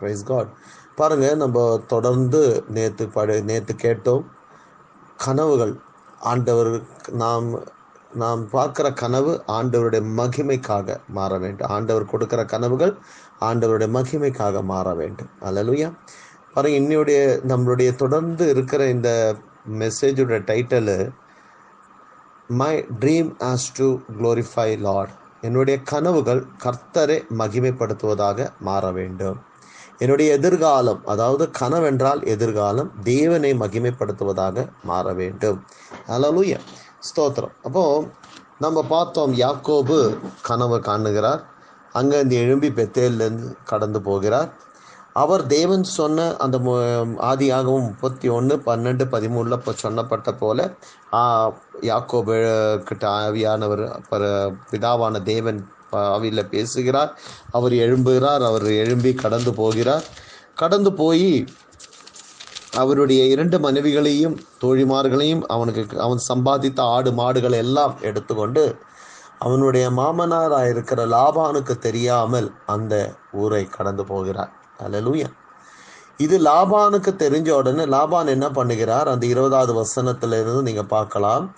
Price God பாருங்கள் நம்ம தொடர்ந்து நேற்று படு நேற்று கேட்டோம் கனவுகள். ஆண்டவர் நாம் நாம் பார்க்குற கனவு ஆண்டவருடைய மகிமைக்காக மாற வேண்டும். ஆண்டவர் கொடுக்குற கனவுகள் ஆண்டவருடைய மகிமைக்காக மாற வேண்டும். அல்லலுயா பாருங்க இன்னுடைய நம்மளுடைய தொடர்ந்து இருக்கிற இந்த மெசேஜோட title my dream is to glorify Lord என்னுடைய கனவுகள் கர்த்தரை மகிமைப்படுத்துவதாக மாற வேண்டும். என்னுடைய எதிர்காலம் அதாவது கனவென்றால் எதிர்காலம் தேவனை மகிமைப்படுத்துவதாக மாற வேண்டும். அலலுயா ஸ்தோத்திரம். அப்போ நம்ம பார்த்தோம் யாக்கோபு கனவு காணுகிறார். அங்கேருந்து எழும்பி பெத்தேலேருந்து கடந்து போகிறார். அவர் தேவன் சொன்ன அந்த ஆதியாகவும் முப்பத்தி ஒன்று பன்னெண்டு பதிமூணில் இப்போ சொன்னப்பட்ட போல யாக்கோபு கிட்ட ஆவியானவர் பிதாவான தேவன் ஆவியில் பேசுகிறார். அவர் எழும்புகிறார். அவர் எழும்பி கடந்து போகிறார். கடந்து போய் அவருடைய இரண்டு மனைவிகளையும் தோழிமார்களையும் அவனுக்கு அவன் சம்பாதித்த ஆடு மாடுகள் எல்லாம் எடுத்துக்கொண்டு அவனுடைய மாமனாராக இருக்கிற லாபானுக்கு தெரியாமல் அந்த ஊரை கடந்து போகிறார். அலலூயா இது லாபானுக்கு தெரிஞ்ச உடனே லாபான் என்ன பண்ணுகிறார்? அந்த இருபதாவது வசனத்திலிருந்து நீங்கள் பார்க்கலாம்.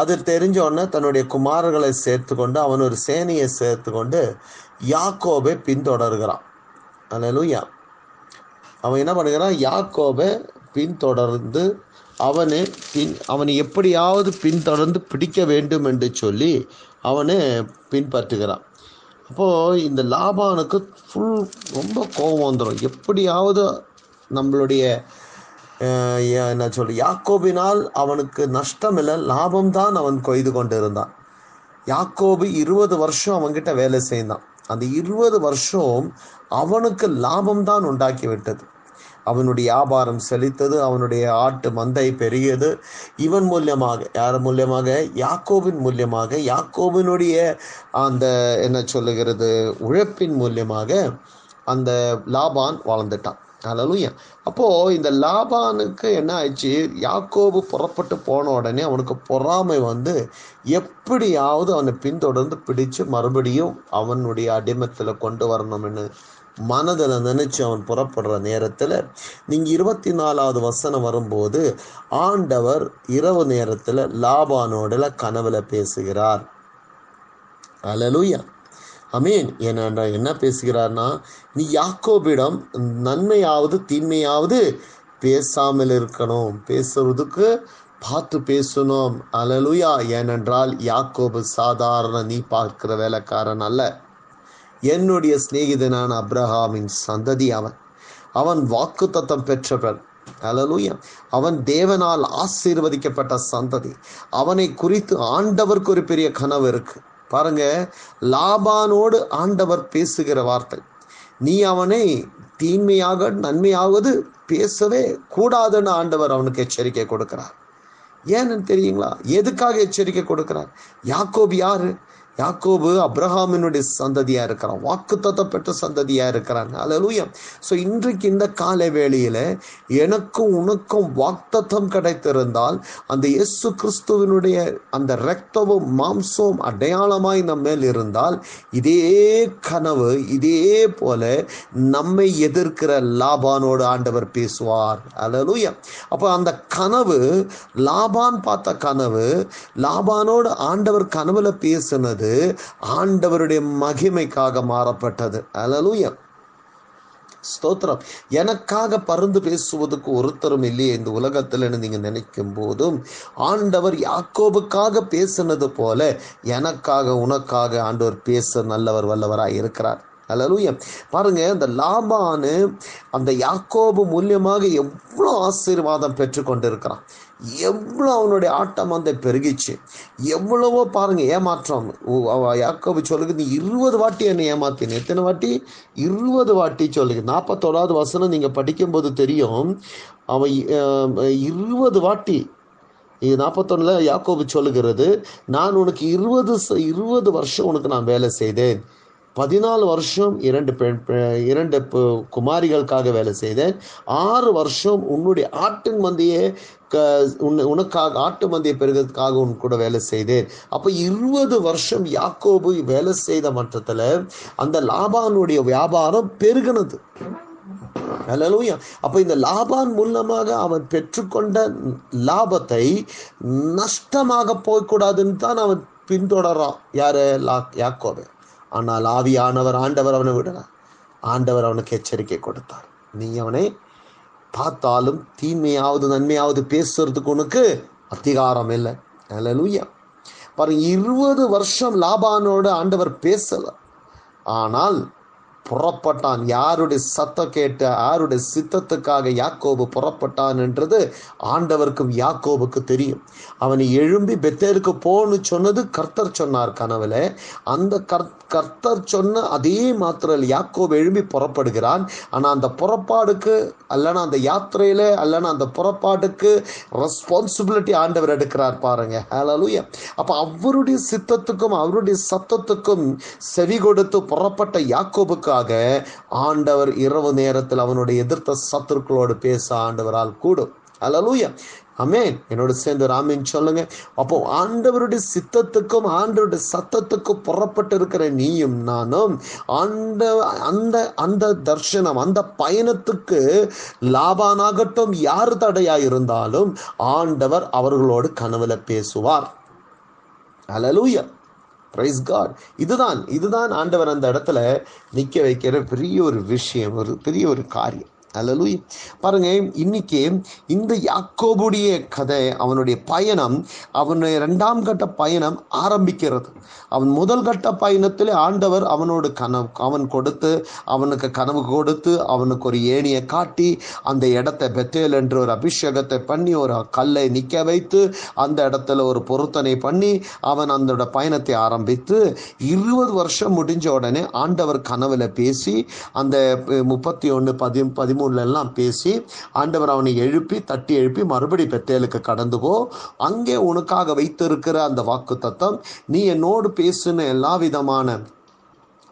அது தெரிஞ்ச உடனே தன்னுடைய குமாரர்களை சேர்த்து கொண்டு அவன் ஒரு சேனையை சேர்த்து கொண்டு யாக்கோபை பின்தொடர்கிறான். அலலூயா அவன் என்ன பண்ணுகிறான்? யாக்கோபை பின்தொடர்ந்து அவனை பின் அவனை எப்படியாவது பின்தொடர்ந்து பிடிக்க வேண்டும் என்று சொல்லி அவனை பின்பற்றுகிறான். அப்போது இந்த லாபானுக்கு ஃபுல் ரொம்ப கோபம் வந்துடும் எப்படியாவது நம்மளுடைய என்ன சொல்லு யாக்கோபினால் அவனுக்கு நஷ்டம் இல்லை லாபம்தான் அவன் கொய்து கொண்டு இருந்தான் யாக்கோபு இருபது வருஷம் அவன்கிட்ட வேலை செய்தான். அந்த இருபது வருஷம் அவனுக்கு லாபம்தான் உண்டாக்கி விட்டது அவனுடைய வியாபாரம் செழித்தது அவனுடைய ஆட்டு மந்தை பெரியது. இவன் மூலியமாக யார் மூலியமாக? யாக்கோவின் மூலியமாக யாக்கோவினுடைய அந்த என்ன சொல்லுகிறது உழைப்பின் மூலியமாக அந்த லாபான் வாழ்ந்துட்டான் அலலுயா அப்போ இந்த லாபானுக்கு என்ன ஆயிடுச்சு? யாக்கோபு புறப்பட்டு போன உடனே அவனுக்கு பொறாமை வந்து எப்படியாவது அவனை பின்தொடர்ந்து பிடிச்சு மறுபடியும் அவனுடைய அடிமத்தில் கொண்டு வரணும்னு மனதில் நினைச்சு அவன் புறப்படுற நேரத்தில் நீங்கள் இருபத்தி நாலாவது வசனம் வரும்போது ஆண்டவர் இரவு நேரத்தில் லாபானோட கனவுல பேசுகிறார். அலலுயா அமீன் என்ன என்ன பேசுகிறார்னா நீ யாக்கோபிடம் நன்மையாவது தீமையாவது பேசாமல் இருக்கணும். பேசுறதுக்கு பார்த்து பேசணும். அலலுயா ஏனென்றால் யாக்கோபு சாதாரண நீ பார்க்கிற வேலைக்காரன் அல்ல. என்னுடைய சிநேகிதனான அப்ரஹாமின் சந்ததி அவன். அவன் வாக்கு தத்தம் பெற்றவன். அலலூயா அவன் தேவனால் ஆசீர்வதிக்கப்பட்ட சந்ததி. அவனை குறித்து ஆண்டவருக்கு ஒரு பெரிய கனவு இருக்குது பாருங்க லாபானோடு ஆண்டவர் பேசுகிற வார்த்தை. நீ அவனை தீன்மையாக நன்மையாவது பேசவே கூடாதுன்னு ஆண்டவர் அவனுக்கு எச்சரிக்கை கொடுக்கிறார். ஏன்னு தெரியுங்களா? எதுக்காக எச்சரிக்கை கொடுக்கிறார்? யாக்கோபி யாரு? யாக்கோபு அப்ரஹாமினுடைய சந்ததியா இருக்கிறான். வாக்கு பெற்ற சந்ததியா இருக்கிறான். அலலூயா ஸோ இன்றைக்கு இந்த கால வேளையில எனக்கும் உனக்கும் வாக்தத்தம் கிடைத்திருந்தால் அந்த இயேசு கிறிஸ்துவனுடைய அந்த ரத்தமும் மாம்சமும் அடையாளமாய் நம்ம மேல் இருந்தால் இதே கனவு இதே போல நம்மை எதிர்க்கிற லாபானோடு ஆண்டவர் பேசுவார். அலலூயா அப்போ அந்த கனவு லாபான் பார்த்த கனவு லாபானோடு ஆண்டவர் கனவுல பேசினது ஆண்டவருடைய மகிமைக்காக மாறப்பட்டது. அலலூயம் ஸ்தோத்திரம். எனக்காக பருந்து பேசுவதற்கு ஒருத்தரும் இல்லையே. இந்த உலகத்தில் நீங்க நினைக்கும் போதும் ஆண்டவர் யாக்கோபுக்காக பேசினது போல எனக்காக உனக்காக ஆண்டவர் பேச நல்லவர் வல்லவராக இருக்கிறார். அலலூயம் பாருங்க அந்த லாபானு அந்த யாக்கோபு மூலியமாக எவ்வளோ ஆசீர்வாதம் பெற்று கொண்டிருக்கிறான் எவ்வளோ அவனுடைய ஆட்டம் அந்த பெருகிச்சு. எவ்வளவோ பாருங்க ஏமாற்றம். யாக்கோபு சொல்லுது நீ இருபது வாட்டி என்னை ஏமாத்தின. எத்தனை வாட்டி? இருபது வாட்டி சொல்லுங்க நாற்பத்தோராவது வசனம் நீங்கள் படிக்கும்போது தெரியும். அவன் இருபது வாட்டி இது நாற்பத்தொன்னில் யாக்கோபு சொல்லுகிறது நான் உனக்கு இருபது இருபது வருஷம் உனக்கு நான் வேலை செய்தேன். பதினாலு வருஷம் இரண்டு பெண் இரண்டு குமாரிகளுக்காக வேலை செய்தேன். ஆறு வருஷம் உன்னுடைய ஆட்டின் மந்தையே உனக்காக ஆட்டு மந்திய பெருகிறதுக்காக உன் கூட வேலை செய்தேன். அப்போ இருபது வருஷம் யாக்கோபு வேலை செய்த மட்டத்தில் அந்த லாபானுடைய வியாபாரம் பெருகினது. ஹalleluya அப்ப இந்த லாபான் மூலமாக அவன் பெற்றுக்கொண்ட லாபத்தை நஷ்டமாக போய்க்கூடாதுன்னு தான் அவன் பின்தொடரான் யாரு? லா யாக்கோபு. ஆனால் ஆவியானவர் ஆண்டவர் அவனை விடலாம் ஆண்டவர் அவனுக்கு எச்சரிக்கை கொடுத்தார். நீ அவனை பார்த்தாலும் தீமையாவது நன்மையாவது பேசுறதுக்கு உனக்கு அதிகாரம் இல்லை. லூயா பாருங்க இருபது வருஷம் லாபானோடு ஆண்டவர் பேசலை. ஆனால் புறப்பட்டான். யாருடைய சத்தம் கேட்டு யாருடைய சித்தத்துக்காக யாக்கோபு புறப்பட்டான் என்றது ஆண்டவருக்கும் யாக்கோபுக்கு தெரியும். அவனை எழும்பி பெத்தேருக்கு போன்னு சொன்னது கர்த்தர் சொன்னார் கனவுல. அந்த கர் கர்த்தர் சொன்ன அதே மாத்திரையில் யாக்கோபு எழும்பி புறப்படுகிறான். ஆனால் அந்த புறப்பாடுக்கு அல்லனா அந்த யாத்திரையில அல்லனா அந்த புறப்பாட்டுக்கு ரெஸ்பான்சிபிலிட்டி ஆண்டவர் எடுக்கிறார் பாருங்க. ஹalleluya அப்போ அவருடைய சித்தத்துக்கும் அவருடைய சத்தத்துக்கும் செவி கொடுத்து புறப்பட்ட யாக்கோபுக்காக ஆண்டவர் இரவு நேரத்தில் அவனுடைய எதிர்த்த சத்துருக்களோடு பேச ஆண்டவரால் கூடும். அலலூயா அமேன் என்னோட சேர்ந்து ராமின் சொல்லுங்க. அப்போ ஆண்டவருடைய சித்தத்துக்கும் ஆண்டவருடைய சத்தத்துக்கும் புறப்பட்டு இருக்கிற நீயும் நானும் அந்த அந்த அந்த தர்ஷனம் அந்த பயணத்துக்கு லாபானாகட்டும் யார் தடையா இருந்தாலும் ஆண்டவர் அவர்களோடு கனவுல பேசுவார். அலலூயா பிரைஸ் காட் இதுதான் இதுதான் ஆண்டவர் அந்த இடத்துல நிற்க வைக்கிற பெரிய ஒரு விஷயம் ஒரு பெரிய ஒரு காரியம். அல்லலூய். பாருங்க இன்னைக்கு இந்த யாக்கோபுடைய கதை அவனுடைய பயணம் அவனுடைய இரண்டாம் கட்ட பயணம் ஆரம்பிக்கிறது. அவன் முதல் கட்ட பயணத்தில் ஆண்டவர் அவனோட கனவு அவன் கொடுத்து அவனுக்கு கனவு கொடுத்து அவனுக்கு ஒரு ஏணியை காட்டி அந்த இடத்தை பெத்தேல் என்று ஒரு அபிஷேகத்தை பண்ணி ஒரு கல்லை நிற்க வைத்து அந்த இடத்துல ஒரு பொருத்தனை பண்ணி அவன் அந்த பயணத்தை ஆரம்பித்து இருபது வருஷம் முடிஞ்ச உடனே ஆண்டவர் கனவுல பேசி அந்த முப்பத்தி ஒன்று பதி பதிமூணு எல்லாம் பேசி ஆண்டவர் அவனை எழுப்பி தட்டி எழுப்பி மறுபடி பெத்தேலுக்கு கடந்து போ அங்கே உனக்காக வைத்திருக்கிற அந்த வாக்கு தத்தம் நீ என்னோடு பேசின எல்லா விதமான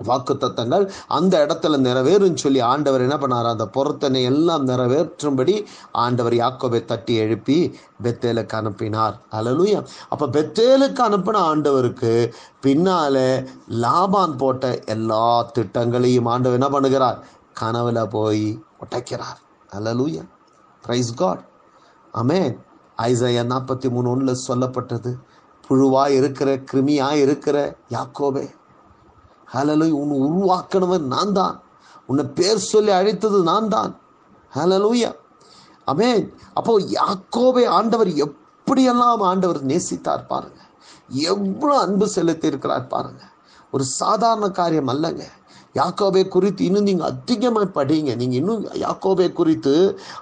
வாக்கு தத்தங்கள் அந்த இடத்துல நிறைவேறும் சொல்லி ஆண்டவர் என்ன பண்ணார்? அந்த பொருத்தனை எல்லாம் நிறைவேற்றும்படி ஆண்டவர் யாக்கோபை தட்டி எழுப்பி பெத்தேலுக்கு அனுப்பினார். அலலுயா அப்போ பெத்தேலுக்கு அனுப்பின ஆண்டவருக்கு பின்னால லாபான் போட்ட எல்லா திட்டங்களையும் ஆண்டவர் என்ன பண்ணுகிறார்? கனவுல போய் உடைக்கிறார் hallelujah praise God amen Isaiah நாற்பத்தி மூணு ஒன்றில் சொல்லப்பட்டது. புழுவாக இருக்கிற கிருமியாக இருக்கிற யாக்கோபே. ஹலலு உன்னை உருவாக்கணவன் நான் தான் உன்னை பேர் சொல்லி அழைத்தது நான் தான் ஹலலூயா அமேன் அப்போ யாக்கோபை ஆண்டவர் எப்படியெல்லாம் ஆண்டவர் நேசித்தார் பாருங்க. எவ்வளோ அன்பு செலுத்தி இருக்கிறார் பாருங்க. ஒரு சாதாரண காரியம் அல்லங்க. யாக்கோபை குறித்து இன்னும் நீங்கள் அதிகமாக படிங்க. நீங்கள் இன்னும் யாக்கோபை குறித்து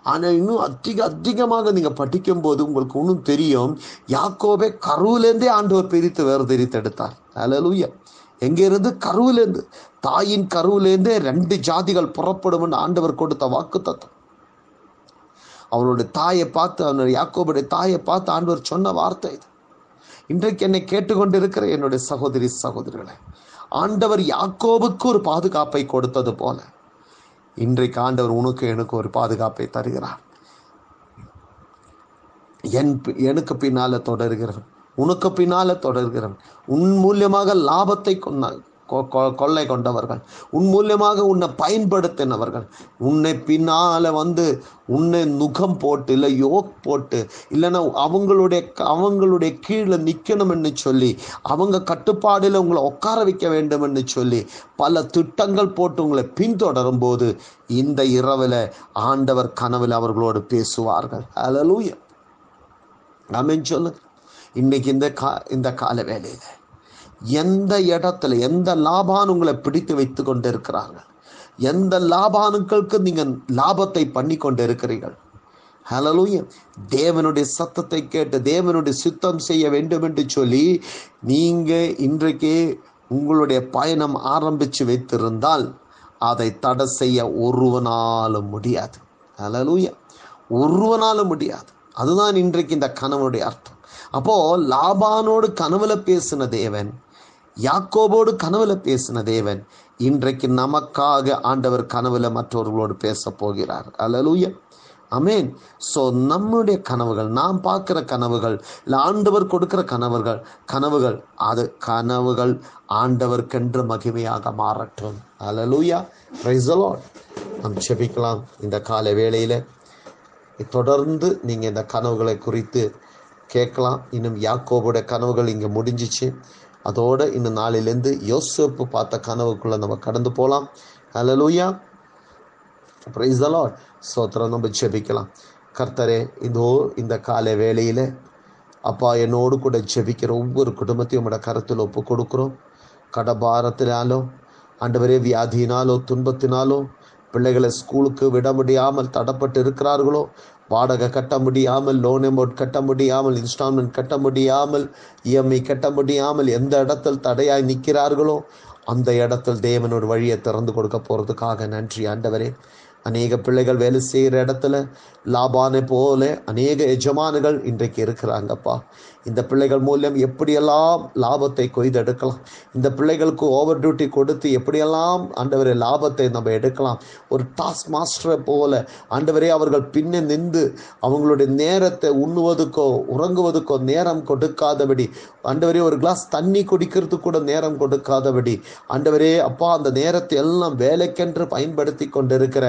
ஆனால் இன்னும் அதிக அதிகமாக நீங்கள் படிக்கும்போது உங்களுக்கு இன்னும் தெரியும். யாக்கோபை கருவிலேருந்தே ஆண்டவர் பிரித்து வேறு தெரித்தெடுத்தார் அலலூயா எங்கேருந்து? கருவிலேருந்து. தாயின் கருவிலேருந்தே ரெண்டு ஜாதிகள் புறப்படும் ஆண்டவர் கொடுத்த வாக்கு தத்துவம் அவனுடைய தாயை பார்த்து அவனுடைய யாக்கோபுடைய தாயை பார்த்து ஆண்டவர் சொன்ன வார்த்தை இது. இன்றைக்கு என்னை கேட்டுக்கொண்டிருக்கிற என்னுடைய சகோதரி சகோதரிகளை ஆண்டவர் யாக்கோபுக்கு ஒரு பாதுகாப்பை கொடுத்தது போல. இன்றைக்கு ஆண்டவர் உனக்கு எனக்கு ஒரு பாதுகாப்பை தருகிறார். என் எனக்கு பின்னால தொடர்கிறவன் உனக்கு பின்னால தொடர்கிறவன் உன் மூலியமாக லாபத்தை கொண்ட கொள்ளை கொண்டவர்கள். உன் மூலியமாக உன்னை பயன்படுத்தினவர்கள். உன்னை பின்னால வந்து உன்னை நுகம் போட்டு இல்லை யோக் போட்டு இல்லைன்னா அவங்களுடைய அவங்களுடைய கீழே நிற்கணும்னு சொல்லி அவங்க கட்டுப்பாடில் உங்களை உட்கார வைக்க வேண்டும்னு சொல்லி பல திட்டங்கள் போட்டு உங்களை பின்தொடரும் போது இந்த இரவில் ஆண்டவர் கனவில் அவர்களோடு பேசுவார்கள். அலலூய அமீன் சொல்லுங்க. இன்னைக்கு இந்த கா இந்த கால வேலையில் எந்த இடத்துல எந்த லாபான் உங்களை பிடித்து வைத்து கொண்டு இருக்கிறார்கள் எந்த லாபானுக்களுக்கு நீங்கள் லாபத்தை பண்ணி கொண்டு இருக்கிறீர்கள் ஹலலூய தேவனுடைய சத்தத்தை கேட்டு தேவனுடைய சுத்தம் செய்ய வேண்டும் என்று சொல்லி நீங்கள் இன்றைக்கே உங்களுடைய பயணம் ஆரம்பித்து வைத்திருந்தால் அதை தடை செய்ய ஒருவனாலும் முடியாது. ஹலலூய ஒருவனாலும் முடியாது. அதுதான் இன்றைக்கு இந்த கனவுடைய அர்த்தம். அப்போ லாபானோடு கனவுல பேசின தேவன் யாக்கோபோடு கனவுல பேசின தேவன் இன்றைக்கு நமக்காக ஆண்டவர் கனவுல மற்றவர்களோடு பேச போகிறார். அலலூய அமேன் ஸோ நம்முடைய கனவுகள் நாம் பார்க்குற கனவுகள் இல்லை ஆண்டவர் கொடுக்கிற கனவுகள் கனவுகள் அது கனவுகள் ஆண்டவர்க்கென்று மகிமையாக மாறட்டும். அலலூயா ரைசலாட் நாம் செபிக்கலாம் இந்த கால வேளையில். தொடர்ந்து நீங்கள் இந்த கனவுகளை குறித்து கேட்கலாம். இன்னும் யாக்கோபுடைய கனவுகள் இங்கே முடிஞ்சிச்சு. அதோடு இன்னும் நாளிலேருந்து யோசப்பு பார்த்த கனவுக்குள்ளே நம்ம கடந்து போகலாம் ஹலலூயா ப்ரைஸ் த லார்ட் ஸ்தோத்திரம் நம்ம ஜெபிக்கலாம். கர்த்தரே இதோ இந்த காலை வேளையில் அப்பா என்னோடு கூட ஜெபிக்கிற ஒவ்வொரு குடும்பத்தையும் உங்களோட கருத்தில் ஒப்பு கொடுக்குறோம். கடபாரத்தினாலோ ஆண்டவரே வியாதியினாலோ துன்பத்தினாலோ பிள்ளைகளை ஸ்கூலுக்கு விட முடியாமல் தடப்பட்டு இருக்கிறார்களோ வாடகை கட்ட முடியாமல் லோன் அமௌண்ட் கட்ட முடியாமல் இன்ஸ்டால்மெண்ட் கட்ட முடியாமல் இஎம்ஐ கட்ட முடியாமல் எந்த இடத்தில் தடையாய் நிற்கிறார்களோ அந்த இடத்தில் தேவனோட வழியை திறந்து கொடுக்க போகிறதுக்காக நன்றி ஆண்டவரே. அநேக பிள்ளைகள் வேலை செய்கிற இடத்துல லாபானை போல அநேக எஜமானுகள் இன்றைக்கு இருக்கிறாங்கப்பா. இந்த பிள்ளைகள் மூலம் எப்படியெல்லாம் லாபத்தை கொய்தெடுக்கலாம்? இந்த பிள்ளைகளுக்கு ஓவர் டியூட்டி கொடுத்து எப்படியெல்லாம் ஆண்டவரே லாபத்தை நம்ம எடுக்கலாம்? ஒரு டாஸ்க் மாஸ்டரை போல ஆண்டவரே அவர்கள் பின்னே நின்று அவங்களுடைய நேரத்தை உண்ணுவதுக்கோ உறங்குவதுக்கோ நேரம் கொடுக்காதபடி ஆண்டவரே ஒரு கிளாஸ் தண்ணி குடிக்கிறதுக்கு கூட நேரம் கொடுக்காதபடி ஆண்டவரே அப்பா அந்த நேரத்தை எல்லாம் வேலைக்கென்று பயன்படுத்தி கொண்டிருக்கிற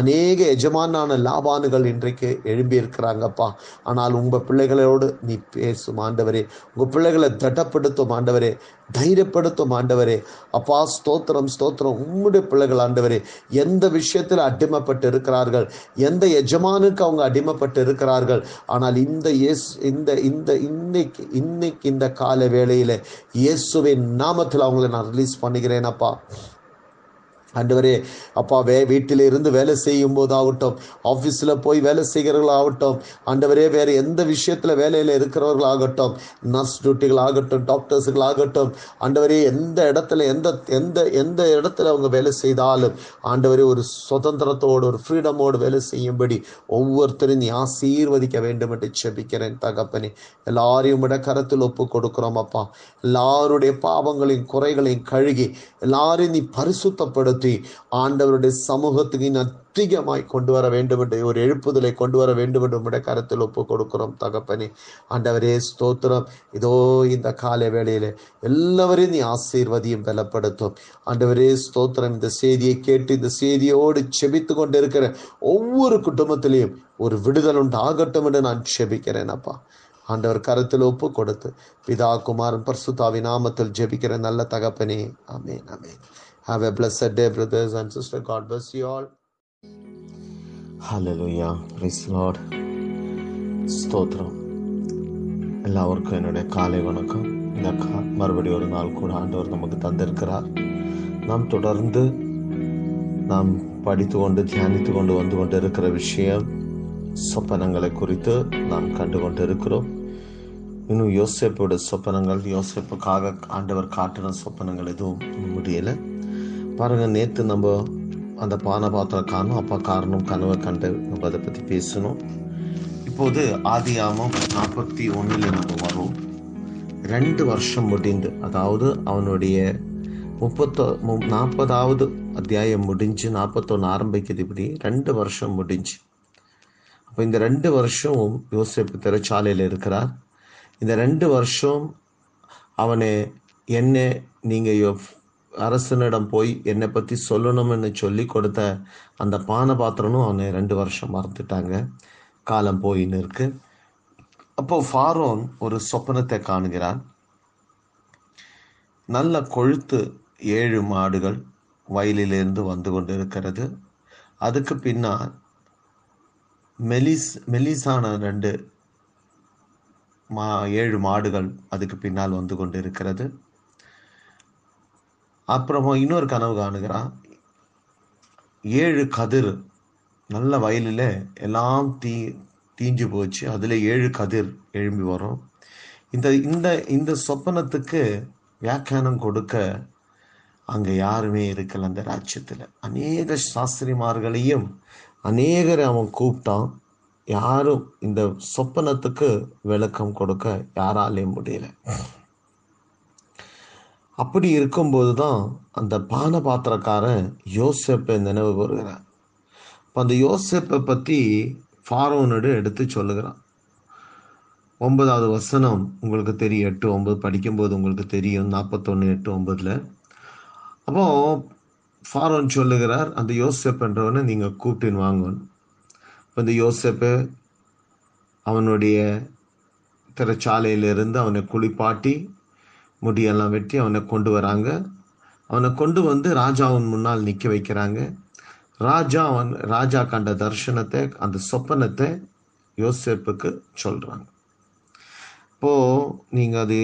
அநேக எஜமானான லாபானுகள் இன்றைக்கு எழும்பியிருக்கிறாங்கப்பா. ஆனால் உங்கள் பிள்ளைகளோடு நீ பேசுமா? ஆண்டவரே. உங்கள் பிள்ளைகளை திடப்படுத்தும் ஆண்டவரே. தைரியப்படுத்தும் ஆண்டவரே. அப்பா ஸ்தோத்திரம் ஸ்தோத்திரம். உம்முடைய பிள்ளைகள் ஆண்டவரே எந்த விஷயத்தில் அடிமைப்பட்டு இருக்கிறார்கள்? எந்த எஜமானுக்கு அவங்க அடிமைப்பட்டு இருக்கிறார்கள்? ஆனால் இந்த இயேசு இந்த இந்த இன்னைக்கு இன்னைக்கு இந்த கால வேளையில் இயேசுவின் நாமத்தில் அவங்கள நான் ரிலீஸ் பண்ணுகிறேன் அப்பா. ஆண்டவரே அப்பா வே வீட்டில் இருந்து வேலை செய்யும் போதாகட்டும் ஆஃபீஸில் போய் வேலை செய்கிறவர்களாகட்டும் ஆண்டவரே வேறு எந்த விஷயத்தில் வேலையில் இருக்கிறவர்களாகட்டும் நர்ஸ் டியூட்டிகள் ஆகட்டும் டாக்டர்ஸுகள் ஆகட்டும் ஆண்டவரே எந்த இடத்துல எந்த எந்த எந்த இடத்துல அவங்க வேலை செய்தாலும் ஆண்டவரே ஒரு சுதந்திரத்தோடு ஒரு ஃப்ரீடமோடு வேலை செய்யும்படி ஒவ்வொருத்தரும் நீ ஆசீர்வதிக்க வேண்டும் என்று செபிக்கிறேன் தகப்பனே. எல்லாரையும் விட கரத்தில் ஒப்பு கொடுக்குறோம் அப்பா. எல்லாருடைய பாவங்களையும் குறைகளையும் கழுகி எல்லாரையும் நீ பரிசுத்தப்படுத்த மாற்றி ஆண்டவருடைய சமூகத்துக்கு நீ அதிகமாய் கொண்டு வர வேண்டும் என்று ஒரு எழுப்புதலை கொண்டு வர வேண்டும் என்று உடைய கருத்தில் ஒப்பு கொடுக்கிறோம் தகப்பனே. ஆண்டவரே ஸ்தோத்திரம். இதோ இந்த காலை வேளையில எல்லாவரையும் நீ ஆசீர்வதியும் பலப்படுத்தும். ஆண்டவரே ஸ்தோத்திரம். இந்த செய்தியை கேட்டு இந்த செய்தியோடு செபித்து கொண்டு இருக்கிற ஒவ்வொரு குடும்பத்திலையும் ஒரு விடுதல் உண்டு ஆகட்டும் என்று நான் செபிக்கிறேன் அப்பா. ஆண்டவர் கருத்தில் ஒப்பு கொடுத்து பிதா குமாரன் பர்சுதாவி நாமத்தில் ஜெபிக்கிற நல்ல தகப்பனே. Amen amen have a blessed day brothers and sister God bless you all hallelujah praise Lord ஸ்தோத்ரம் எல்லாருக்கும் என்னுடைய காலை வணக்கம் இந்த கா மறுபடியும் ஒரு நாள் கூட ஆண்டவர் நமக்கு தந்திருக்கிறார். நாம் தொடர்ந்து நாம் படித்து கொண்டு தியானித்து கொண்டு வந்து கொண்டு இருக்கிற விஷயம் சொப்பனங்களை குறித்து நாம் கண்டு கொண்டு இருக்கிறோம் இன்னும் யோசேப்போட சொப்பனங்கள் யோசேப்புக்காக ஆண்டவர் காட்டின சொப்பனங்கள் எதுவும் முடியலை. பாருங்க நேற்று நம்ம அந்த பானை பாத்திரம் காணும் அப்பா காரணம் கனவை கண்டு நம்ம அதை பற்றி பேசணும். இப்போது ஆதியாமம் நாற்பத்தி ஒன்றில் நம்ம வரோம் ரெண்டு வருஷம் முடிந்து அதாவது அவனுடைய முப்பத்தோ மு- நாற்பதாவது அத்தியாயம் முடிஞ்சு நாற்பத்தொன்று ஆரம்பிக்கிறது இப்படி ரெண்டு வருஷம் முடிஞ்சு. அப்போ இந்த ரெண்டு வருஷமும் யோசிப்பு திரைச்சாலையில் இருக்கிறார். இந்த ரெண்டு வருஷம் அவனை என்ன நீங்கள் அரசனிடம் போய் என்னை பற்றி சொல்லணும்னு சொல்லி கொடுத்த அந்த பானை பாத்திரனும் அவனை ரெண்டு வருஷம் மறந்துட்டாங்க. காலம் போயின்னு இருக்கு அப்போ ஃபாரோன் ஒரு சொப்பனத்தை காணுகிறான். நல்ல கொழுத்து ஏழு மாடுகள் வயலிலிருந்து வந்து கொண்டிருக்கிறது. அதுக்கு பின்னால் மெலிஸ் மெலிசான ரெண்டு மா ஏழு மாடுகள் அதுக்கு பின்னால் வந்து கொண்டு இருக்கிறது அப்புறமா இன்னொரு கனவு காணுகிறான். ஏழு கதிர். நல்ல வயலில் எல்லாம் தீ தீஞ்சு போச்சு. அதில் ஏழு கதிர் எழும்பி வரும். இந்த இந்த இந்த சொப்பனத்துக்கு வியாக்கியானம் கொடுக்க அங்கே யாருமே இருக்கல அந்த ராஜ்யத்தில். அநேக சாஸ்திரிமார்களையும் அநேகரை அவன் கூப்பிட்டான். யாரும் இந்த சொப்பனத்துக்கு விளக்கம் கொடுக்க யாராலையும் முடியல. அப்படி இருக்கும்போது தான் அந்த பான பாத்திரக்காரன் யோசப்பை நினைவு கூறுகிறான். இப்போ அந்த யோசப்பை பற்றி ஃபாரோனோடு எடுத்து சொல்லுகிறான். ஒன்பதாவது வசனம் உங்களுக்கு தெரியும். எட்டு ஒன்பது படிக்கும்போது உங்களுக்கு தெரியும். நாற்பத்தொன்று எட்டு ஒன்பதில். அப்போ ஃபாரோன் சொல்லுகிறார் அந்த யோசப்புன்றவனை என்றவனை நீங்க கூப்பிட்டுன்னு வாங்கணும். இப்போ இந்த யோசப்பு அவனுடைய திரைச்சாலையிலிருந்து அவனை குளிப்பாட்டி முடியெல்லாம் வெட்டி அவனை கொண்டு வராங்க. அவனை கொண்டு வந்து ராஜாவின் முன்னால் நிற்க வைக்கிறாங்க. ராஜா அவன் ராஜா கண்ட தர்ஷனத்தை அந்த சொப்பனத்தை யோசிப்புக்கு சொல்கிறாங்க இப்போ நீங்கள் அது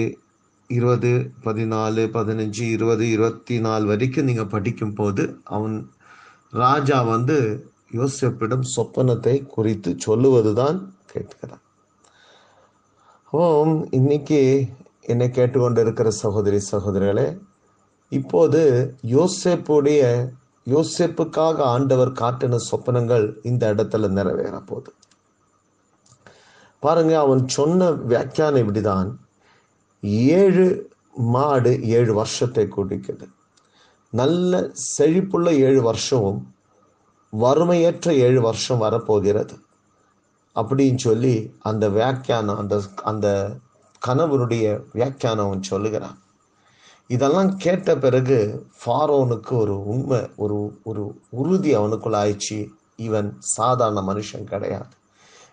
இருபது பதினாலு பதினஞ்சு இருபது இருபத்தி நாலு வரைக்கும் நீங்கள் படிக்கும் போது அவன் ராஜா வந்து யோசிப்பிடம் சொப்பனத்தை குறித்து சொல்லுவது தான் கேட்கிறான். ஓ இன்னைக்கு என்னை கேட்டுக்கொண்டிருக்கிற சகோதரி சகோதரிகளே இப்போது யோசேப்புடைய யோசேப்புக்காக ஆண்டவர் காட்டின சொப்பனங்கள் இந்த இடத்துல நிறைவேற போகுது. பாருங்க அவன் சொன்ன வியாக்கியானம் இப்படிதான். ஏழு மாடு ஏழு வருஷத்தை குறிக்குது நல்ல செழிப்புள்ள ஏழு வருஷமும் வறுமையற்ற ஏழு வருஷம் வரப்போகிறது அப்படின்னு சொல்லி அந்த வியாக்கியானம் அந்த அந்த கணவருடைய வியாக்கியானம் சொல்லுகிறான் இதெல்லாம் கேட்ட பிறகு ஃபாரோனுக்கு ஒரு உண்மை ஒரு ஒரு உறுதி அவனுக்குள்ள ஆயிடுச்சு இவன் சாதாரண மனுஷன் கிடையாது.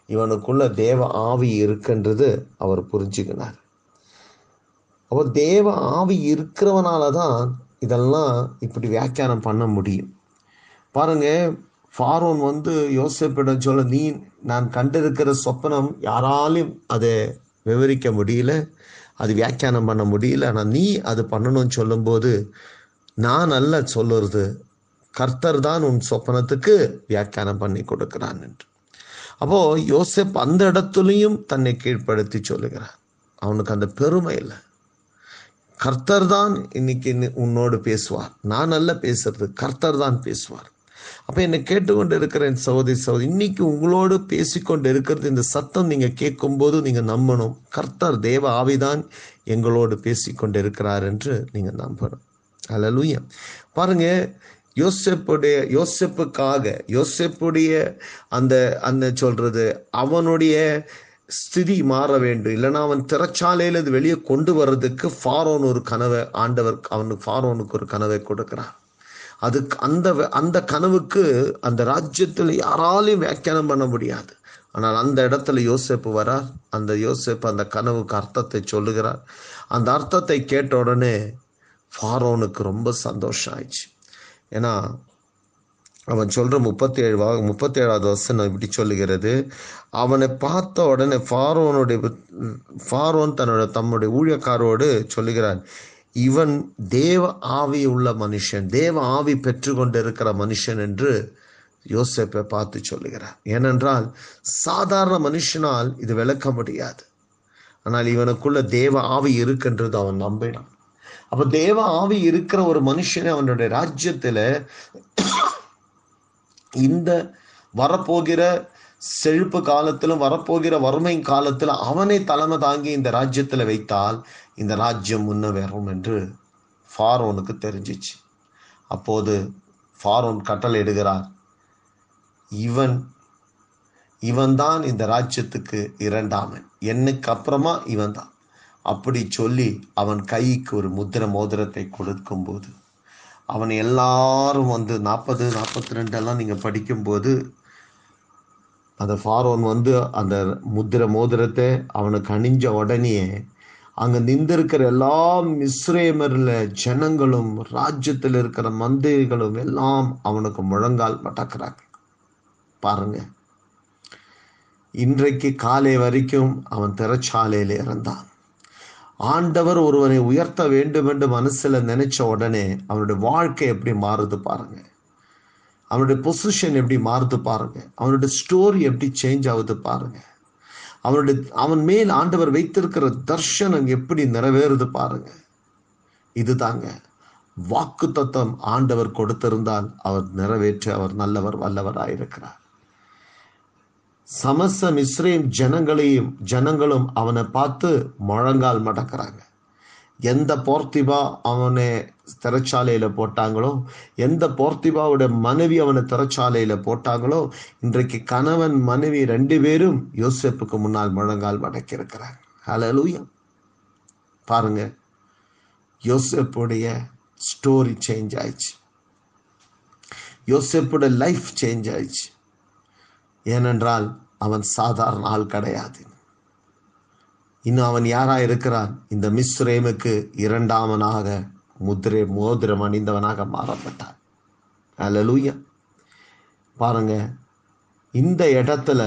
இவனுக்குள்ள தேவ ஆவி இருக்குன்றது அவர் புரிஞ்சுக்கினார். அப்போ தேவ ஆவி இருக்கிறவனால தான் இதெல்லாம் இப்படி வியாக்கியானம் பண்ண முடியும். பாருங்க ஃபாரோன் வந்து யோசிப்பிடம் சொல்ல நீ நான் கண்டிருக்கிற சொப்பனம் யாராலையும் அதை விவரிக்க முடியல அது வியாக்கியானம் பண்ண முடியல. ஆனால் நீ அது பண்ணணும்னு சொல்லும்போது நான் அல்ல சொல்லுறது கர்த்தர் தான் உன் சொப்பனத்துக்கு வியாக்கியானம் பண்ணி கொடுக்கிறான் என்று. அப்போ யோசப் அந்த இடத்துலையும் தன்னை கீழ்ப்படுத்தி சொல்லுகிறான். அவனுக்கு அந்த பெருமை இல்லை. கர்த்தர் தான் இன்னைக்கு உன்னோடு பேசுவார். நான் அல்ல பேசுறது கர்த்தர் தான் பேசுவார். அப்போ என்னை கேட்டுக்கொண்டு இருக்கிறேன் சகோதரி சகோதரி. இன்னைக்கு உங்களோடு பேசிக்கொண்டு இருக்கிறது இந்த சத்தம் நீங்கள் கேட்கும் நீங்கள் நம்பணும். கர்த்தர் தேவ ஆவிதான் எங்களோடு பேசிக்கொண்டு இருக்கிறார் என்று நீங்கள் நம்பணும். அலலூயா பாருங்க யோசப்புடைய யோசப்புக்காக யோசப்புடைய அந்த அந்த சொல்றது அவனுடைய ஸ்திதி மாற வேண்டும். இல்லைன்னா அவன் திறச்சாலையில வெளியே கொண்டு வர்றதுக்கு ஃபாரோன் ஒரு கனவை ஆண்டவர் அவனுக்கு ஃபாரோனுக்கு ஒரு கனவை கொடுக்கிறான் அதுக்கு அந்த அந்த கனவுக்கு அந்த ராஜ்யத்தில் யாராலையும் வியாக்கியானம் பண்ண முடியாது. ஆனால் அந்த இடத்துல யோசிப்பு வரார். அந்த யோசிப்பு அந்த கனவுக்கு அர்த்தத்தை சொல்லுகிறார். அந்த அர்த்தத்தை கேட்ட உடனே ஃபாரோனுக்கு ரொம்ப சந்தோஷம் ஆயிடுச்சு. ஏன்னா அவன் சொல்கிற முப்பத்தி ஏழு முப்பத்தி ஏழாவது வசனம் இப்படி சொல்லுகிறது. அவனை பார்த்த உடனே ஃபாரோனுடைய ஃபாரோன் தன்னோட தம்முடைய ஊழியக்காரோடு சொல்லுகிறான் இவன் தேவ ஆவி உள்ள மனுஷன் தேவ ஆவி பெற்று கொண்டிருக்கிற மனுஷன் என்று யோசிப்பை பார்த்து சொல்லுகிறார். ஏனென்றால் சாதாரண மனுஷனால் இது விளக்க முடியாது. ஆனால் இவனுக்குள்ள தேவ ஆவி இருக்குன்றது அவன் நம்பினான். அப்ப தேவ ஆவி இருக்கிற ஒரு மனுஷனை அவனுடைய ராஜ்யத்துல இந்த வரப்போகிற செழிப்பு காலத்திலும் வரப்போகிற வறுமை காலத்தில் அவனை தலைமை தாங்கி இந்த ராஜ்யத்தில் வைத்தால் இந்த ராஜ்யம் முன்னேறும் என்று ஃபாரோனுக்கு தெரிஞ்சிச்சு. அப்போது ஃபாரோன் கட்டளை இடுகிறார். இவன் இவன்தான் இந்த ராஜ்யத்துக்கு இரண்டாமன். என்னுக்கு அப்புறமா இவன் தான் அப்படி சொல்லி அவன் கைக்கு ஒரு முத்திர மோதிரத்தை கொடுக்கும் போது அவன் எல்லாரும் வந்து நாற்பது நாற்பத்தி ரெண்டெல்லாம் நீங்கள் படிக்கும்போது அந்த ஃபாரோன் வந்து அந்த முத்திர மோதிரத்தை அவனுக்கு அணிஞ்ச உடனே அங்கே நின்றிருக்கிற எல்லா மிஸ்ரேமரில் ஜனங்களும் ராஜ்யத்தில் இருக்கிற மந்திரிகளும் எல்லாம் அவனுக்கு முழங்கால் மடக்கிறாங்க பாருங்க. இன்றைக்கு காலை வரைக்கும் அவன் திறச்சாலையில் இறந்தான் ஆண்டவர் ஒருவனை உயர்த்த வேண்டும் என்று மனசில் நினைச்ச உடனே அவனுடைய வாழ்க்கை எப்படி மாறுது பாருங்கள் அவனுடைய பொசிஷன் எப்படி மாறுது பாருங்க. அவனுடைய ஸ்டோரி எப்படி சேஞ்ச் ஆகுது பாருங்க. அவனுடைய அவன் மேல் ஆண்டவர் வைத்திருக்கிற தர்ஷனம் எப்படி நிறைவேறுது பாருங்க. இதுதாங்க. வாக்கு தத்துவம் ஆண்டவர் கொடுத்திருந்தால் அவர் நிறைவேற்ற அவர் நல்லவர் வல்லவராயிருக்கிறார் சமச மிஸ்ரேம் ஜனங்களையும் ஜனங்களும் அவனை பார்த்து முழங்கால் மடக்கிறாங்க. எந்த போர்த்திபா அவனை திரைச்சாலையில் போட்டாங்களோ எந்த போர்த்திபாவோட மனைவி அவனை திரைச்சாலையில் போட்டாங்களோ இன்றைக்கு கணவன் மனைவி ரெண்டு பேரும் யோசேப்புக்கு முன்னால் முழங்கால் மடக்கி இருக்கிறாங்க ஹலலூயா பாருங்க யோசேப்புடைய ஸ்டோரி சேஞ்ச் ஆயிடுச்சு. யோசேப்போட லைஃப் சேஞ்ச் ஆயிடுச்சு. ஏனென்றால் அவன் சாதாரண ஆள் கிடையாது. இன்னும் அவன் யாரா இருக்கிறான்? இந்த மிஸ்ரேமுக்கு இரண்டாமனாக முதிரை மோதிரம் அணிந்தவனாக மாறப்பட்டான். அல்லூயா பாருங்க இந்த இடத்துல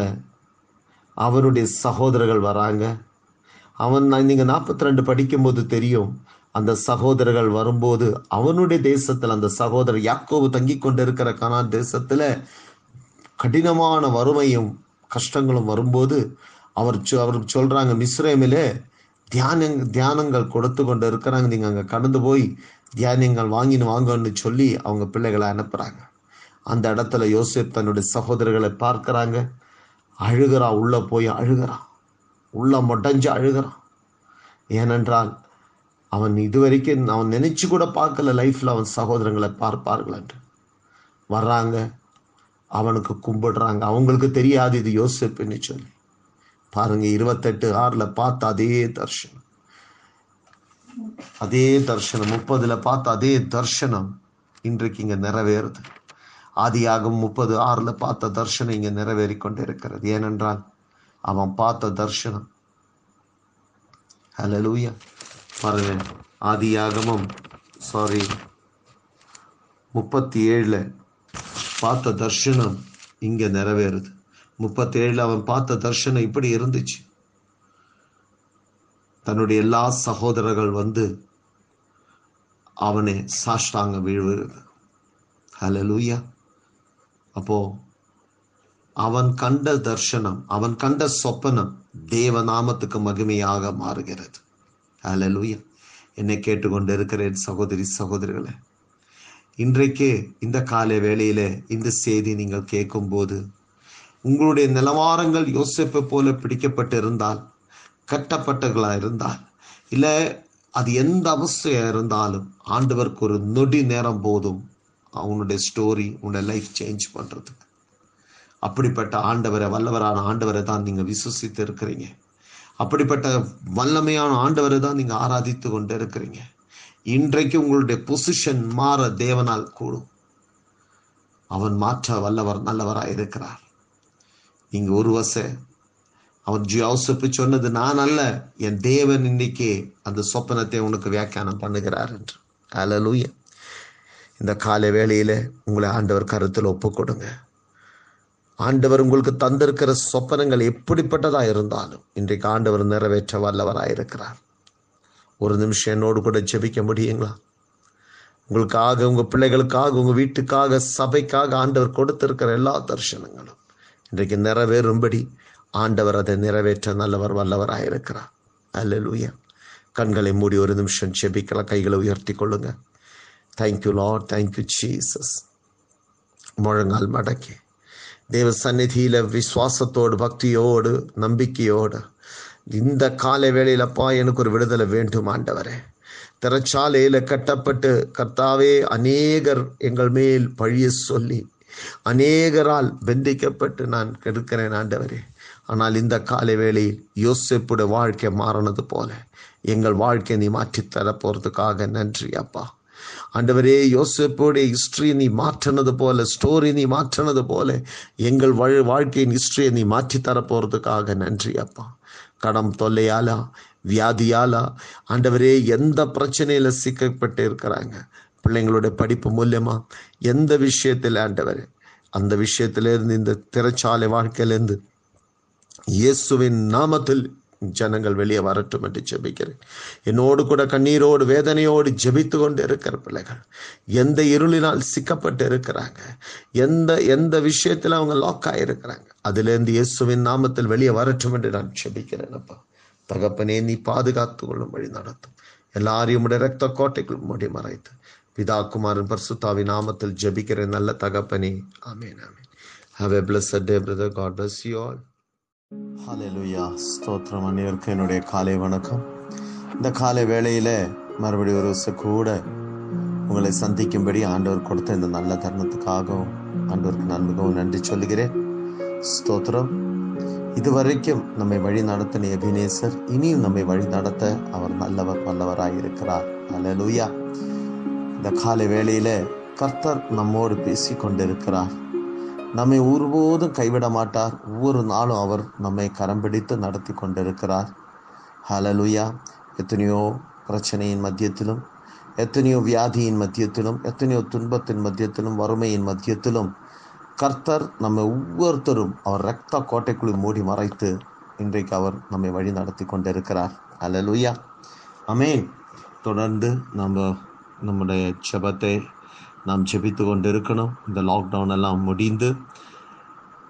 அவனுடைய சகோதரர்கள் வராங்க. அவன் நீங்கள் நாற்பத்தி ரெண்டு படிக்கும்போது தெரியும் அந்த சகோதரர்கள் வரும்போது அவனுடைய தேசத்தில் அந்த சகோதரர் யாக்கோவு தங்கி கொண்டிருக்கிற கனான் தேசத்தில் கடினமான வறுமையும் கஷ்டங்களும் வரும்போது அவர் சொ- அவருக்கு சொல்றாங்க மிஸ்ரேமிலே தியான தியானங்கள் கொடுத்து கொண்டு இருக்கிறாங்க. நீங்க அங்க கடந்து போய் தியானங்கள் வாங்கின்னு வாங்கன்னு சொல்லி அவங்க பிள்ளைகளை அனுப்புறாங்க. அந்த இடத்துல யோசேப் தன்னுடைய சகோதரர்களை பார்க்குறாங்க. அழுகிறா உள்ள போய் அழுகிறான் உள்ள மொட்டஞ்சு அழுகிறான் ஏனென்றால் அவன் இதுவரைக்கும் அவன் நினைச்சு கூட பார்க்கல லைஃப்ல அவன் சகோதரங்களை பார்ப்பார்கள் என்று. வர்றாங்க. அவனுக்கு கும்பிடுறாங்க. அவங்களுக்கு தெரியாது இது யோசிப்புன்னு சொல்லி. பாருங்க இருபத்தெட்டு ஆறுல பார்த்த அதே தர்ஷனம். அதே தர்ஷனம். முப்பதுல பார்த்த அதே தர்ஷனம் இன்றைக்கு இங்க நிறைவேறுது. ஆதியாகும் முப்பது ஆறுல பார்த்த தர்ஷனம் இங்க நிறைவேறி கொண்டு இருக்கிறது ஏனென்றால் அவன் பார்த்த தர்ஷனம். ஹலோ லூயா பாருங்க ஆதியாகமும் சாரி முப்பத்தி ஏழுல பார்த்த தர்ஷனம் இங்க நிறைவேறுது. முப்பத்தி ஏழுல அவன் பார்த்த தர்ஷனம் இப்படி இருந்துச்சு. தன்னுடைய எல்லா சகோதரர்கள் வந்து அவனை சாஷ்டாங்க வீழ்வுறது லூயா அப்போ அவன் கண்ட தர்ஷனம் அவன் கண்ட சொப்பனம் தேவ நாமத்துக்கு மகிமையாக மாறுகிறது. ஹalleluya. என்னை கேட்டுக்கொண்டு இருக்கிறேன் சகோதரி சகோதரிகளே. இன்றைக்கு இந்த காலை வேளையில இந்த செய்தி நீங்கள் கேட்கும்போது உங்களுடைய நிலவாரங்கள் யோசிப்பை போல பிடிக்கப்பட்டு இருந்தால் கட்டப்பட்டகளா இருந்தால் இல்ல அது எந்த அவஸ்தையாக இருந்தாலும் ஆண்டவருக்கு ஒரு நொடி நேரம் போதும். அவனுடைய ஸ்டோரி உன்னுடைய லைஃப் சேஞ்ச் பண்றதுக்கு. அப்படிப்பட்ட ஆண்டவரை வல்லவரான ஆண்டவரை தான் நீங்க விசுவசித்து இருக்கிறீங்க. அப்படிப்பட்ட வல்லமையான ஆண்டவரை தான் நீங்க ஆராதித்து கொண்டு இருக்கிறீங்க. இன்றைக்கு உங்களுடைய பொசிஷன் மாற தேவனால் கூடும். அவன் மாற்ற வல்லவர் நல்லவராக இருக்கிறார். நீங்க ஒரு வச. அவன் ஜோசப்பு சொன்னது நான் அல்ல என் தேவன் இன்னைக்கு அந்த சொப்பனத்தை உனக்கு வியாக்கியானம் பண்ணுகிறார் என்று. அலலூய இந்த காலை வேளையில உங்களை ஆண்டவர் கருத்தில் ஒப்பு கொடுங்க. ஆண்டவர் உங்களுக்கு தந்திருக்கிற சொப்பனங்கள் எப்படிப்பட்டதா இருந்தாலும் இன்றைக்கு ஆண்டவர் நிறைவேற்ற வல்லவராய் இருக்கிறார். ஒரு நிமிஷம் என்னோடு கூட ஜெபிக்க முடியுங்களா? உங்களுக்காக உங்க பிள்ளைகளுக்காக உங்க வீட்டுக்காக சபைக்காக ஆண்டவர் கொடுத்திருக்கிற எல்லா தரிசனங்களும். இன்றைக்கு நிறைவேறும்படி ஆண்டவர் அதை நிறைவேற்ற நல்லவர் வல்லவராயிருக்கிறார் இருக்கிறார். அல்லேலூயா கண்களை மூடி ஒரு நிமிஷம் செபிக்கலாம் கைகளை உயர்த்தி கொள்ளுங்க. தேங்க்யூ லார்ட் தேங்க்யூ ஜீசஸ் முழங்கால் மடக்கி. தேவ சந்நிதியில விசுவாசத்தோடு பக்தியோடு நம்பிக்கையோடு இந்த காலை வேளையிலப்பா எனக்கு ஒரு விடுதலை வேண்டும் ஆண்டவரே. திறச்சாலையில கட்டப்பட்டு கர்த்தாவே அநேகர் எங்கள் மேல் பழிய சொல்லி அநேகரால் பெந்திக்கப்பட்டு நான் கெடுக்கிறேன் ஆண்டவரே. ஆனால் இந்த காலை வேளையில் யோசிப்புடைய வாழ்க்கை மாறினது போல எங்கள் வாழ்க்கை நீ மாற்றித் தர போறதுக்காக நன்றி அப்பா. ஆண்டவரே யோசேப்போடைய ஹிஸ்டரி நீ மாற்றினது போல ஸ்டோரி நீ மாற்றினது போல எங்கள் வாழ்- வாழ்க்கையின் ஹிஸ்டரியை நீ மாற்றி தர போறதுக்காக நன்றி அப்பா. கடம் தொல்லையாலா வியாதியாலா ஆண்டவரே எந்த பிரச்சனையில சிக்கப்பட்டு இருக்கிறாங்க பிள்ளைங்களுடைய படிப்பு மூலியமா எந்த விஷயத்தில் ஆண்டவர் அந்த விஷயத்திலிருந்து இந்த திரைச்சாலை வாழ்க்கையிலிருந்து இயேசுவின் நாமத்தில் ஜனங்கள் வெளியே வரட்டும் என்று ஜெபிக்கிறேன். என்னோடு கூட கண்ணீரோடு வேதனையோடு ஜெபித்து கொண்டு இருக்கிற பிள்ளைகள் எந்த இருளினால் சிக்கப்பட்டு இருக்கிறாங்க எந்த எந்த விஷயத்தில் அவங்க லாக் இருக்கிறாங்க அதுலேருந்து இயேசுவின் நாமத்தில் வெளியே வரட்டும் என்று நான் ஜெபிக்கிறேன் அப்பா. தகப்பனே நீ பாதுகாத்து கொள்ளும் வழி நடத்தும். எல்லாரையும் உடைய ரத்த கோட்டைக்குள் மூடி மறைத்து பிதா குமாரன் பர்சுத்தாவி நாமத்தில் ஜபிக்கிற நல்ல தகப்பனே amen amen have a bless day brother God bless you all ஹalleluya ஸ்தோத்திரம் அனைவருக்கு என்னுடைய காலை வணக்கம் இந்த காலை வேளையில மறுபடியும் ஒரு வருஷம் கூட உங்களை சந்திக்கும்படி ஆண்டவர் கொடுத்த இந்த நல்ல தருணத்துக்காகவும் ஆண்டவருக்கு நான் மிகவும் நன்றி சொல்கிறேன் ஸ்தோத்திரம் இதுவரைக்கும் நம்மை வழி நடத்தின எபினேசர் இனியும் நம்மை வழி நடத்த அவர் நல்லவர் வல்லவராய் இருக்கிறார் அல்லேலூயா இந்த காலை வேளையில் கர்த்தர் நம்மோடு பேசி கொண்டிருக்கிறார் நம்மை ஒருபோதும் கைவிட மாட்டார். ஒவ்வொரு நாளும் அவர் நம்மை கரம் பிடித்து நடத்தி கொண்டிருக்கிறார் ஹலலுயா எத்தனையோ பிரச்சனையின் மத்தியத்திலும் எத்தனையோ வியாதியின் மத்தியத்திலும் எத்தனையோ துன்பத்தின் மத்தியத்திலும் வறுமையின் மத்தியத்திலும் கர்த்தர் நம்ம ஒவ்வொருத்தரும் அவர் ரத்த கோட்டைக்குள் மூடி மறைத்து இன்றைக்கு அவர் நம்மை வழி நடத்தி கொண்டிருக்கிறார் அலலுயா அமேன் தொடர்ந்து நம்ம நம்முடைய ஜபத்தை நாம் ஜெபித்து கொண்டிருக்கணும். இந்த லாக்டவுன் எல்லாம் முடிந்து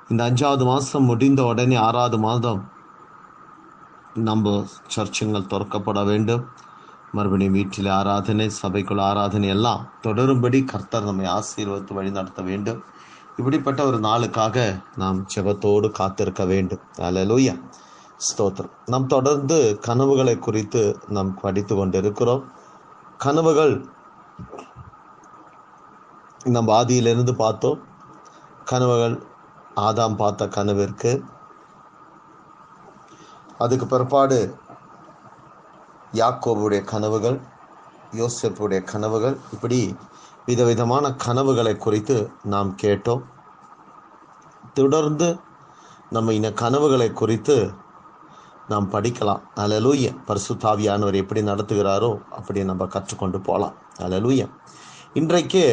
இந்த அஞ்சாவது மாதம் முடிந்த உடனே ஆறாவது மாதம் நம்ம சர்ச்சைகள் திறக்கப்பட வேண்டும். மறுபடியும் வீட்டில் ஆராதனை சபைக்குள் ஆராதனை எல்லாம் தொடரும்படி கர்த்தர் நம்மை ஆசீர்வத்து வழி நடத்த வேண்டும். இப்படிப்பட்ட ஒரு நாளுக்காக நாம் ஜெபத்தோடு காத்திருக்க வேண்டும். அலலூயா ஸ்தோத்திரம். நாம் தொடர்ந்து கனவுகளை குறித்து நாம் படித்து கொண்டிருக்கிறோம். கனவுகள் நம்ம ஆதியிலிருந்து பார்த்தோம். கனவுகள் ஆதாம் பார்த்த கனவு இருக்கு அதுக்கு பிற்பாடு யாக்கோபுடைய கனவுகள் யோசப்புடைய கனவுகள் இப்படி விதவிதமான கனவுகளை குறித்து நாம் கேட்டோம். தொடர்ந்து நம்ம இந்த கனவுகளை குறித்து நாம் படிக்கலாம். அலலூய பரிசுத்தாவியானவர் எப்படி நடத்துகிறாரோ அப்படி நம்ம கற்றுக்கொண்டு போகலாம் அலலூய இன்றைக்கு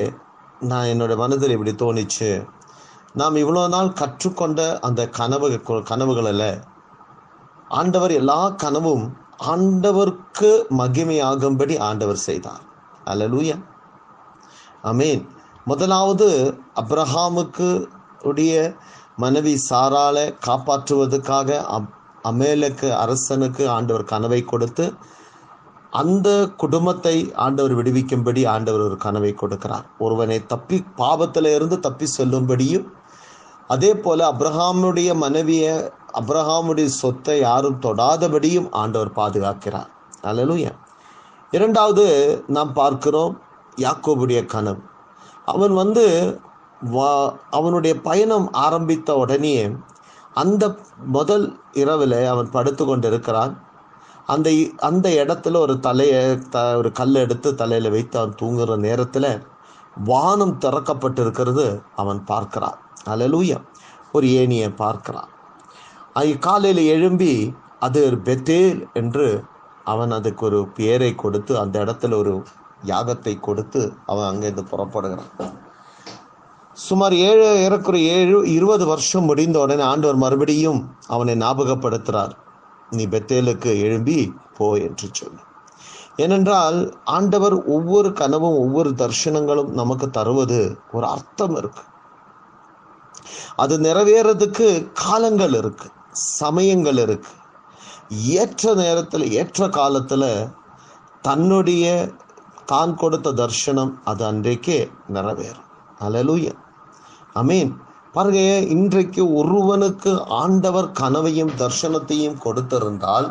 நான் என்னோட மனதில் இப்படி தோணிச்சு நாம் இவ்வளோ நாள் கற்றுக்கொண்ட அந்த கனவு கனவுகளில் ஆண்டவர் எல்லா கனவும் ஆண்டவருக்கு மகிமையாகும்படி ஆண்டவர் செய்தார். அலலூய அமீன் முதலாவது அப்ரஹாமுக்கு உடைய மனைவி சாரால காப்பாற்றுவதற்காக அப் அமேலுக்கு அரசனுக்கு ஆண்டவர் கனவை கொடுத்து அந்த குடும்பத்தை ஆண்டவர் விடுவிக்கும்படி ஆண்டவர் ஒரு கனவை கொடுக்கிறார். ஒருவனை தப்பி பாவத்தில் இருந்து தப்பி செல்லும்படியும் அதே போல அப்ரஹாமுடைய மனைவியை அப்ரஹாமுடைய சொத்தை யாரும் தொடாதபடியும் ஆண்டவர் பாதுகாக்கிறார். அல்லலுயா. இரண்டாவது நாம் பார்க்கிறோம் யாக்கோபுடைய கனவு. அவன் வந்து வா அவனுடைய பயணம் ஆரம்பித்த உடனே அந்த முதல் இரவில் அவன் படுத்து கொண்டிருக்கிறான் அந்த அந்த இடத்துல ஒரு தலையை த ஒரு கல் எடுத்து தலையில் வைத்து அவன் தூங்குகிற நேரத்தில் வானம் திறக்கப்பட்டிருக்கிறது. அவன் பார்க்கிறான். அலலூயா ஒரு ஏணியை பார்க்கிறான். அது காலையில் எழும்பி அது பெத்தேல் என்று அவன் அதுக்கு ஒரு பேரை கொடுத்து அந்த இடத்துல ஒரு யாகத்தை கொடுத்து அவன் அங்கேருந்து புறப்படுகிறான். சுமார் ஏழு ஏறக்குறைய ஏழு இருபது வருஷம் முடிந்த உடனே ஆண்டவர் மறுபடியும் அவனை ஞாபகப்படுத்துகிறார் நீ பெத்தேலுக்கு எழும்பி போ என்று சொல்லு. ஏனென்றால் ஆண்டவர் ஒவ்வொரு கனவும் ஒவ்வொரு தர்ஷனங்களும் நமக்கு தருவது ஒரு அர்த்தம் இருக்கு. அது நிறைவேறதுக்கு காலங்கள் இருக்கு சமயங்கள் இருக்கு. ஏற்ற நேரத்தில் ஏற்ற காலத்தில் தன்னுடைய தான் கொடுத்த தர்ஷனம் அது அன்றைக்கே நிறைவேறும். அலலூயன் அமீன் பாருங்க இன்றைக்கு ஒருவனுக்கு ஆண்டவர் கனவையும் தர்சனத்தையும் கொடுத்திருந்தால்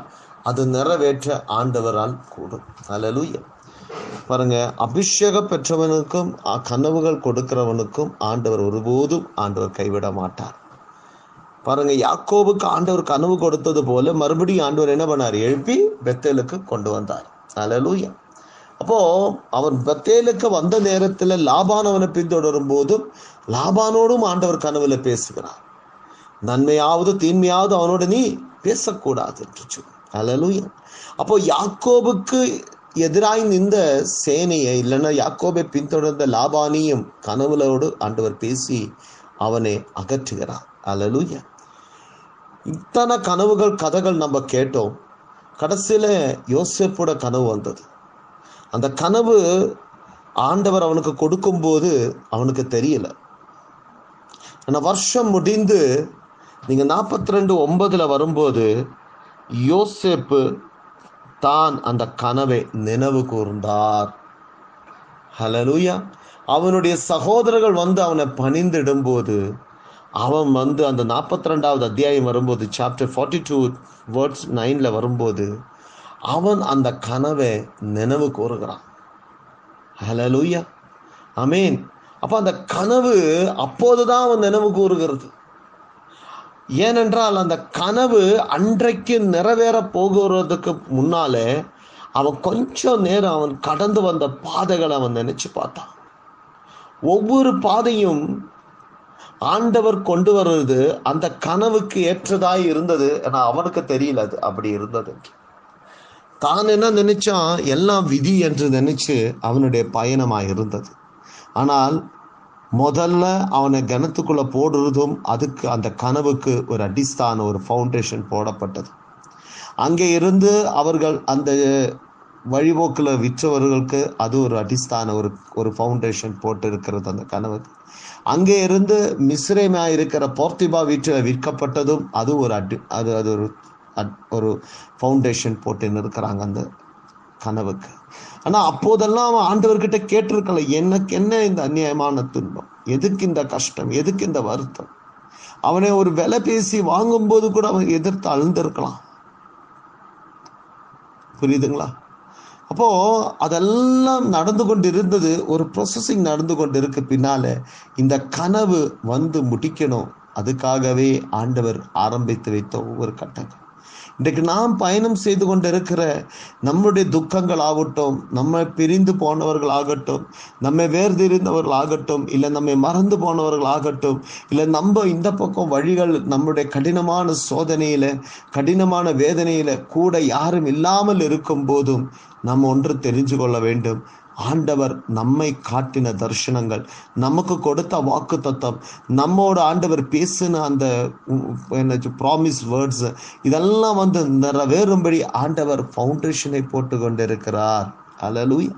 அது நிறைவேற்ற ஆண்டவரால் கூடும். அலலூய பாருங்க அபிஷேக பெற்றவனுக்கும் கனவுகள் கொடுக்கிறவனுக்கும் ஆண்டவர் ஒருபோதும் ஆண்டவர் கைவிட மாட்டார். பாருங்க யாக்கோவுக்கு ஆண்டவர் கனவு கொடுத்தது போல மறுபடியும் ஆண்டவர் என்ன பண்ணார்? எழுப்பி பெத்தலுக்கு கொண்டு வந்தார். அலலூயா அப்போ அவன் பத்தேலுக்கு வந்த நேரத்தில் லாபான் அவனை பின்தொடரும் போதும் லாபானோடும் ஆண்டவர் கனவுல பேசுகிறார். நன்மையாவது தீன்மையாவது அவனோட நீ பேசக்கூடாது என்று சொல்லி அலலூயா அப்போ யாக்கோபுக்கு எதிராய் நின்ற சேனையை இல்லைன்னா யாக்கோபை பின்தொடர்ந்த லாபானியும் கனவுலோடு ஆண்டவர் பேசி அவனை அகற்றுகிறார். அலலூயா இத்தனை கனவுகள் கதைகள் நம்ம கேட்டோம். கடைசியில யோசிப்போட கனவு வந்தது. அந்த கனவு ஆண்டவர் அவனுக்கு கொடுக்கும்போது அவனுக்கு தெரியல. ஆனால் வருஷம் முடிந்து நீங்கள் நாற்பத்தி ரெண்டு ஒன்பதில் வரும்போது யோசேப்பு தான் அந்த கனவை நினைவு கூர்ந்தார். ஹலலூயா அவனுடைய சகோதரர்கள் வந்து அவனை பணிந்திடும்போது அவன் வந்து அந்த நாற்பத்தி ரெண்டாவது அத்தியாயம் வரும்போது சாப்டர் ஃபார்ட்டி டூ வேர்ட்ஸ் நைனில் வரும்போது அவன் அந்த கனவை நினைவு கூறுகிறான். ஹலலூயா அமீன் அப்போ அந்த கனவு அப்போதுதான் அவன் நினைவு கூறுகிறது. ஏனென்றால் அந்த கனவு அன்றைக்கு நிறைவேற போகிறதுக்கு முன்னாலே அவன் கொஞ்சம் நேரம் அவன் கடந்து வந்த பாதைகளை அவன் நினைச்சு பார்த்தான். ஒவ்வொரு பாதையும் ஆண்டவர் கொண்டு வர்றது அந்த கனவுக்கு ஏற்றதாய் இருந்தது ஏன்னா அவனுக்கு தெரியல அது அப்படி இருந்தது தான் என்ன நினைச்சான்? எல்லாம் விதி என்று நினைச்சு அவனுடைய பயணமாக இருந்தது. ஆனால் முதல்ல அவனை கணத்துக்குள்ள போடுறதும் அதுக்கு அந்த கனவுக்கு ஒரு அடிஸ்தான ஒரு ஃபவுண்டேஷன் போடப்பட்டது. அங்கே இருந்து அவர்கள் அந்த வழிபோக்கில் விற்றவர்களுக்கு அது ஒரு அடிஸ்தான ஒரு ஒரு ஃபவுண்டேஷன் போட்டு இருக்கிறது அந்த கனவுக்கு அங்கே இருந்து மிஸ்ரேமா இருக்கிற போர்த்திபா வீட்டில் விற்கப்பட்டதும் அது ஒரு அடி அது அது ஒரு அட்- ஒரு ஃபவுண்டேஷன் போட்டு இருக்கிறாங்க அந்த கனவுக்கு. ஆனால் அப்போதெல்லாம் அவன் ஆண்டவர்கிட்ட கேட்டிருக்கல எனக்கு என்ன இந்த அநியாயமான துன்பம்? எதுக்கு இந்த கஷ்டம்? எதுக்கு இந்த வருத்தம்? அவனை ஒரு விலை பேசி வாங்கும்போது கூட அவன் எதிர்த்து அழுந்திருக்கலாம். புரியுதுங்களா? அப்போ அதெல்லாம் நடந்து கொண்டு இருந்தது ஒரு ப்ரொசஸிங் நடந்து கொண்டு இருக்கு பின்னால இந்த கனவு வந்து முடிக்கணும். அதுக்காகவே ஆண்டவர் ஆரம்பித்து வைத்த ஒவ்வொரு கட்டங்கள். இன்றைக்கு நாம் பயணம் செய்து கொண்டிருக்கிற நம்முடைய துக்கங்கள் ஆகட்டும் நம்ம பிரிந்து போனவர்கள் ஆகட்டும் நம்மை வேர்திரிந்தவர்கள் ஆகட்டும் இல்லை நம்மை மறந்து போனவர்கள் ஆகட்டும் இல்லை நம்ம இந்த பக்கம் வழிகள் நம்முடைய கடினமான சோதனையில் கடினமான வேதனையில் கூட யாரும் இல்லாமல் இருக்கும் போதும் நாம் ஒன்று தெரிஞ்சு கொள்ள வேண்டும். ஆண்டவர் நம்மை காட்டின தரிசனங்கள். நமக்கு கொடுத்த வாக்கு தத்துவம் நம்மோட ஆண்டவர் பேசின அந்த ப்ராமிஸ் வேர்ட்ஸ் இதெல்லாம் வந்து நிறைவேறும்படி ஆண்டவர் ஃபவுண்டேஷனை போட்டு கொண்டிருக்கிறார். அலலூய்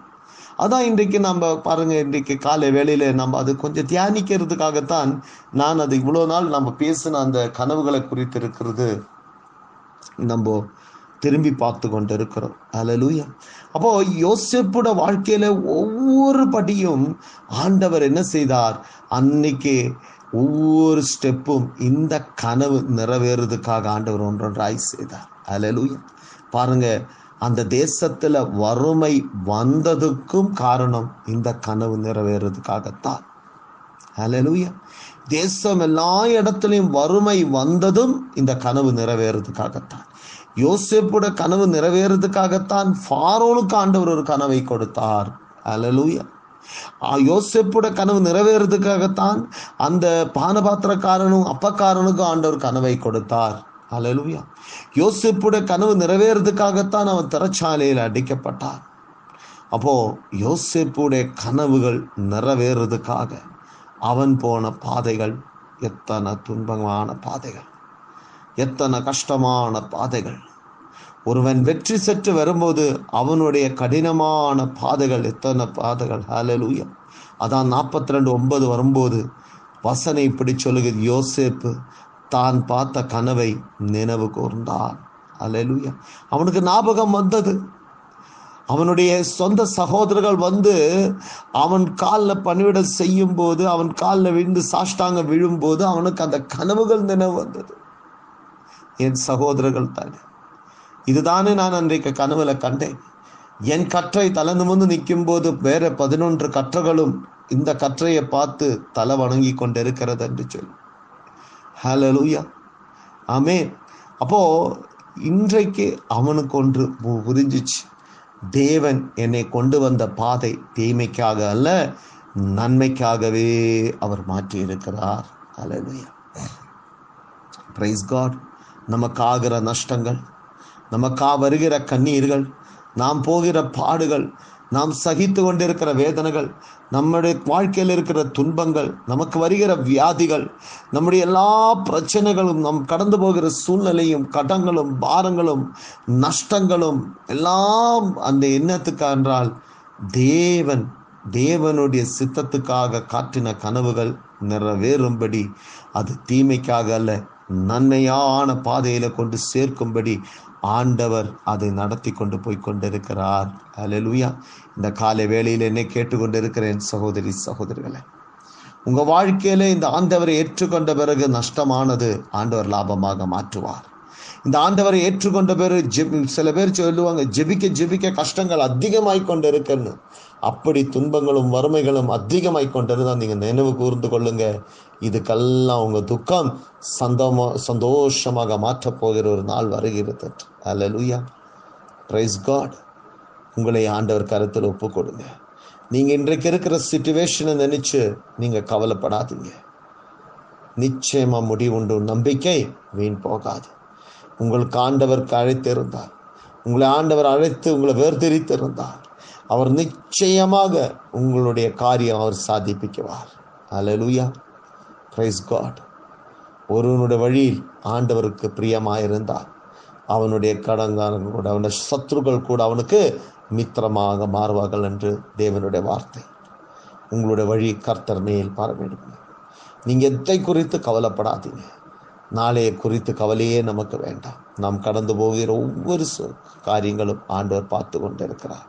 அதான் இன்றைக்கு நம்ம பாருங்க இன்றைக்கு காலை வேளையில நம்ம அது கொஞ்சம் தியானிக்கிறதுக்காகத்தான் நான் அது இவ்வளோ நாள் நம்ம பேசின அந்த கனவுகளை குறித்து இருக்கிறது நம்ம திரும்பி பார்த்து கொண்டு இருக்கிறோம் அலலூயா அப்போ யோசிப்புட வாழ்க்கையில ஒவ்வொரு படியும் ஆண்டவர் என்ன செய்தார்? அன்னைக்கு ஒவ்வொரு ஸ்டெப்பும் இந்த கனவு நிறைவேறதுக்காக ஆண்டவர் ஒன்றொன்றாய் செய்தார். அலலூயா பாருங்க அந்த தேசத்துல வறுமை வந்ததுக்கும் காரணம் இந்த கனவு நிறைவேறதுக்காகத்தான் ஹalleluya தேசம் எல்லா இடத்துலையும் வறுமை வந்ததும் இந்த கனவு நிறைவேறதுக்காகத்தான் யோசேப்போட கனவு நிறைவேறதுக்காகத்தான் ஃபாரோனுக்கு ஆண்டவர் ஒரு கனவை கொடுத்தார். அலலூயா யோசேப்போட கனவு நிறைவேறதுக்காகத்தான் அந்த பானபாத்திரக்காரனும் அப்பக்காரனுக்கும் ஆண்டவர் கனவை கொடுத்தார். அலலுயா யோசிப்புடைய கனவு நிறைவேறதுக்காகத்தான் அவன் திறச்சாலையில் அடிக்கப்பட்டான். அப்போ யோசிப்புடைய கனவுகள் நிறைவேறதுக்காக அவன் போன பாதைகள் எத்தனை துன்பமான பாதைகள் எத்தனை கஷ்டமான பாதைகள். ஒருவன் வெற்றி செற்று வரும்போது அவனுடைய கடினமான பாதைகள் எத்தனை பாதைகள்? ஹாலலூயா அதான் நாற்பத்தி ரெண்டு ஒன்பது வரும்போது வசனை இப்படி சொல்லுகிறது. யோசேப்பு தான் பார்த்த கனவை நினைவு கூர்ந்தான் அலலுயா அவனுக்கு ஞாபகம் வந்தது. அவனுடைய சொந்த சகோதரர்கள் வந்து அவன் காலில் பணிவிட செய்யும் போது அவன் காலில் விழுந்து சாஷ்டாங்க விழும்போது அவனுக்கு அந்த கனவுகள் நினைவு வந்தது. என் சகோதரர்கள் தானே. இதுதானே நான் அன்றைக்கு கனவுல கண்டேன். என் கற்றை தலை நிமிர்ந்து நிற்கும் போது வேற பதினொன்று கற்றைகளும் இந்த கற்றையை பார்த்து தலை வணங்கி கொண்டிருக்கிறது என்று சொல்லி ஹalleluya ஆமே அப்போ இன்றைக்கு அவனுக்கு ஒன்று புரிஞ்சிச்சு. தேவன் என்னை கொண்டு வந்த பாதை தீமைக்காக அல்ல நன்மைக்காகவே அவர் மாற்றி இருக்கிறார் ஹalleluya பிரைஸ் காட் நமக்கு ஆகிற நஷ்டங்கள் நமக்கா வருகிற கண்ணீர்கள் நாம் போகிற பாடுகள் நாம் சகித்து கொண்டிருக்கிற வேதனைகள் நம்முடைய வாழ்க்கையில் இருக்கிற துன்பங்கள் நமக்கு வருகிற வியாதிகள் நம்முடைய எல்லா பிரச்சனைகளும் நம் கடந்து போகிற சூழ்நிலையும் கடங்களும் பாரங்களும் நஷ்டங்களும் எல்லாம் அந்த எண்ணத்துக்கு என்றால் தேவன் தேவனுடைய சித்தத்துக்காக காட்டின கனவுகள் நிறைவேறும்படி அது தீமைக்காக அல்ல நன்மையான பாதையில் கொண்டு சேர்க்கும்படி ஆண்டவர் அதை நடத்தி கொண்டு போய் கொண்டிருக்கிறார். அலலுயா இந்த காலை வேளையில் என்னை கேட்டுக்கொண்டிருக்கிறேன் சகோதரி சகோதரிகளை. உங்க வாழ்க்கையில இந்த ஆண்டவரை ஏற்றுக்கொண்ட பிறகு நஷ்டமானது ஆண்டவர் லாபமாக மாற்றுவார். இந்த ஆண்டவரை ஏற்றுக்கொண்ட பிறகு ஜெபி சில பேர் சொல்லுவாங்க ஜெபிக்க ஜெபிக்க கஷ்டங்கள் அதிகமாய் கொண்டிருக்குன்னு. அப்படி துன்பங்களும் வறுமைகளும் அதிகமாய் கொண்டிருந்தால் நீங்கள் நினைவு கூர்ந்து கொள்ளுங்க. இதுக்கெல்லாம் உங்கள் துக்கம் சந்தமா சந்தோஷமாக மாற்றப் போகிற ஒரு நாள் வருகிறது அல்லேலூயா ப்ரைஸ் காட் உங்களை ஆண்டவர் கருத்தில் ஒப்பு கொடுங்க நீங்கள் இன்றைக்கு இருக்கிற சுச்சுவேஷனை நினச்சி நீங்கள் கவலைப்படாதீங்க. நிச்சயமாக முடிவுண்டு நம்பிக்கை வீண் போகாது. உங்களுக்கு ஆண்டவர் அழைத்திருந்தார். உங்களை ஆண்டவர் அழைத்து உங்களை வேர்திரித்திருந்தார். அவர் நிச்சயமாக உங்களுடைய காரியம் அவர் சாதிப்பிக்குவார். அலலுயா பிரைஸ் காட் ஒருவனுடைய வழியில் ஆண்டவருக்கு பிரியமாயிருந்தார். அவனுடைய கடங்காரன் கூட அவனுடைய சத்துருக்கள் கூட அவனுக்கு மித்திரமாக மாறுவார்கள் என்று தேவனுடைய வார்த்தை. உங்களுடைய வழி கர்த்தர் மேல் பார நீங்கள் எதை குறித்து கவலைப்படாதீங்க. நாளைய குறித்து கவலையே நமக்கு வேண்டாம். நாம் கடந்து போகிற ஒவ்வொரு காரியங்களும் ஆண்டவர் பார்த்து கொண்டிருக்கிறார்.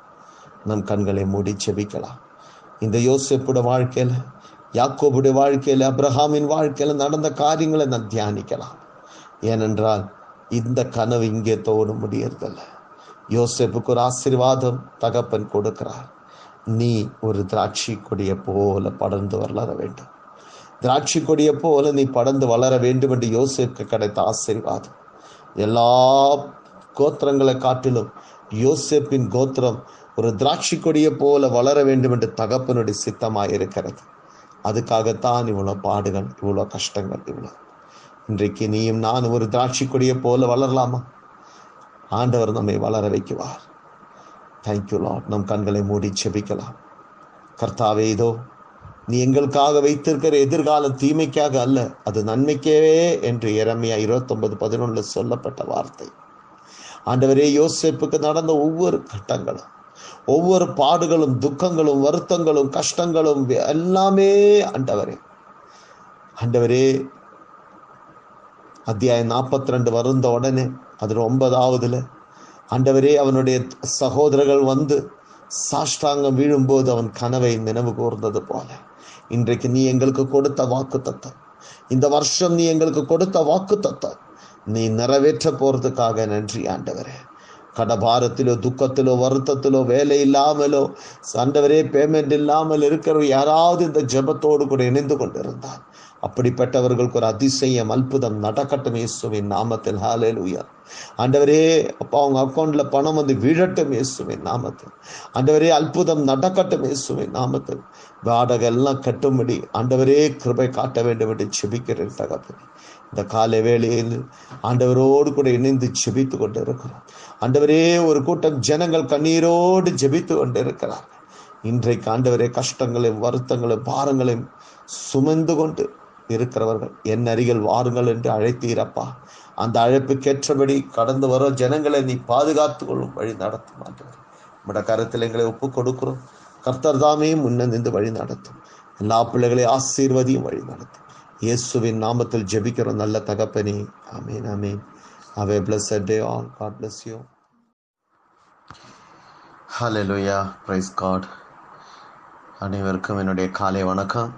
நம் கண்களை மூடி செபிக்கலாம். இந்த யோசேப்புடைய வாழ்க்கையில் யாக்கோபுடைய வாழ்க்கையில் அப்ரஹாமின் வாழ்க்கையில் நடந்த காரியங்களை நான் தியானிக்கலாம். ஏனென்றால் இந்த கனவு இங்கே தோண முடியறதில்ல. யோசிப்புக்கு ஒரு ஆசீர்வாதம் தகப்பன் கொடுக்கிறார். நீ ஒரு திராட்சை கொடியை போல படர்ந்து வளர வேண்டும். திராட்சை கொடியை போல நீ படர்ந்து வளர வேண்டும் என்று யோசிப்புக்கு கிடைத்த ஆசீர்வாதம். எல்லா கோத்திரங்களை காட்டிலும் யோசேப்பின் கோத்திரம் ஒரு திராட்சை கொடியை போல வளர வேண்டும் என்று தகப்பனுடைய சித்தமாக இருக்கிறது அதுக்காகத்தான் இவ்வளோ பாடுகள் இவ்வளோ கஷ்டங்கள் இவ்வளோ இன்றைக்கு நீயும் நானும் ஒரு திராட்சை கொடியை போல வளரலாமா? ஆண்டவர் நம்மை வளர வைக்குவார். தேங்க்யூ லாட் நம் கண்களை மூடி செபிக்கலாம். கர்த்தாவே இதோ நீ எங்களுக்காக வைத்திருக்கிற எதிர்காலம் தீமைக்காக அல்ல அது நன்மைக்கே என்று இறமையா இருபத்தொன்பது பதினொன்று சொல்லப்பட்ட வார்த்தை. ஆண்டவரே யோசேப்புக்கு நடந்த ஒவ்வொரு கட்டங்களும் ஒவ்வொரு பாடுகளும் துக்கங்களும் வருத்தங்களும் கஷ்டங்களும் எல்லாமே ஆண்டவரே. ஆண்டவரே அத்தியாயம் நாற்பத்தி ரெண்டு வருந்த உடனே அதில் ஒன்பதாவதுல ஆண்டவரே அவனுடைய சகோதரர்கள் வந்து சாஷ்டாங்கம் வீழும்போது அவன் கனவை நினைவு கூர்ந்தது போல. இன்றைக்கு நீ எங்களுக்கு கொடுத்த வாக்கு தத்தம் இந்த வருஷம் நீ எங்களுக்கு கொடுத்த வாக்கு தத்தம் நீ நிறைவேற்ற போறதுக்காக நன்றி ஆண்டவரே. கடபாரத்திலோ துக்கத்திலோ வருத்தத்திலோ வேலை இல்லாமலோ ஆண்டவரே பேமெண்ட் இல்லாமல் இருக்கிற யாராவது இந்த ஜபத்தோடு கூட இணைந்து கொண்டிருந்தான் அப்படிப்பட்டவர்களுக்கு ஒரு அதிசயம் அற்புதம் நடக்கட்டும் இயேசுவின் நாமத்தில். ஹalleluya ஆண்டவரே அப்பா அவங்க அக்கௌண்ட்ல பணம் வந்து விழட்டும் இயேசுவின் நாமத்தில். ஆண்டவரே அற்புதம் நடக்கட்டும் இயேசுவின் நாமத்தில். வாடகை எல்லாம் கட்டும்படி ஆண்டவரே கிருபை காட்ட வேண்டும் என்று செபிக்கிறேன் தகப்பனே. இந்த காலை வேளையில் ஆண்டவரோடு கூட இணைந்து ஜெபித்து கொண்டு இருக்கிறோம் ஆண்டவரே ஒரு கூட்டம் ஜனங்கள் கண்ணீரோடு ஜெபித்து கொண்டு இருக்கிறார் இன்றைக்கு ஆண்டவரே கஷ்டங்களையும் வருத்தங்களையும் பாரங்களையும் சுமந்து கொண்டு இருக்கிறவர்கள். என் அருகில் வாருங்கள் என்று அழைத்தீரப்பா. அந்த அழைப்புக்கேற்றபடி கடந்து வர ஜனங்களை நீ பாதுகாத்து கொள்ளும் வழி நடத்தும் ஆண்டவர். உம்முடைய கருத்தில் எங்களை ஒப்பு கொடுக்கிறோம். கர்த்தர் தாமே முன்ன நின்று வழி நடத்தும். எல்லா பிள்ளைகளையும் ஆசீர்வதியும் வழி நடத்தும். இயேசுவின் நாமத்தில் ஜெபிக்கிறோம். நல்ல தகப்பனே. Amen amen. Have bless day all God bless you hallelujah praise God அனைவருக்கும் என்னுடைய காலை வணக்கம்.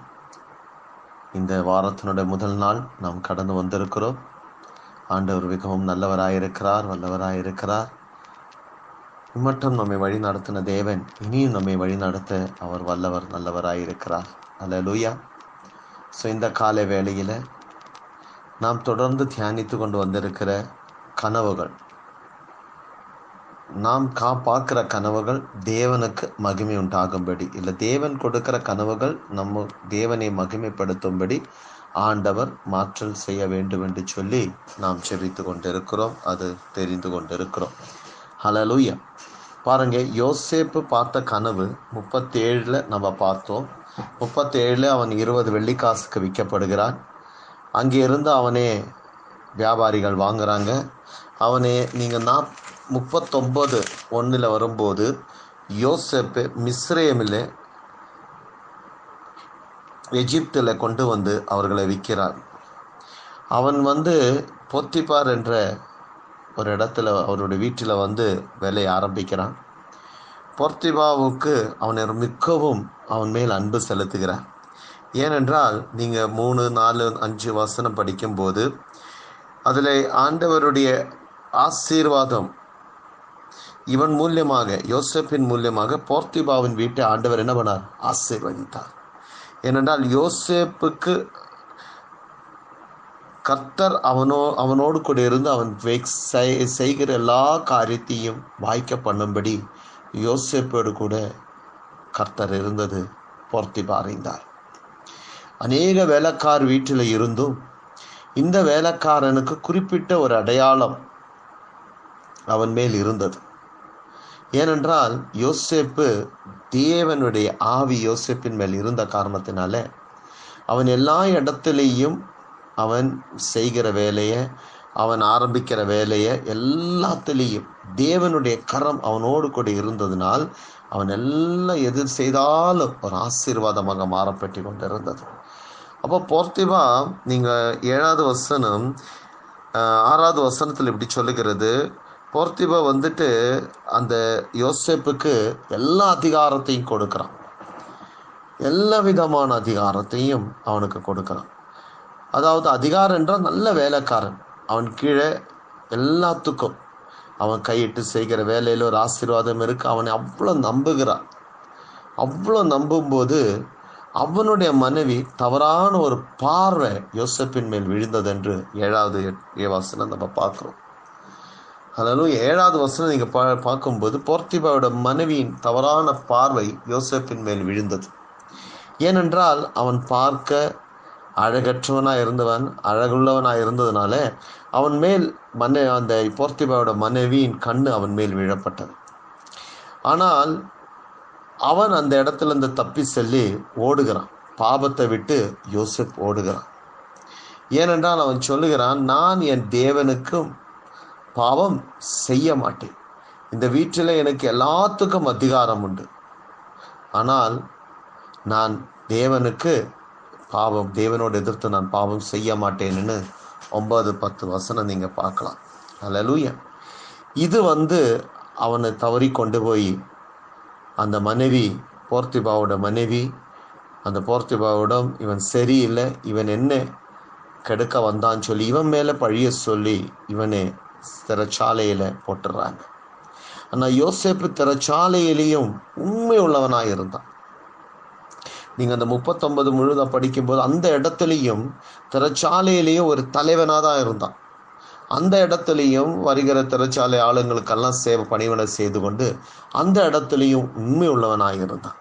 இந்த வாரத்தினுடைய முதல் நாள் நாம் கடந்து வந்திருக்கிறோம். ஆண்டவர் மிகவும் நல்லவராயிருக்கிறார் வல்லவராயிருக்கிறார். இம்மட்டும் நம்மை வழி நடத்தின தேவன் இனியும் நம்மை வழி நடத்த அவர் வல்லவர் நல்லவராயிருக்கிறார். அல்லேலூயா. ஸோ இந்த காலை வேளையில் நாம் தொடர்ந்து தியானித்து கொண்டு வந்திருக்கிற கனவுகள் நாம் கா பார்க்குற கனவுகள் தேவனுக்கு மகிமை உண்டாகும்படி இல்லை தேவன் கொடுக்கிற கனவுகள் நம்ம தேவனை மகிமைப்படுத்தும்படி ஆண்டவர் மாற்றல் செய்ய வேண்டும் என்று சொல்லி நாம் செவித்து கொண்டிருக்கிறோம் அது தெரிந்து கொண்டிருக்கிறோம். ஹலலூயா பாருங்க யோசேப்பு பார்த்த கனவு முப்பத்தேழில் நம்ம பார்த்தோம். முப்பத்தேழில் அவன் இருபது வெள்ளிக்காசுக்கு விற்கப்படுகிறான். அங்கே இருந்து அவனே வியாபாரிகள் வாங்குறாங்க. அவனே நீங்கள் நான் முப்பத்தொம்பது ஒன்றில் வரும்போது யோசேப்பு மிஸ்ரேமில் எஜிப்தில் கொண்டு வந்து அவர்களை விற்கிறான். அவன் வந்து பொத்திப்பார் என்ற ஒரு இடத்துல அவருடைய வீட்டில் வந்து வேலையை ஆரம்பிக்கிறான். பொர்த்திபாவுக்கு அவனை மிக்கவும் அவன் மேல் அன்பு செலுத்துகிறார் ஏனென்றால் நீங்கள் மூணு நாலு அஞ்சு வசனம் படிக்கும்போது அதில் ஆண்டவருடைய ஆசீர்வாதம் இவன் மூலியமாக யோசப்பின் மூலியமாக போர்த்திபாவின் வீட்டை ஆண்டவர் என்ன பண்ணார்? ஆசீர்வதித்தார். ஏனென்றால் யோசேப்புக்கு கர்த்தர் அவனோ அவனோடு கூட இருந்து அவன் செய்கிற எல்லா காரியத்தையும் வாய்க்க பண்ணும்படி யோசேப்போடு கூட கர்த்தர் இருந்தது போர்த்திபா அறிந்தார். அநேக வேலைக்கார் வீட்டில் இருந்தும் இந்த வேலைக்காரனுக்கு குறிப்பிட்ட ஒரு அடையாளம் அவன் மேல் இருந்தது. ஏனென்றால் யோசேப்பு தேவனுடைய ஆவி யோசேப்பின் மேல் இருந்த காரணத்தினால அவன் எல்லா இடத்துலையும் அவன் செய்கிற வேலையை அவன் ஆரம்பிக்கிற வேலையை எல்லாத்துலேயும் தேவனுடைய கரம் அவனோடு கூட இருந்ததினால் அவன் எல்லாம் எதிர் செய்தாலும் ஒரு ஆசீர்வாதமாக மாறப்பட்டு கொண்டிருந்தது. அப்போ போர்த்திவா நீங்கள் ஏழாவது வசனம் ஆறாவது வசனத்தில் இப்படி சொல்லுகிறது போர்த்திபா வந்துட்டு அந்த யோசேப்புக்கு எல்லா அதிகாரத்தையும் கொடுக்குறான். எல்லா விதமான அதிகாரத்தையும் அவனுக்கு கொடுக்குறான். அதாவது அதிகாரம் என்றால் நல்ல வேலைக்காரன். அவன் கீழே எல்லாத்துக்கும் அவன் கையிட்டு செய்கிற வேலையில் ஒரு ஆசீர்வாதம் இருக்கு. அவனை அவ்வளோ நம்புகிறான். அவ்வளோ நம்பும்போது அவனுடைய மனைவி தவறான ஒரு பார்வை யோசப்பின் மேல் விழுந்தது என்று ஏழாவது ஏவாசனம் நம்ம பார்க்குறோம். அதனால ஏழாவது வசனம் நீங்கள் பா பார்க்கும்போது போர்த்திபாவோட மனைவியின் தவறான பார்வை யோசப்பின் மேல் விழுந்தது. ஏனென்றால் அவன் பார்க்க அழகற்றவனாக இருந்தவன் அழகுள்ளவனாக இருந்ததுனால அவன் மேல் மனை அந்த போர்த்திபாவோட மனைவியின் கண்ணு அவன் மேல் விழப்பட்டது. ஆனால் அவன் அந்த இடத்துல இருந்து தப்பி செல்லி ஓடுகிறான். பாபத்தை விட்டு யோசப் ஓடுகிறான். ஏனென்றால் அவன் சொல்லுகிறான் நான் என் தேவனுக்கும் பாவம் செய்ய மாட்டேன் இந்த வீட்டில் எனக்கு எல்லாத்துக்கும் அதிகாரம் உண்டு. ஆனால் நான் தேவனுக்கு பாவம் தேவனோடு எதிர்த்து நான் பாவம் செய்ய மாட்டேன்னு ஒன்பது பத்து வசனம் நீங்கள் பார்க்கலாம். அலலூய இது வந்து அவனை தவறி கொண்டு போய் அந்த மனைவி போர்த்திபாவோட மனைவி அந்த போர்த்திபாவிடம் இவன் சரியில்லை இவன் என்ன கெடுக்க வந்தான்னு சொல்லி இவன் மேலே பழிய சொல்லி இவனை திரைச்சாலையில் போட்டுடுறாங்க ஆனால் யோசேப்பு திரைச்சாலையிலையும் உண்மை உள்ளவனாக இருந்தான். நீங்கள் அந்த முப்பத்தொன்பது முழுதாக படிக்கும்போது அந்த இடத்துலையும் திரைச்சாலையிலையும் ஒரு தலைவனாக தான் இருந்தான். அந்த இடத்துலையும் வருகிற திரைச்சாலை ஆளுங்களுக்கெல்லாம் சேவை பணிவனை செய்து கொண்டு அந்த இடத்துலையும் உண்மை உள்ளவனாக இருந்தான்.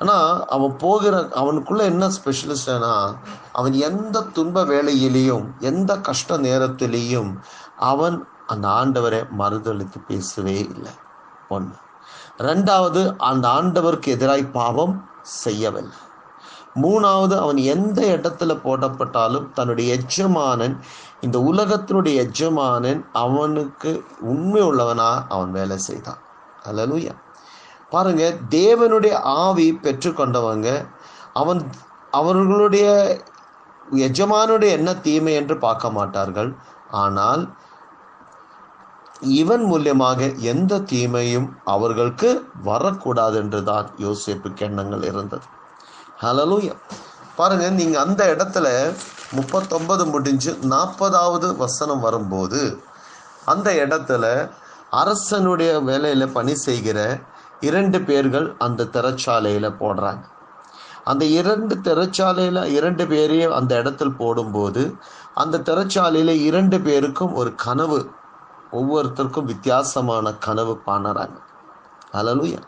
ஆனால் அவன் போகிற அவனுக்குள்ள என்ன ஸ்பெஷலிஸ்ட்னா அவன் எந்த துன்ப வேலையிலையும் எந்த கஷ்ட நேரத்திலையும் அவன் அந்த ஆண்டவரை மறுதளித்து பேசவே இல்லை. ஒன்று ரெண்டாவது அந்த ஆண்டவருக்கு எதிராய் பாவம் செய்யவில்லை. மூணாவது அவன் எந்த இடத்துல போடப்பட்டாலும் தன்னுடைய எஜமானன் இந்த உலகத்தினுடைய எஜமானன் அவனுக்கு உண்மை உள்ளவனா அவன் வேலை செய்தான். அல்லலுயா. பாருங்க தேவனுடைய ஆவி பெற்றுக்கொண்டவங்க அவன் அவர்களுடைய எஜமானுடைய என்ன தீமை என்று பார்க்க மாட்டார்கள். ஆனால் இவன் மூலியமாக எந்த தீமையும் அவர்களுக்கு வரக்கூடாது என்றுதான் யோசிப்புக்கு எண்ணங்கள் இருந்தது. ஹலலூயா பாருங்க நீங்க அந்த இடத்துல முப்பத்தொன்பது முடிஞ்சு நாற்பதாவது வசனம் வரும்போது அந்த இடத்துல அரசனுடைய வேலையில பணி செய்கிற இரண்டு பேர்கள் அந்த திரைச்சாலையில போடுறாங்க. அந்த இரண்டு திறச்சாலையில் இரண்டு பேரையும் அந்த இடத்துல போடும்போது அந்த திரைச்சாலையில இரண்டு பேருக்கும் ஒரு கனவு ஒவ்வொருத்தருக்கும் வித்தியாசமான கனவு பண்ணுறாங்க அலலுயா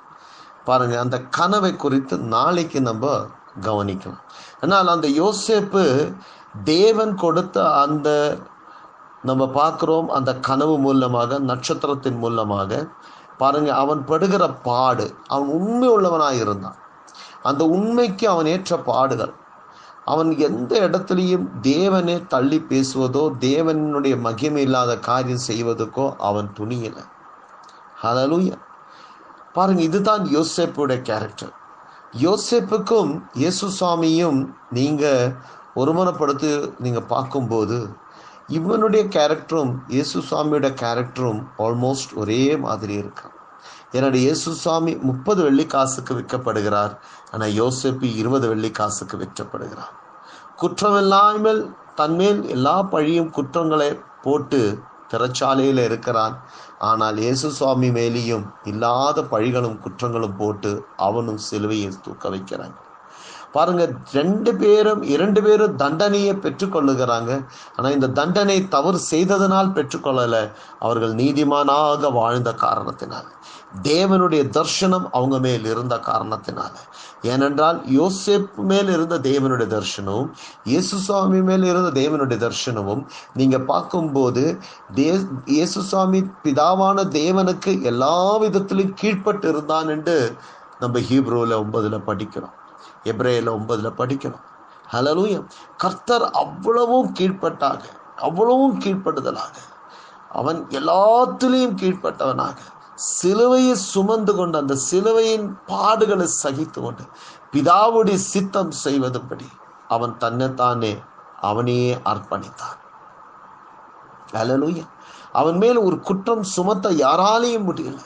பாருங்க அந்த கனவை குறித்து நாளைக்கு நம்ம கவனிக்கலாம் ஆனால் அந்த யோசேப்பு தேவன் கொடுத்த அந்த நம்ம பார்க்குறோம் அந்த கனவு மூலமாக நட்சத்திரத்தின் மூலமாக பாருங்க அவன் படுகிற பாடு அவன் உண்மை உள்ளவனாக இருந்தான் அந்த உண்மைக்கு அவன் ஏற்ற பாடுகள் அவன் எந்த இடத்துலையும் தேவனே தள்ளி பேசுவதோ தேவனுடைய மகிமை இல்லாத காரியம் செய்வதற்கோ அவன் துணியலை. ஹலலூயா பாருங்க இதுதான் யோசேப்புடைய கேரக்டர் யோசேப்புக்கும் இயேசு சுவாமியும் நீங்க ஒருமனப்படுத்தி நீங்க பார்க்கும்போது இவனுடைய கேரக்டரும் இயேசு சுவாமியோட கேரக்டரும் ஆல்மோஸ்ட் ஒரே மாதிரி இருக்கான் என்னுடைய இயேசு சுவாமி முப்பது வெள்ளி காசுக்கு விற்கப்படுகிறார். ஆனால் யோசேப்பு இருபது வெள்ளி காசுக்கு விற்றப்படுகிறார் குற்றமில்லாமல் தன்மேல் எல்லா பழியும் குற்றங்களை போட்டு திறச்சாலையில் இருக்கிறான். ஆனால் இயேசு சுவாமி மேலேயும் இல்லாத பழிகளும் குற்றங்களும் போட்டு அவனும் சிலுவையை தூக்க வைக்கிறாங்க. பாருங்க ரெண்டு பேரும் இரண்டு பேரும் தண்டனையை பெற்றுக்கொள்ளுகிறாங்க. ஆனால் இந்த தண்டனை தவறு செய்ததனால் பெற்றுக்கொள்ளலை. அவர்கள் நீதிமானாக வாழ்ந்த காரணத்தினால். தேவனுடைய தர்ஷனம் அவங்க மேல் இருந்த காரணத்தினால. ஏனென்றால் யோசேப் மேல் இருந்த தேவனுடைய தர்ஷனமும் இயேசுசாமி மேல் இருந்த தேவனுடைய தர்ஷனமும் நீங்க பார்க்கும்போது தே இயேசுசாமி பிதாவான தேவனுக்கு எல்லா விதத்திலும் கீழ்ப்பட்டு இருந்தான் என்று நம்ம ஹீப்ரோவில் ஒன்பதுல படிக்கிறோம். எப்ரேல ஒன்பதுல படிக்கிறோம். ஹலலூயம் கர்த்தர் அவ்வளவும் கீழ்ப்பட்டாக அவ்வளவும் கீழ்ப்படுதலாக. அவன் எல்லாத்திலையும் கீழ்ப்பட்டவனாக. சிலுவையை சுமந்து கொண்டு அந்த சிலுவையின் பாடுகளை சகித்து கொண்டு பிதாவுடைய சித்தம் செய்வதுபடி அவன் தன்னைத்தானே அவனையே அர்ப்பணித்தான். ஹalleluya அவன் மேல் ஒரு குற்றம் சுமத்த யாராலையும் முடியல.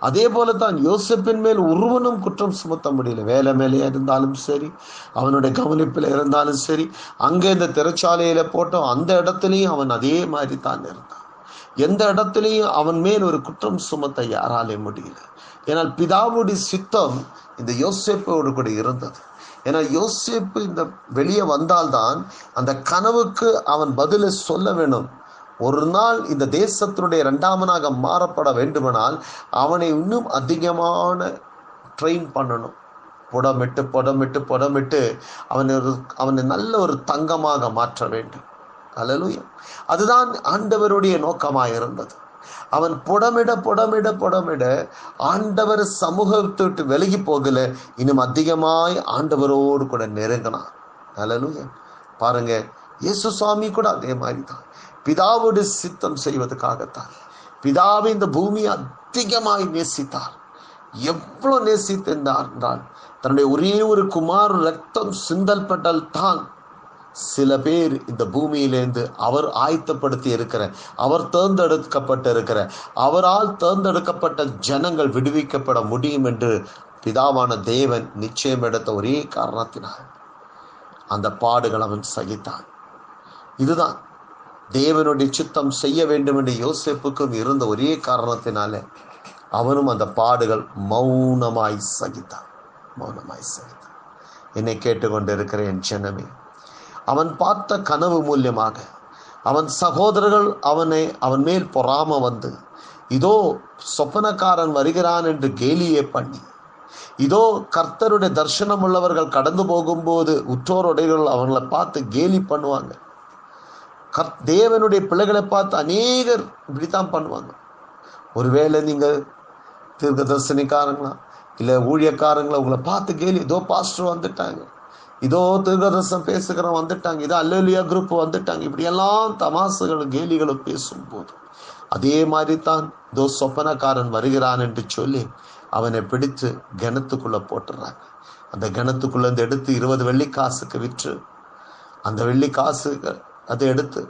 அதே போல தான் யோசிப்பின் மேல் ஒருவனும் குற்றம் சுமத்த முடியல. வேலை மேலே இருந்தாலும் சரி அவனுடைய கவனிப்பில் இருந்தாலும் சரி அங்கே இந்த திரைச்சாலையில போட்டோம் அந்த இடத்துலையும் அவன் அதே மாதிரி தான் இருந்தான். எந்த இடத்துலையும் அவன் மேல் ஒரு குற்றம் சுமத்த யாராலே முடியல. ஏன்னால் பிதாவுடைய சித்தம் இந்த யோசிப்போடு கூட இருந்தது. ஏன்னா யோசிப்பு இந்த வெளியே வந்தால்தான் அந்த கனவுக்கு அவன் பதிலை சொல்ல வேணும். ஒரு நாள் இந்த தேசத்தினுடைய இரண்டாமனாக மாறப்பட வேண்டுமானால் அவனை இன்னும் அதிகமான ட்ரெயின் பண்ணணும். புடமிட்டு புடமிட்டு புடமிட்டு அவனை ஒரு அவனை நல்ல ஒரு தங்கமாக மாற்ற வேண்டும். அல்லலுயா அதுதான் ஆண்டவருடைய நோக்கமாக இருந்தது அவன் புடமிட புடமிட புடமிட ஆண்டவர் சமூகத்தை விட்டு விலகி போகல. இன்னும் அதிகமாய் ஆண்டவரோடு கூட நெருங்கினான். அல்லலுயா பாருங்க இயேசு சுவாமி கூட அதே மாதிரி தான் பிதாவோடு சித்தம் செய்வதற்காகத்தான். பிதாவை இந்த பூமியை அதிகமாய் நேசித்தார். எவ்வளோ நேசித்திருந்தார் என்றால் தன்னுடைய ஒரே ஒரு குமார் ரத்தம் சிந்தல் பட்டால் தான் சில பேர் இந்த பூமியிலேருந்து அவர் ஆயத்தப்படுத்தி இருக்கிற அவர் தேர்ந்தெடுக்கப்பட்டு இருக்கிற அவரால் தேர்ந்தெடுக்கப்பட்ட ஜனங்கள் விடுவிக்கப்பட முடியும் என்று பிதாவான தேவன் நிச்சயம் எடுத்த ஒரே காரணத்தினால் அந்த பாடுகள் அவன் சகித்தான். இதுதான். தேவனுடைய சித்தம் செய்ய வேண்டும் என்று யோசிப்புக்கும் இருந்த ஒரே காரணத்தினால அவனும் அந்த பாடுகள் மௌனமாய் சகித்தான். மௌனமாய் சகித்தான். என்னை கேட்டுக்கொண்டு என் ஜனமே அவன் பார்த்த கனவு மூலியமாக அவன் சகோதரர்கள் அவனை அவன் மேல் பொறாம வந்து இதோ சொப்பனக்காரன் வருகிறான் என்று கேலியே பண்ணி இதோ கர்த்தருடைய தர்சனம் உள்ளவர்கள் கடந்து போகும்போது உற்றோருடையவர்கள் அவங்களை பார்த்து கேலி பண்ணுவாங்க. கர் தேவனுடைய பிள்ளைகளை பார்த்து அநேகர் இப்படித்தான் பண்ணுவாங்க. ஒருவேளை நீங்கள் தீர்க்க தரிசனிக்காரங்களா இல்லை ஊழியக்காரங்களா உங்களை பார்த்து கேலி இதோ பாஸ்டர் வந்துட்டாங்க. இதோ தீர்க்கதர்சனம் பேசுகிறவன் வந்துட்டாங்க. இதோ அல்லலியா குரூப் வந்துட்டாங்க. இப்படியெல்லாம் தமாசுகளும் கேலிகளும் பேசும்போது அதே மாதிரி தான் இதோ சொப்பனக்காரன் வருகிறான் என்று சொல்லி அவனை பிடித்து கிணத்துக்குள்ள போட்டுறாங்க. அந்த கிணத்துக்குள்ள இருந்து எடுத்து இருபது வெள்ளி காசுக்கு விற்று அந்த வெள்ளி காசு அதை எடுத்து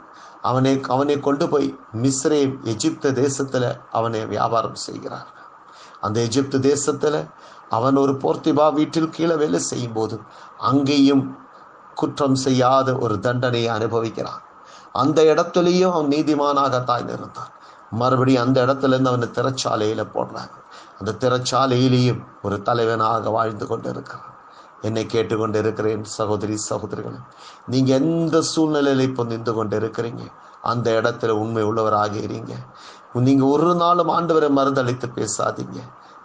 அவனை அவனை கொண்டு போய் மிஸ்ரே எஜிப்து தேசத்தில் அவனை வியாபாரம் செய்கிறார் அந்த எஜிப்து தேசத்தில் அவன் ஒரு போர்த்திபா வீட்டில் கீழே வேலை செய்யும் போது அங்கேயும் குற்றம் செய்யாத ஒரு தண்டனையை அனுபவிக்கிறான். அந்த இடத்துலையும் அவன் நீதிமானாகத்தான் இருந்தான். மறுபடியும் அந்த இடத்துலேருந்து அவனை திரைச்சாலையில் போடுறாங்க. அந்த திறச்சாலையிலேயும் ஒரு தலைவனாக வாழ்ந்து கொண்டு இருக்கிறான் என்னை கேட்டுக்கொண்டு இருக்கிறேன் சகோதரி சகோதரிகளும் நீங்கள் எந்த சூழ்நிலையில் இப்போ நின்று கொண்டு இருக்கிறீங்க அந்த இடத்துல உண்மை உள்ளவராக இருங்க. நீங்கள் ஒரு நாளும் ஆண்டவரை மருந்தளித்து பேசாதீங்க.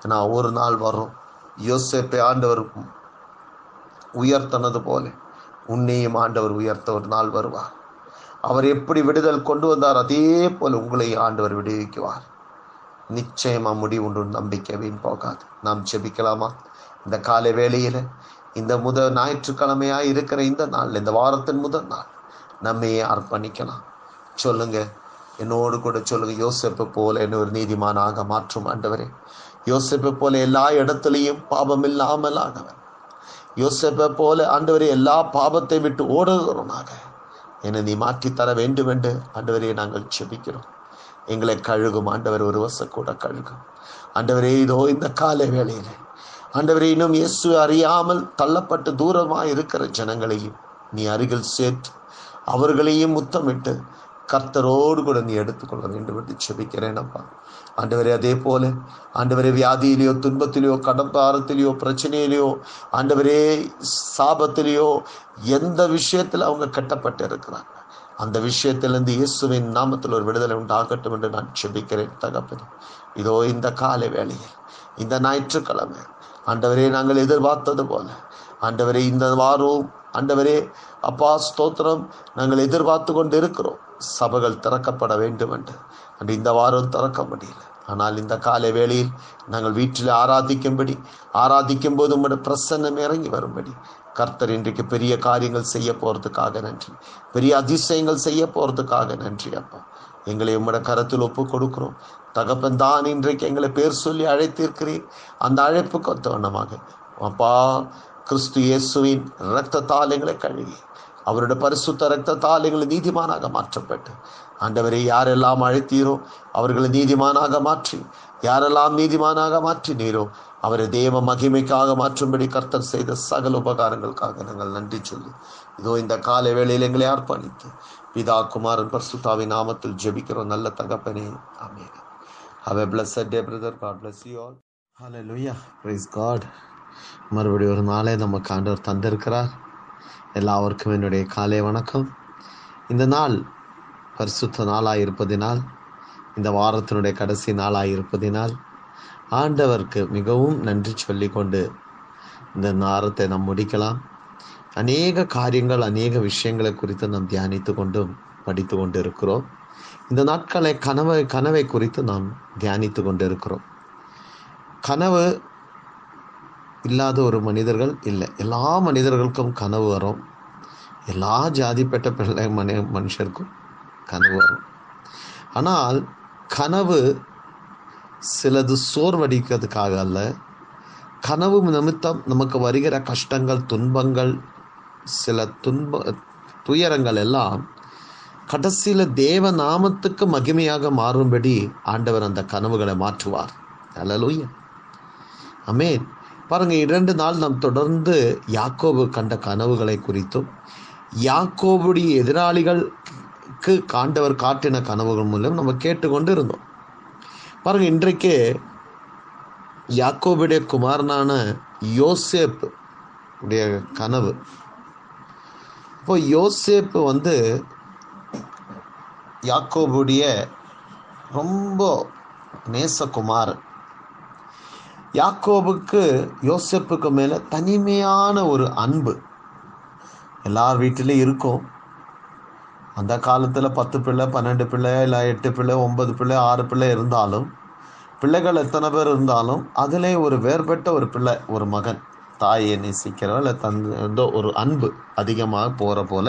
ஏன்னா ஒரு நாள் வரும் யோசேப்பை ஆண்டவர் உயர்த்தனது போல. உன்னையும் ஆண்டவர் உயர்த்த ஒரு நாள் வருவார். அவர் எப்படி விடுதல் கொண்டு வந்தார் அதே போல உங்களை ஆண்டவர் விடுவிக்குவார். நிச்சயமா முடிவுண்டு நம்பிக்கை வீண் போகாது. நாம் செபிக்கலாமா இந்த காலை வேளையில இந்த முதல் ஞாயிற்றுக்கிழமையா இருக்கிற இந்த நாள் இந்த வாரத்தின் முதல் நாள் நம்மையே அர்ப்பணிக்கலாம். சொல்லுங்க என்னோடு கூட சொல்லுங்க யோசிப்பு போல என்ன ஒரு நீதிமானாக மாற்றும் ஆண்டவரே. யோசிப்பை போல எல்லா இடத்துலையும் பாபம் இல்லாமல் ஆனவன் யோசிப்பை போல ஆண்டவரே எல்லா பாவத்தை விட்டு ஓடுகிறோனாக என்னை நீ மாற்றித்தர வேண்டும் என்று ஆண்டவரே நாங்கள் செபிக்கிறோம் எங்களை கழுகும். ஆண்டவர் ஒரு வருஷம் கூட கழுகும். ஆண்டவரே இதோ இந்த கால வேளையில். ஆண்டவரே இன்னும் இயேசு அறியாமல் தள்ளப்பட்டு தூரமாக இருக்கிற ஜனங்களையும் நீ அருகில் சேர்த்து அவர்களையும் முத்தமிட்டு கர்த்தரோடு கூட நீ எடுத்துக்கொள்ள வேண்டும் என்று செபிக்கிறேன் அப்பா. ஆண்டவரே அதே போல ஆண்டவரே வியாதியிலையோ துன்பத்திலேயோ கடப்பாரத்திலேயோ பிரச்சனையிலையோ ஆண்டவரே சாபத்திலேயோ எந்த விஷயத்தில் அவங்க கட்டப்பட்டு இருக்கிறாங்க அந்த விஷயத்திலிருந்து இயேசுவின் நாமத்தில் ஒரு விடுதலை உண்டாகட்டும் என்று நான் செபிக்கிறேன் தகப்பனே. இதோ இந்த காலை வேளையில் இந்த ஞாயிற்றுக்கிழமை ஆண்டவரே நாங்கள் எதிர்பார்த்தது போல ஆண்டவரே இந்த வாரம் ஆண்டவரே அப்பா ஸ்தோத்திரம் நாங்கள் எதிர்பார்த்து கொண்டு இருக்கிறோம் சபைகள் திறக்கப்பட வேண்டும் என்று அன்று இந்த வாரம் திறக்க முடியல ஆனால் இந்த காலை வேளையில் நாங்கள் வீட்டில் ஆராதிக்கும்படி ஆராதிக்கும் போது உங்களோட பிரசன்னம் இறங்கி வரும்படி கர்த்தர் இன்றைக்கு பெரிய காரியங்கள் செய்ய போகிறதுக்காக நன்றி. பெரிய அதிசயங்கள் செய்ய போகிறதுக்காக நன்றி அப்பா. எங்களை உம்மோட கரத்தில் ஒப்பு கொடுக்குறோம். தகப்பன் தான் இன்றைக்கு எங்களை பேர் சொல்லி அழைத்திருக்கிறீர். அந்த அழைப்புக்கு ஒத்தவண்ணமாக அப்பா கிறிஸ்து இயேசுவின் இரத்தத்தால் எங்களை கழுவி அவருடைய பரிசுத்த இரத்தத்தால் எங்களை நீதிமானாக மாற்றப்பட்டு ஆண்டவரை யாரெல்லாம் அழைத்தீரோ அவர்களை நீதிமானாக மாற்றி யாரெல்லாம் நீதிமானாக மாற்றினீரோ அவரை தேவ மகிமைக்காக மாற்றும்படி கர்த்தர் செய்த சகல உபகாரங்களுக்காக நாங்கள் நன்றி சொல்லி இதோ இந்த காலை வேளையில் எங்களை அர்ப்பணித்து பிதா குமாரன் பர்சுத்தாவின் நாமத்தில் ஜெபிக்கிறோம். நல்ல தகப்பனே amen. Have a blessed day brother God bless you all hello hallelujah praise God மறுபடியும் ஒரு நாளே நம்ம காண்டவர் தந்திருக்கிறார். எல்லாருக்கும் என்னுடைய காலை வணக்கம். இந்த நாள் பரிசுத்த நாளாக இருப்பதினால் இந்த வாரத்தினுடைய கடைசி நாளாக இருப்பதினால் ஆண்டவருக்கு மிகவும் நன்றி சொல்லிக்கொண்டு இந்த நாரத்தை நாம் முடிக்கலாம். அநேக காரியங்கள் அநேக விஷயங்களை குறித்து நாம் தியானித்து கொண்டும் படித்து கொண்டு இருக்கிறோம் இந்த நாட்களை கனவை கனவை குறித்து நாம் தியானித்து கொண்டு இருக்கிறோம் கனவு இல்லாத ஒரு மனிதர்கள் இல்லை. எல்லா மனிதர்களுக்கும் கனவு வரும். எல்லா ஜாதிப்பட்ட பிள்ளை மனு மனுஷருக்கும் கனவு வரும். ஆனால் கனவு சிலது சோர்வடிக்கிறதுக்காக அல்ல. கனவு நிமித்தம் நமக்கு வருகிற கஷ்டங்கள் துன்பங்கள் சில துன்ப துயரங்கள் எல்லாம் கடைசியில் தேவ நாமத்துக்கு மகிமையாக மாறும்படி ஆண்டவர் அந்த கனவுகளை மாற்றுவார். அலலூய அமேன் பாருங்கள் இரண்டு நாள் நாம் தொடர்ந்து யாக்கோபு கண்ட கனவுகளை குறித்தும் யாக்கோபுடைய நமக்கு காண்டவர் காட்டின கனவுகள் மூலம் நம்ம கேட்டுக்கொண்டு இருந்தோம் பாருங்க இன்றைக்கு யாக்கோபுடைய குமாரனான யோசேப் உடைய கனவு. இப்போ யோசேப்பு வந்து யாக்கோபுடைய ரொம்ப நேசகுமார் யாக்கோபுக்கு யோசேப்புக்கு மேலே தனிமையான ஒரு அன்பு. எல்லார் வீட்டிலையும் இருக்கும். அந்த காலத்தில் பத்து பிள்ளை பன்னெண்டு பிள்ளை இல்லை எட்டு பிள்ளை ஒன்பது பிள்ளை ஆறு பிள்ளை இருந்தாலும் பிள்ளைகள் எத்தனை பேர் இருந்தாலும் அதிலே ஒரு வேறுபட்ட ஒரு பிள்ளை ஒரு மகன். தாயை நேசிக்கிறோம் இல்லை தன் ஏதோ ஒரு அன்பு அதிகமாக போகிற போல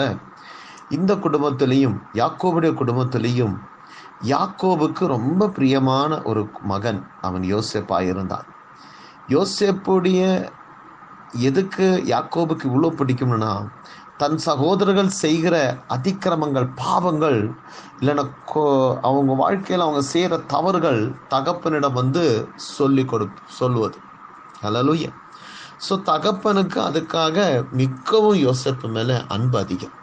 இந்த குடும்பத்திலையும் யாக்கோபுடைய குடும்பத்திலையும் யாக்கோபுக்கு ரொம்ப பிரியமான ஒரு மகன் அவன் யோசேப்பாக இருந்தான். யோசேப்புடைய எதுக்கு யாக்கோபுக்கு இவ்வளோ பிடிக்கும்னா தன் சகோதரர்கள் செய்கிற அதிக்கிரமங்கள் பாவங்கள் இல்லைன்னா அவங்க வாழ்க்கையில் அவங்க செய்கிற தவறுகள் தகப்பனிடம் வந்து சொல்லி கொடு சொல்லுவது. அலலுய ஸோ தகப்பனுக்கு அதுக்காக மிக்கவும் யோசிப்பு மேலே அன்பு அதிகம்.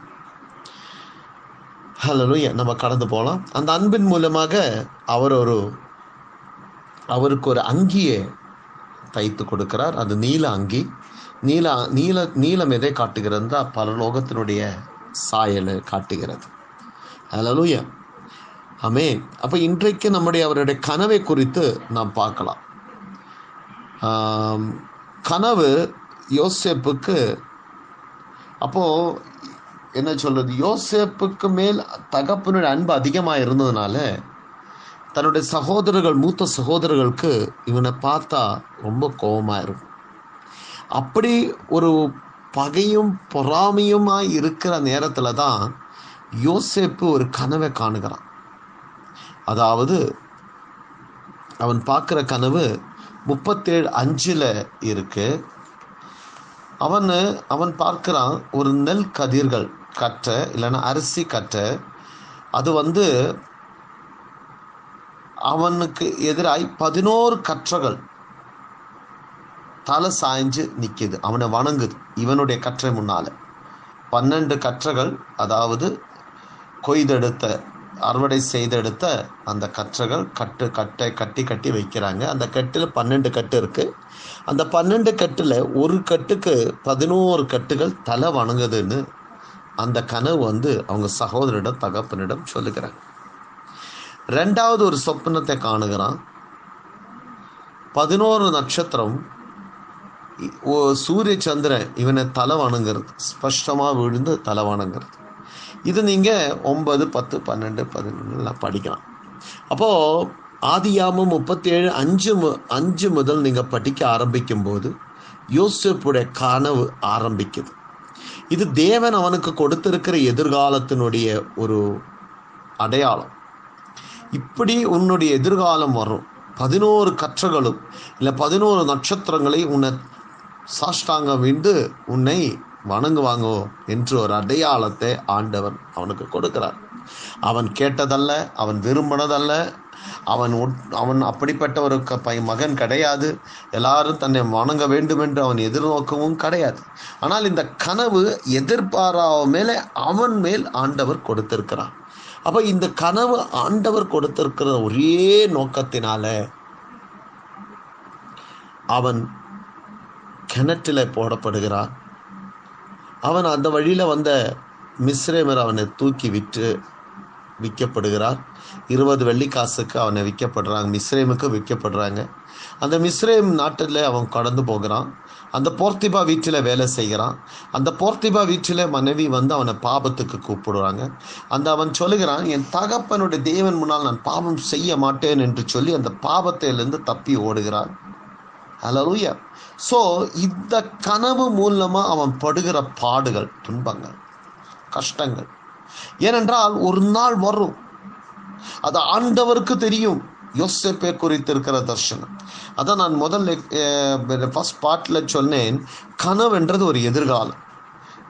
ஹலலுய நம்ம கடந்து போகலாம் அந்த அன்பின் மூலமாக அவர் ஒரு அவருக்கு ஒரு அங்கியை தைத்து கொடுக்கிறார். அது நீல அங்கி. நீல நீல நீலம் எதை காட்டுகிறதா? பரலோகத்தினுடைய சாயலை காட்டுகிறது. அலலுய அமே அப்போ இன்றைக்கு நம்முடைய அவருடைய கனவை குறித்து நாம் பார்க்கலாம். கனவு யோசேப்புக்கு அப்போ என்ன சொல்றது? யோசேப்புக்கு மேல் தகப்பனுடைய அன்பு அதிகமாக இருந்ததுனால தன்னுடைய சகோதரர்கள் மூத்த சகோதரர்களுக்கு இவனை பார்த்தா ரொம்ப கோபமாக இருக்கும். அப்படி ஒரு பகையும் பொறாமையுமாய் இருக்கிற நேரத்தில் தான் யோசேப்பு ஒரு கனவை காணுகிறான். அதாவது அவன் பார்க்குற கனவு முப்பத்தேழு அஞ்சில் இருக்கு. அவன் அவன் பார்க்குறான் ஒரு நெல் கதிர்கள் கற்றை இல்லைன்னா அரிசி கற்றை அது வந்து அவனுக்கு எதிராய் பதினோரு கற்றைகள் தலை சாய்ஞ்சு நிற்கிது அவனை வணங்குது. இவனுடைய கற்றை முன்னால். பன்னெண்டு கற்றைகள் அதாவது கொய்தெடுத்த அறுவடை செய்தெடுத்த அந்த கற்றைகள் கட்டு கட்டை கட்டி கட்டி வைக்கிறாங்க. அந்த கட்டில் பன்னெண்டு கட்டு இருக்குது அந்த பன்னெண்டு கட்டில் ஒரு கட்டுக்கு பதினோரு கட்டுகள் தலை வணங்குதுன்னு அந்த கனவு வந்து அவங்க சகோதரிடம் தகப்பனிடம் சொல்லுகிறாங்க. ரெண்டாவது ஒரு சொப்பனத்தை காணுகிறான். பதினோரு நட்சத்திரம் ஓ- சூரிய சந்திரன் இவனை தலை வணங்குறது ஸ்பஷ்டமாக விழுந்து தலை வணங்குறது இது நீங்கள் ஒன்பது பத்து பன்னெண்டு பதினொன்றுலாம் படிக்கலாம். அப்போது ஆதியாமம் முப்பத்தி ஏழு அஞ்சு மு அஞ்சு முதல் நீங்கள் படிக்க ஆரம்பிக்கும் போது யோசிப்புடைய கனவு ஆரம்பிக்குது. இது தேவன் அவனுக்கு கொடுத்திருக்கிற எதிர்காலத்தினுடைய ஒரு அடையாளம். இப்படி உன்னுடைய எதிர்காலம் வரும். பதினோரு கற்றகளும் இல்லை பதினோரு நட்சத்திரங்களை உன்னை சாஷ்டாங்கம் விண்டு உன்னை வணங்குவாங்கோ என்று ஒரு அடையாளத்தை ஆண்டவன் அவனுக்கு கொடுக்கிறார். அவன் கேட்டதல்ல அவன் விரும்பினதல்ல அவன் அவன் அப்படிப்பட்ட ஒரு பை மகன் கிடையாது. எல்லாரும் தன்னை வணங்க வேண்டும் என்று அவன் எதிர்நோக்கவும் கிடையாது. ஆனால் இந்த கனவு எதிர்பாராத மேலே அவன் மேல் ஆண்டவர் கொடுத்திருக்கிறான் அப்போ இந்த கனவு ஆண்டவர் கொடுத்திருக்கிற ஒரே நோக்கத்தினால அவன் கிணற்றில் போடப்படுகிறான். அவன் அந்த வழியில் வந்த மிஸ்ரேமர் அவனை தூக்கி விற்று விற்கப்படுகிறார் இருபது வெள்ளிக்காசுக்கு அவனை விற்கப்படுறாங்க. மிஸ்ரேமுக்கு விற்கப்படுறாங்க. அந்த மிஸ்ரேம் நாட்டில் அவன் கடந்து போகிறான். அந்த போர்த்திபா வீட்டில் வேலை செய்கிறான். அந்த போர்த்திபா வீட்டில் மனைவி வந்து அவனை பாபத்துக்கு கூப்பிடுறாங்க. அந்த அவன் சொல்லுகிறான் என் தகப்பனுடைய தேவன் முன்னால் நான் பாவம் செய்ய மாட்டேன் என்று சொல்லி அந்த பாவத்திலிருந்து தப்பி ஓடுகிறான். ஹalleluya ஸோ இந்த கனவு மூலமாக அவன் படுகிற பாடுகள் துன்பங்கள் கஷ்டங்கள். ஏனென்றால் ஒரு நாள் வரும். அது ஆண்டவருக்கு தெரியும். யோசேப்பை குறித்து இருக்கிற தர்ஷனம் அதான் நான் முதல்ல ஃபர்ஸ்ட் பார்ட்டில் சொன்னேன். கனவுன்றது ஒரு எதிர்காலம்.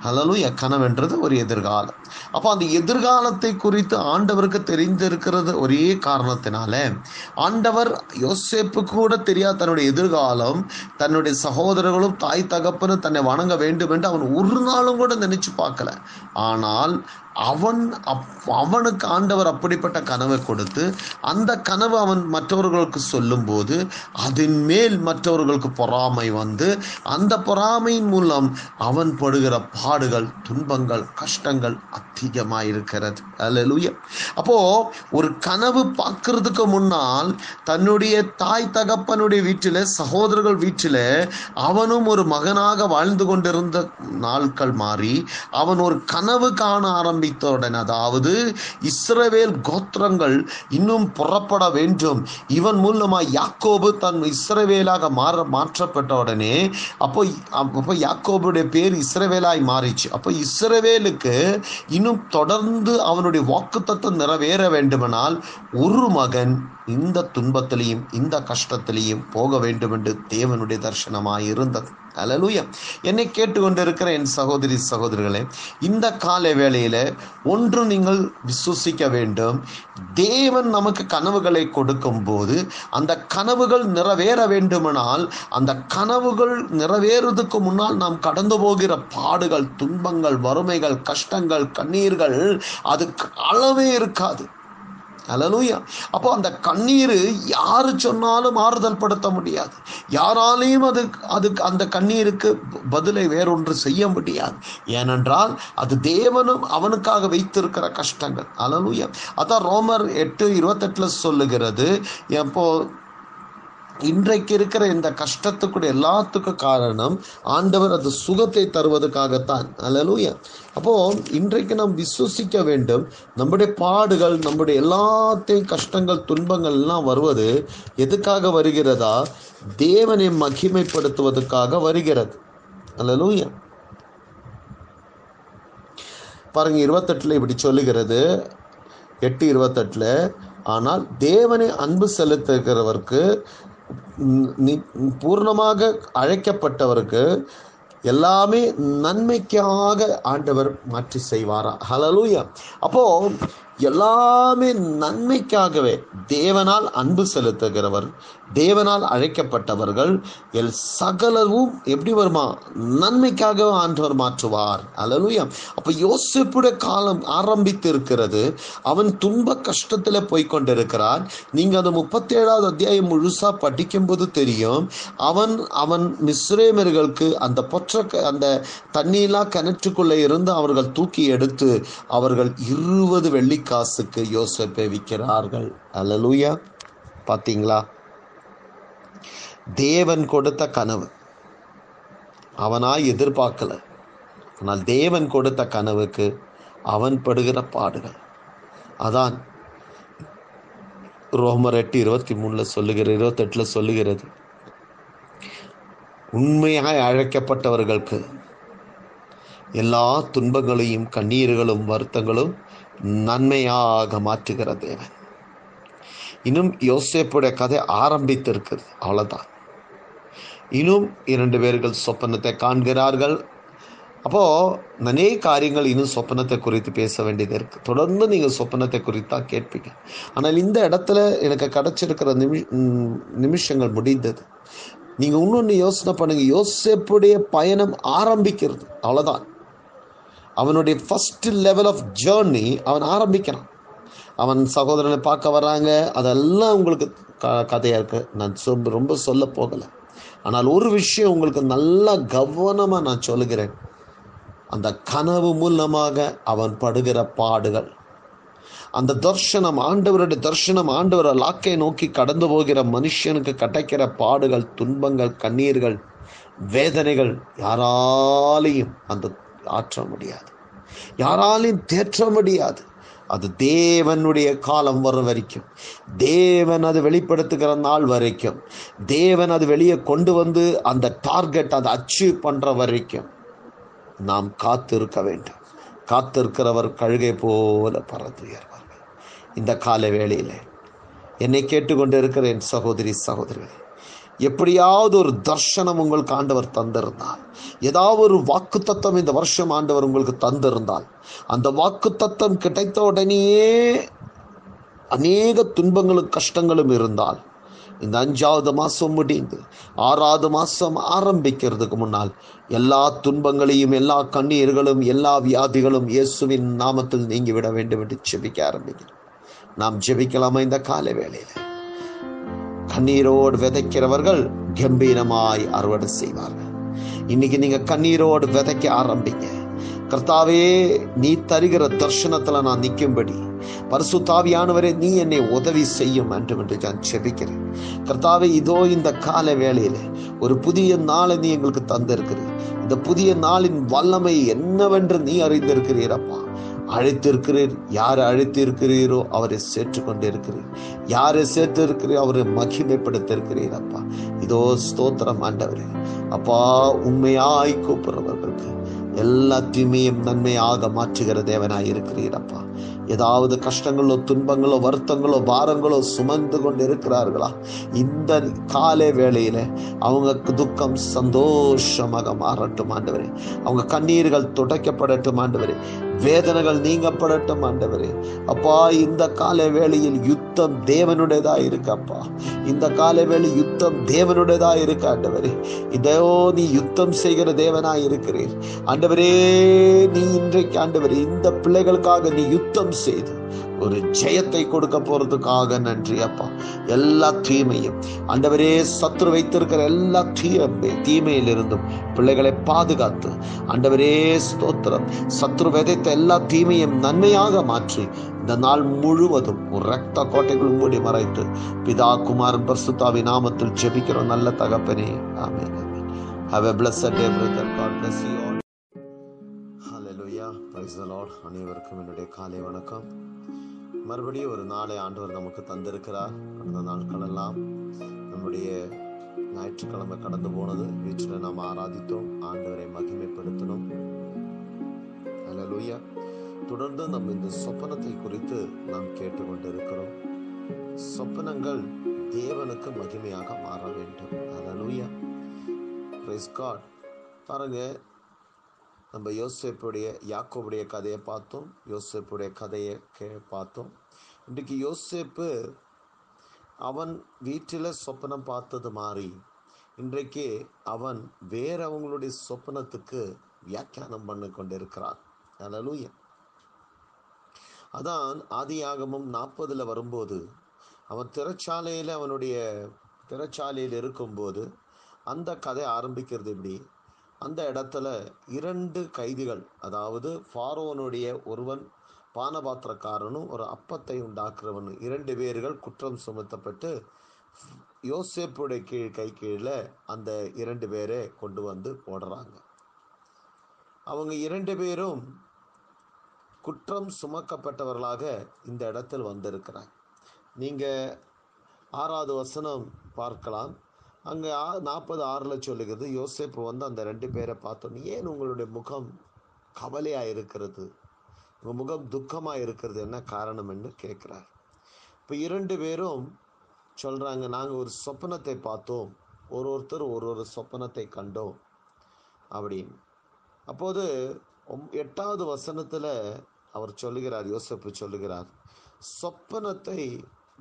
ஹலலுயா கனவென்றது ஒரு எதிர்காலம். அப்போ அந்த எதிர்காலத்தை குறித்து ஆண்டவருக்கு தெரிந்திருக்கிறது ஒரே காரணத்தினால ஆண்டவர் யோசேப்பு கூட தெரியாத தன்னுடைய எதிர்காலம் தன்னுடைய சகோதரர்களும் தாய் தகப்பனும் தன்னை வணங்க வேண்டும் என்று அவன் ஒரு நாளும் கூட நினைச்சு பார்க்கல. ஆனால் அவன் அப்- அவனுக்கு ஆண்டவர் அப்படிப்பட்ட கனவை கொடுத்து அந்த கனவு அவன் மற்றவர்களுக்கு சொல்லும்போது அதன் மேல் மற்றவர்களுக்கு பொறாமை வந்து அந்த பொறாமையின் மூலம் அவன் படுகிற பாடுகள் துன்பங்கள் கஷ்டங்கள் அதிகமாக இருக்கிறது அல்லேலூயா அப்போ ஒரு கனவு பார்க்கறதுக்கு முன்னால் தன்னுடைய தாய் தகப்பனுடைய வீட்டில் சகோதரர்கள் வீட்டில் அவனும் ஒரு மகனாக வாழ்ந்து கொண்டிருந்த நாட்கள் மாறி அவன் ஒரு கனவு காண ஆரம்பி ஆரம்பித்தவுடன் அதாவது இஸ்ரவேல் கோத்திரங்கள் இன்னும் புறப்பட வேண்டும். இவன் மூலமா யாக்கோபு தன் இஸ்ரவேலாக மாற மாற்றப்பட்ட உடனே அப்போ அப்போ யாக்கோபுடைய பேர் இஸ்ரவேலாய் மாறிச்சு. அப்போ இஸ்ரவேலுக்கு இன்னும் தொடர்ந்து அவனுடைய வாக்குத்தத்தம் நிறைவேற வேண்டுமானால் ஒரு மகன் இந்த துன்பத்திலையும் இந்த கஷ்டத்திலையும் போக வேண்டும் என்று தேவனுடைய தரிசனமாய் இருந்தது அலலூயம் என்னை கேட்டுக்கொண்டிருக்கிற என் சகோதரி சகோதரிகளே இந்த கால வேளையில ஒன்று நீங்கள் விசுவசிக்க வேண்டும். தேவன் நமக்கு கனவுகளை கொடுக்கும் போது அந்த கனவுகள் நிறைவேற வேண்டுமானால் அந்த கனவுகள் நிறைவேறுவதற்கு முன்னால் நாம் கடந்து போகிற பாடுகள் துன்பங்கள் வறுமைகள் கஷ்டங்கள் கண்ணீர்கள் அதுக்கு அளவே இருக்காது. அலலூயா அப்போ அந்த கண்ணீர் யார் சொன்னாலும் ஆறுதல் படுத்த முடியாது. யாராலையும் அது அதுக்கு அந்த கண்ணீருக்கு பதிலை வேறொன்று செய்ய முடியாது. ஏனென்றால் அது தேவனும் அவனுக்காக வைத்திருக்கிற கஷ்டங்கள். அலலூயா அதான் ரோமர் எட்டு இருபத்தெட்டில் சொல்லுகிறது. எப்போ இன்றைக்கு இருக்கிற இந்த கஷ்டத்துக்குடைய எல்லாத்துக்கும் காரணம் ஆண்டவர் அது சுகத்தை தருவதற்காகத்தான். அல்லேலூயா அப்போ இன்றைக்கு நாம் விசுவசிக்க வேண்டும். நம்முடைய பாடுகள் நம்முடைய எல்லாத்தையும் கஷ்டங்கள் துன்பங்கள் எல்லாம் வருவது எதுக்காக வருகிறதா? தேவனை மகிமைப்படுத்துவதற்காக வருகிறது. அல்லேலூயா பாருங்க இருபத்தெட்டுல இப்படி சொல்லுகிறது. எட்டு இருபத்தெட்டுல ஆனால் தேவனை அன்பு செலுத்துகிறவருக்கு பூர்ணமாக அழைக்கப்பட்டவருக்கு எல்லாமே நன்மைக்காக ஆண்டவர் மாற்றி செய்வாரா? ஹலலூயா அப்போ எல்லாமே நன்மைக்காகவே தேவனால் அன்பு செலுத்துகிறவர் தேவனால் அழைக்கப்பட்டவர்கள் எல் சகலவும் எப்படி வருமா? நன்மைக்காக ஆண்டவர் மாற்றுவார். அலலுயா அப்போ யோசிப்புடைய காலம் ஆரம்பித்து இருக்கிறது அவன் துன்ப கஷ்டத்தில் போய்கொண்டிருக்கிறான் நீங்கள் அந்த முப்பத்தேழாவது அத்தியாயம் முழுசாக படிக்கும்போது தெரியும். அவன் அவன் மிஸ்ரேமர்களுக்கு அந்த பொற்ற அந்த தண்ணியெல்லாம் கிணற்றுக்குள்ளே இருந்து அவர்கள் தூக்கி எடுத்து அவர்கள் இருபது காசுக்கு யோசிப்பை விற்கிறார்கள். அல்லலூயா பார்த்தீங்களா தேவன் கொடுத்த கனவு. அவனாய் எதிர்பார்க்கல. ஆனால் தேவன் கொடுத்த கனவுக்கு அவன் படுகிற பாடுகள். அதான் ரோமர் எட்டு இருபத்தி மூணில் சொல்லுகிற இருபத்தெட்டுல சொல்லுகிறது. உண்மையாய் அழைக்கப்பட்டவர்களுக்கு எல்லா துன்பங்களையும் கண்ணீர்களும் வருத்தங்களும் நன்மையாக மாற்றுகிற தேவன். இன்னும் யோசேப்புடைய கதை ஆரம்பித்திருக்கிறது. அவ்வளோதான் இன்னும் இரண்டு பேர்கள் சொப்பனத்தை காண்கிறார்கள். அப்போது நிறைய காரியங்கள் இன்னும் சொப்பனத்தை குறித்து பேச வேண்டியது இருக்குது தொடர்ந்து நீங்கள் சொப்பனத்தை குறித்தான் கேட்பீங்க. ஆனால் இந்த இடத்துல எனக்கு கிடச்சிருக்கிற நிமி நிமிஷங்கள் முடிந்தது. நீங்கள் இன்னொன்று யோசனை பண்ணுங்கள் யோசேப்புடைய பயணம் ஆரம்பிக்கிறது. அவ்வளோதான் அவனுடைய ஃபஸ்ட் லெவல் ஆஃப் ஜேர்னி அவன் ஆரம்பிக்கிறான். அவன் சகோதரனை பார்க்க வராங்க அதெல்லாம் உங்களுக்கு க கதையாக இருக்குது நான் சொல் ரொம்ப சொல்ல போகலை. ஆனால் ஒரு விஷயம் உங்களுக்கு நல்லா கவனமாக நான் சொல்லுகிறேன். அந்த கனவு மூலமாக அவன் படுகிற பாடுகள். அந்த தர்ஷனம் ஆண்டவருடைய தர்ஷனம் ஆண்டவர் லாக்கை நோக்கி கடந்து போகிற மனுஷனுக்கு கிடைக்கிற பாடுகள் துன்பங்கள் கண்ணீர்கள் வேதனைகள் யாராலையும் அந்த ஆற்ற முடியாது. யாராலையும் தேற்ற முடியாது. அது தேவனுடைய காலம் வர வரைக்கும். தேவன் அது வெளிப்படுத்துகிற நாள் வரைக்கும். தேவன் அது வெளியே கொண்டு வந்து அந்த டார்கெட் அதை அச்சீவ் பண்ற வரைக்கும் நாம் காத்திருக்க வேண்டும். காத்திருக்கிறவர் கழுகை போல பறந்துயர்வார்கள் இந்த கால வேளையில் என்னை கேட்டுக்கொண்டு இருக்கிற என் சகோதரி சகோதரிகளே. எப்படியாவது ஒரு தர்ஷனம் உங்களுக்கு ஆண்டவர் தந்திருந்தால் ஏதாவது ஒரு வாக்கு தத்துவம் இந்த வருஷம் ஆண்டவர் உங்களுக்கு தந்திருந்தால் அந்த வாக்கு தத்துவம் கிடைத்த உடனேயே அநேக துன்பங்களும் கஷ்டங்களும் இருந்தால் இந்த அஞ்சாவது மாதம் முடிந்து ஆறாவது மாதம் ஆரம்பிக்கிறதுக்கு முன்னால் எல்லா துன்பங்களையும் எல்லா கண்ணீர்களும் எல்லா வியாதிகளும் இயேசுவின் நாமத்தில் நீங்கிவிட வேண்டும் என்று ஜெபிக்க ஆரம்பிக்கிறோம். நாம் ஜெபிக்கலாமா இந்த கால வேளையில்? கண்ணீரோடு விதைக்கிறவர்கள் கம்பீரமாய் அறுவடை செய்வார்கள். இன்னைக்கு நீங்க கண்ணீரோடு விதைக்க ஆரம்பிங்க. கர்த்தாவே நீ தருகிற தர்ஷனத்துல நான் நிற்கும்படி பரிசுத்தாவியானவரே நீ என்னை உதவி செய்யும் என்று என்று நான் செபிக்கிறேன் கர்த்தாவே இதோ இந்த கால வேளையில ஒரு புதிய நாளை நீ எங்களுக்கு தந்திருக்கிறீர். இந்த புதிய நாளின் வல்லமை என்னவென்று நீ அறிந்திருக்கிறீரப்பா அழைத்திருக்கிறீர். யாரை அழைத்திருக்கிறீரோ அவரை சேர்த்து கொண்டிருக்கிறீர் யாரை சேர்த்து இருக்கிறீர் அவரை மகிமைப்படுத்திருக்கிறீர் அப்பா. இதோ ஸ்தோத்திரம் ஆண்டவரே. அப்பா உண்மையாய் கூப்பிடுறவர்களுக்கு எல்லா தீமையும் நன்மையாக மாற்றுகிற தேவனாய் இருக்கிறீர் அப்பா. ஏதாவது கஷ்டங்களோ துன்பங்களோ வருத்தங்களோ பாரங்களோ சுமந்து கொண்டு இருக்கிறார்களா இந்த காலை வேளையில அவங்க துக்கம் சந்தோஷமாக மாறட்டும் ஆண்டவரே. அவங்க கண்ணீர்கள் துடைக்கப்படட்டும் ஆண்டவரே. வேதனைகள் நீங்கப்படட்டும் ஆண்டவரே. அப்பா இந்த கால வேளையில் யுத்தம் தேவனுடையதா இருக்கு அப்பா. இந்த கால வேளை யுத்தம் தேவனுடையதா இருக்கு ஆண்டவரே. இதோ நீ யுத்தம் செய்கிற தேவனா இருக்கிறேன் ஆண்டவரே நீ இன்றைக்கு ஆண்டவரே இந்த பிள்ளைகளுக்காக நீ யுத்தம் செய்து ஒரு ஜெயத்தை கொடுக்க போறதுக்காக நன்றி அப்பா. எல்லா தீமையும் ஆண்டவரே சத்ரு வைத்திருக்கிற எல்லா தீமை தீமையிலிருந்தும் பிள்ளைகளை பாதுகாத்து ஆண்டவரே ஸ்தோத்திரம். சத்ரு விதைத்த எல்லா தீமையும் நன்மையாக மாற்றி இந்த நாள் முழுவதும் ஒரு ரத்த கோட்டைக்குள் மூடி மறைத்து பிதா குமாரன் பரிசுத்தாவி நாமத்தில் ஜெபிக்கிறோம் நல்ல தகப்பனே. Amen amen. A blessed day brother God bless you all hallelujah praise the lord. அனைவருக்கும் என்னுடைய காலை வணக்கம். மறுபடியும் ஒரு நாளை ஆண்டவர் நமக்கு தந்திருக்கிறார். கடந்த நாட்கள் எல்லாம் நம்முடைய ஞாயிற்றுக்கிழமை கடந்து போனது. வீட்டில் நாம் ஆராதித்தோம். ஆண்டவரை மகிமைப்படுத்தினோம். அலலூயா தொடர்ந்து நம்ம இந்த சொப்பனத்தை குறித்து நாம் கேட்டுக்கொண்டு இருக்கிறோம் சொப்பனங்கள் தேவனுக்கு மகிமையாக மாற வேண்டும். அலலூயா praise god. பாருங்க நம்ம யோசேப்புடைய யாக்கோபுடைய கதையை பார்த்தோம் யோசேப்புடைய கதையை கே பார்த்தோம். இன்றைக்கு யோசேப்பு அவன் வீட்டில் சொப்பனம் பார்த்தது மாறி இன்றைக்கு அவன் வேறவங்களுடைய சொப்பனத்துக்கு வியாக்கியானம் பண்ணி கொண்டிருக்கிறான். அல்லூயா அதான் ஆதி ஆகமும் நாற்பதில் வரும்போது அவன் திரைச்சாலையில் அவனுடைய திரைச்சாலையில் இருக்கும்போது அந்த கதை ஆரம்பிக்கிறது இப்படி அந்த இடத்துல இரண்டு கைதிகள் அதாவது ஃபாரோனுடைய ஒருவன் பானபாத்திரக்காரனும் ஒரு அப்பத்தை உண்டாக்குறவன் இரண்டு பேர்கள் குற்றம் சுமத்தப்பட்டு யோசேப்புடைய கீழ் கை கீழே அந்த இரண்டு பேரை கொண்டு வந்து போடுறாங்க. அவங்க இரண்டு பேரும் குற்றம் சுமக்கப்பட்டவர்களாக இந்த இடத்தில் வந்திருக்கிறாங்க. நீங்கள் ஆறாவது வசனம் பார்க்கலாம். அங்கே ஆ நாற்பது ஆறில் சொல்லுகிறது யோசேப்பு வந்து அந்த ரெண்டு பேரை பார்த்தோன்னு ஏன் உங்களுடைய முகம் கவலையாக இருக்கிறது? உங்கள் முகம் துக்கமாக இருக்கிறது? என்ன காரணம்? என்று கேட்குறார். இப்போ இரண்டு பேரும் சொல்கிறாங்க நாங்கள் ஒரு சொப்பனத்தை பார்த்தோம். ஒரு ஒருத்தர் ஒரு ஒரு சொப்பனத்தை கண்டோம். அப்படின்னு. அப்போது எட்டாவது வசனத்தில் அவர் சொல்லுகிறார் யோசப்பு சொல்லுகிறார் சொப்பனத்தை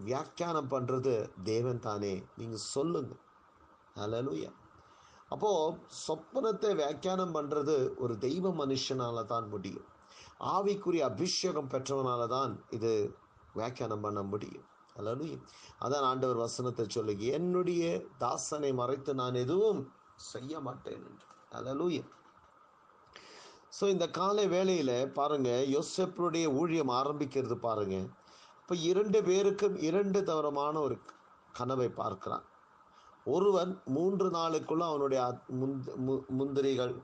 வியாக்கியானம் பண்ணுறது தேவன் தானே. நீங்கள் சொல்லுங்கள் அலலுயா அப்போது சொப்பனத்தை வியாக்கியானம் பண்ணுறது ஒரு தெய்வ மனுஷனால் தான் முடியும். ஆவிக்குரிய அபிஷேகம் பெற்றவனால தான் இது வியாக்கியானம் பண்ண முடியும். அலலுயா அதான் ஆண்டவர் வசனத்தை சொல்லு என்னுடைய தாசனை மறைத்து நான் எதுவும் செய்ய மாட்டேன் என்று. அலலுயா ஸோ இந்த காலை வேளையில் பாருங்கள் யோசப்புடைய ஊழியம் ஆரம்பிக்கிறது பாருங்கள் இப்போ இரண்டு பேருக்கும் இரண்டு தவறமான ஒரு கனவை பார்க்கிறான். ஒருவன் மூன்று நாளுக்குள்ள அவனுடைய முந்திரிகள்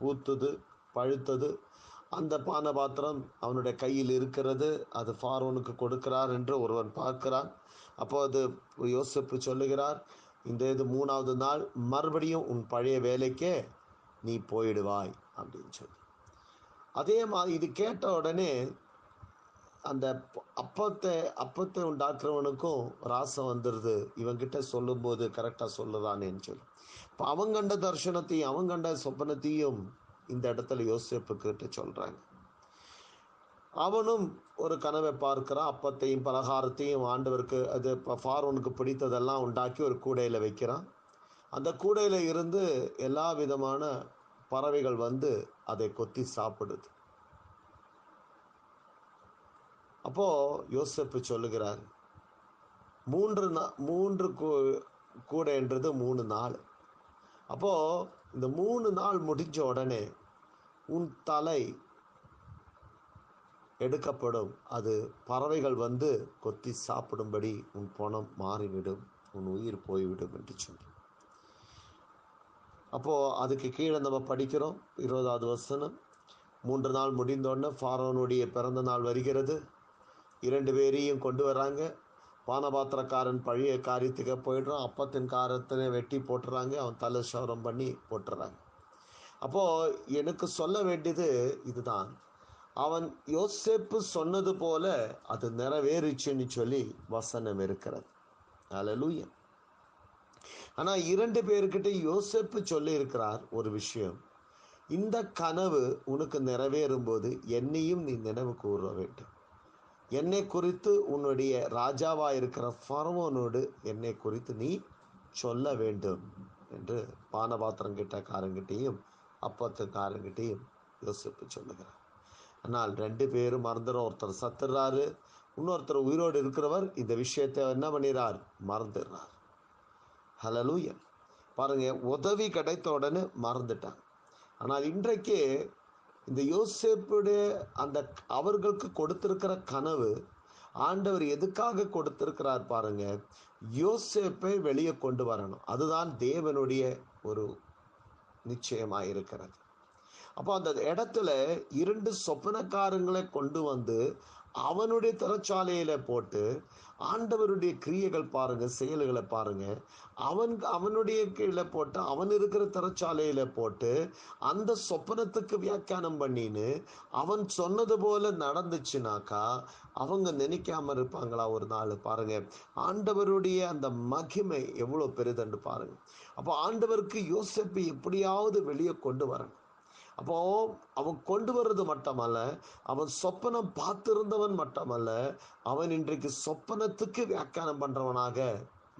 பூத்தது பழுத்தது. அந்த பான பாத்திரம் அவனுடைய கையில் இருக்கிறது. அது ஃபார்வனுக்கு கொடுக்கிறார் என்று ஒருவன் பார்க்கிறான். அப்போ அது யோசிப்பு சொல்லுகிறார் இந்த இது மூணாவது நாள். மறுபடியும் உன் பழைய வேலைக்கே நீ போயிடுவாய் அப்படின்னு சொல்லி. அதே மாதிரி இது கேட்ட உடனே அந்த அப்பத்தை அப்பத்தை உண்டாக்குறவனுக்கும் ராசம் வந்துடுது இவங்கிட்ட சொல்லும்போது கரெக்டாக சொல்லுதானேன்னு சொல்லி. இப்போ அவங்க கண்ட தர்ஷனத்தையும் அவங்க கண்ட சொப்பனத்தையும் இந்த இடத்துல யோசிப்பு கேட்டு சொல்கிறாங்க அவனும் ஒரு கனவை பார்க்குறான். அப்பத்தையும் பலகாரத்தையும் ஆண்டவருக்கு அது ஃபாரோனுக்கு பிடித்ததெல்லாம் உண்டாக்கி ஒரு கூடையில் வைக்கிறான். அந்த கூடையில் இருந்து எல்லா விதமான பறவைகள் வந்து அதை கொத்தி சாப்பிடுது. அப்போ யோசப்பு சொல்லுகிறார் மூன்று மூன்று கூடைன்றது மூணு நாள். அப்போ இந்த மூணு நாள் முடிஞ்ச உடனே உன் தலை எடுக்கப்படும். அது பறவைகள் வந்து கொத்தி சாப்பிடும்படி உன் பணம் மாறிவிடும். உன் உயிர் போய்விடும் என்று சொல்லி. அப்போது அதுக்கு கீழே நம்ம படிக்கிறோம் இருபதாவது வசனம். மூன்று நாள் முடிந்தோடனே ஃபாரோனுடைய பிறந்த நாள் வருகிறது. இரண்டு பேரையும் கொண்டு வராங்க பானபாத்திரக்காரன் பழைய காரியத்துக்கு போயிடுறான். அப்பத்தின் காரத்தினை வெட்டி போட்டுறாங்க. அவன் தலை சவரம் பண்ணி போட்டுறாங்க. அப்போது எனக்கு சொல்ல வேண்டியது இதுதான். அவன் யோசேப்பு சொன்னது போல அது நிறைவேறிச்சுன்னு சொல்லி வசனம் இருக்கிறது. அலலூயா ஆனால் இரண்டு பேர்கிட்ட யோசேப்பு சொல்லியிருக்கிறார் ஒரு விஷயம். இந்த கனவு உனக்கு நிறைவேறும் போது என்னையும் நீ நினைவு கூற வேண்டும். என்னை குறித்து உன்னுடைய ராஜாவா இருக்கிற ஃபர்மோனோடு என்னை குறித்து நீ சொல்ல வேண்டும் என்று பானபாத்திரம் கிட்ட காரங்கிட்டையும் அப்பத்துக்காரங்கிட்டையும் யோசிப்பு சொல்லுகிறார். ஆனால் ரெண்டு பேரும் மறந்துடும் ஒருத்தர் சத்துறாரு இன்னொருத்தர் உயிரோடு இருக்கிறவர். இந்த விஷயத்தை என்ன பண்ணிறார்? மறந்துடுறார். ஹலலூயன் பாருங்க உதவி கிடைத்த உடனே மறந்துட்டாங்க. ஆனால் இன்றைக்கு இந்த யோசேப்புடைய அந்த அவர்களுக்கு கொடுத்திருக்கிற கனவு ஆண்டவர் எதுக்காக கொடுத்திருக்கிறார் பாருங்க? யோசேப்பை வெளியே கொண்டு வரணும். அதுதான் தேவனுடைய ஒரு நிச்சயமாக இருக்கிறது அப்போ அந்த இடத்துல இரண்டு சொப்பனக்காரங்களை கொண்டு வந்து அவனுடைய திறச்சாலையில போட்டு ஆண்டவருடைய கிரியைகள் பாருங்க செயல்களை பாருங்க. அவன் அவனுடைய கீழே போட்டு அவன் இருக்கிற திறச்சாலையில போட்டு அந்த சொப்பனத்துக்கு வியாக்கியானம் பண்ணின்னு அவன் சொன்னது போல நடந்துச்சுனாக்கா அவங்க நினைக்காம இருப்பாங்களா ஒரு நாள்? பாருங்க ஆண்டவருடைய அந்த மகிமை எவ்வளவு பெரிதன்று பாருங்க. அப்போ ஆண்டவருக்கு யோசிப்பை எப்படியாவது வெளியே கொண்டு வரணும். அப்போ அவன் கொண்டு வர்றது மட்டுமல்ல அவன் சொப்பனம் பார்த்திருந்தவன் மட்டுமல்ல அவன் இன்றைக்கு சொப்பனத்துக்கு வியாக்கியானம் பண்றவனாக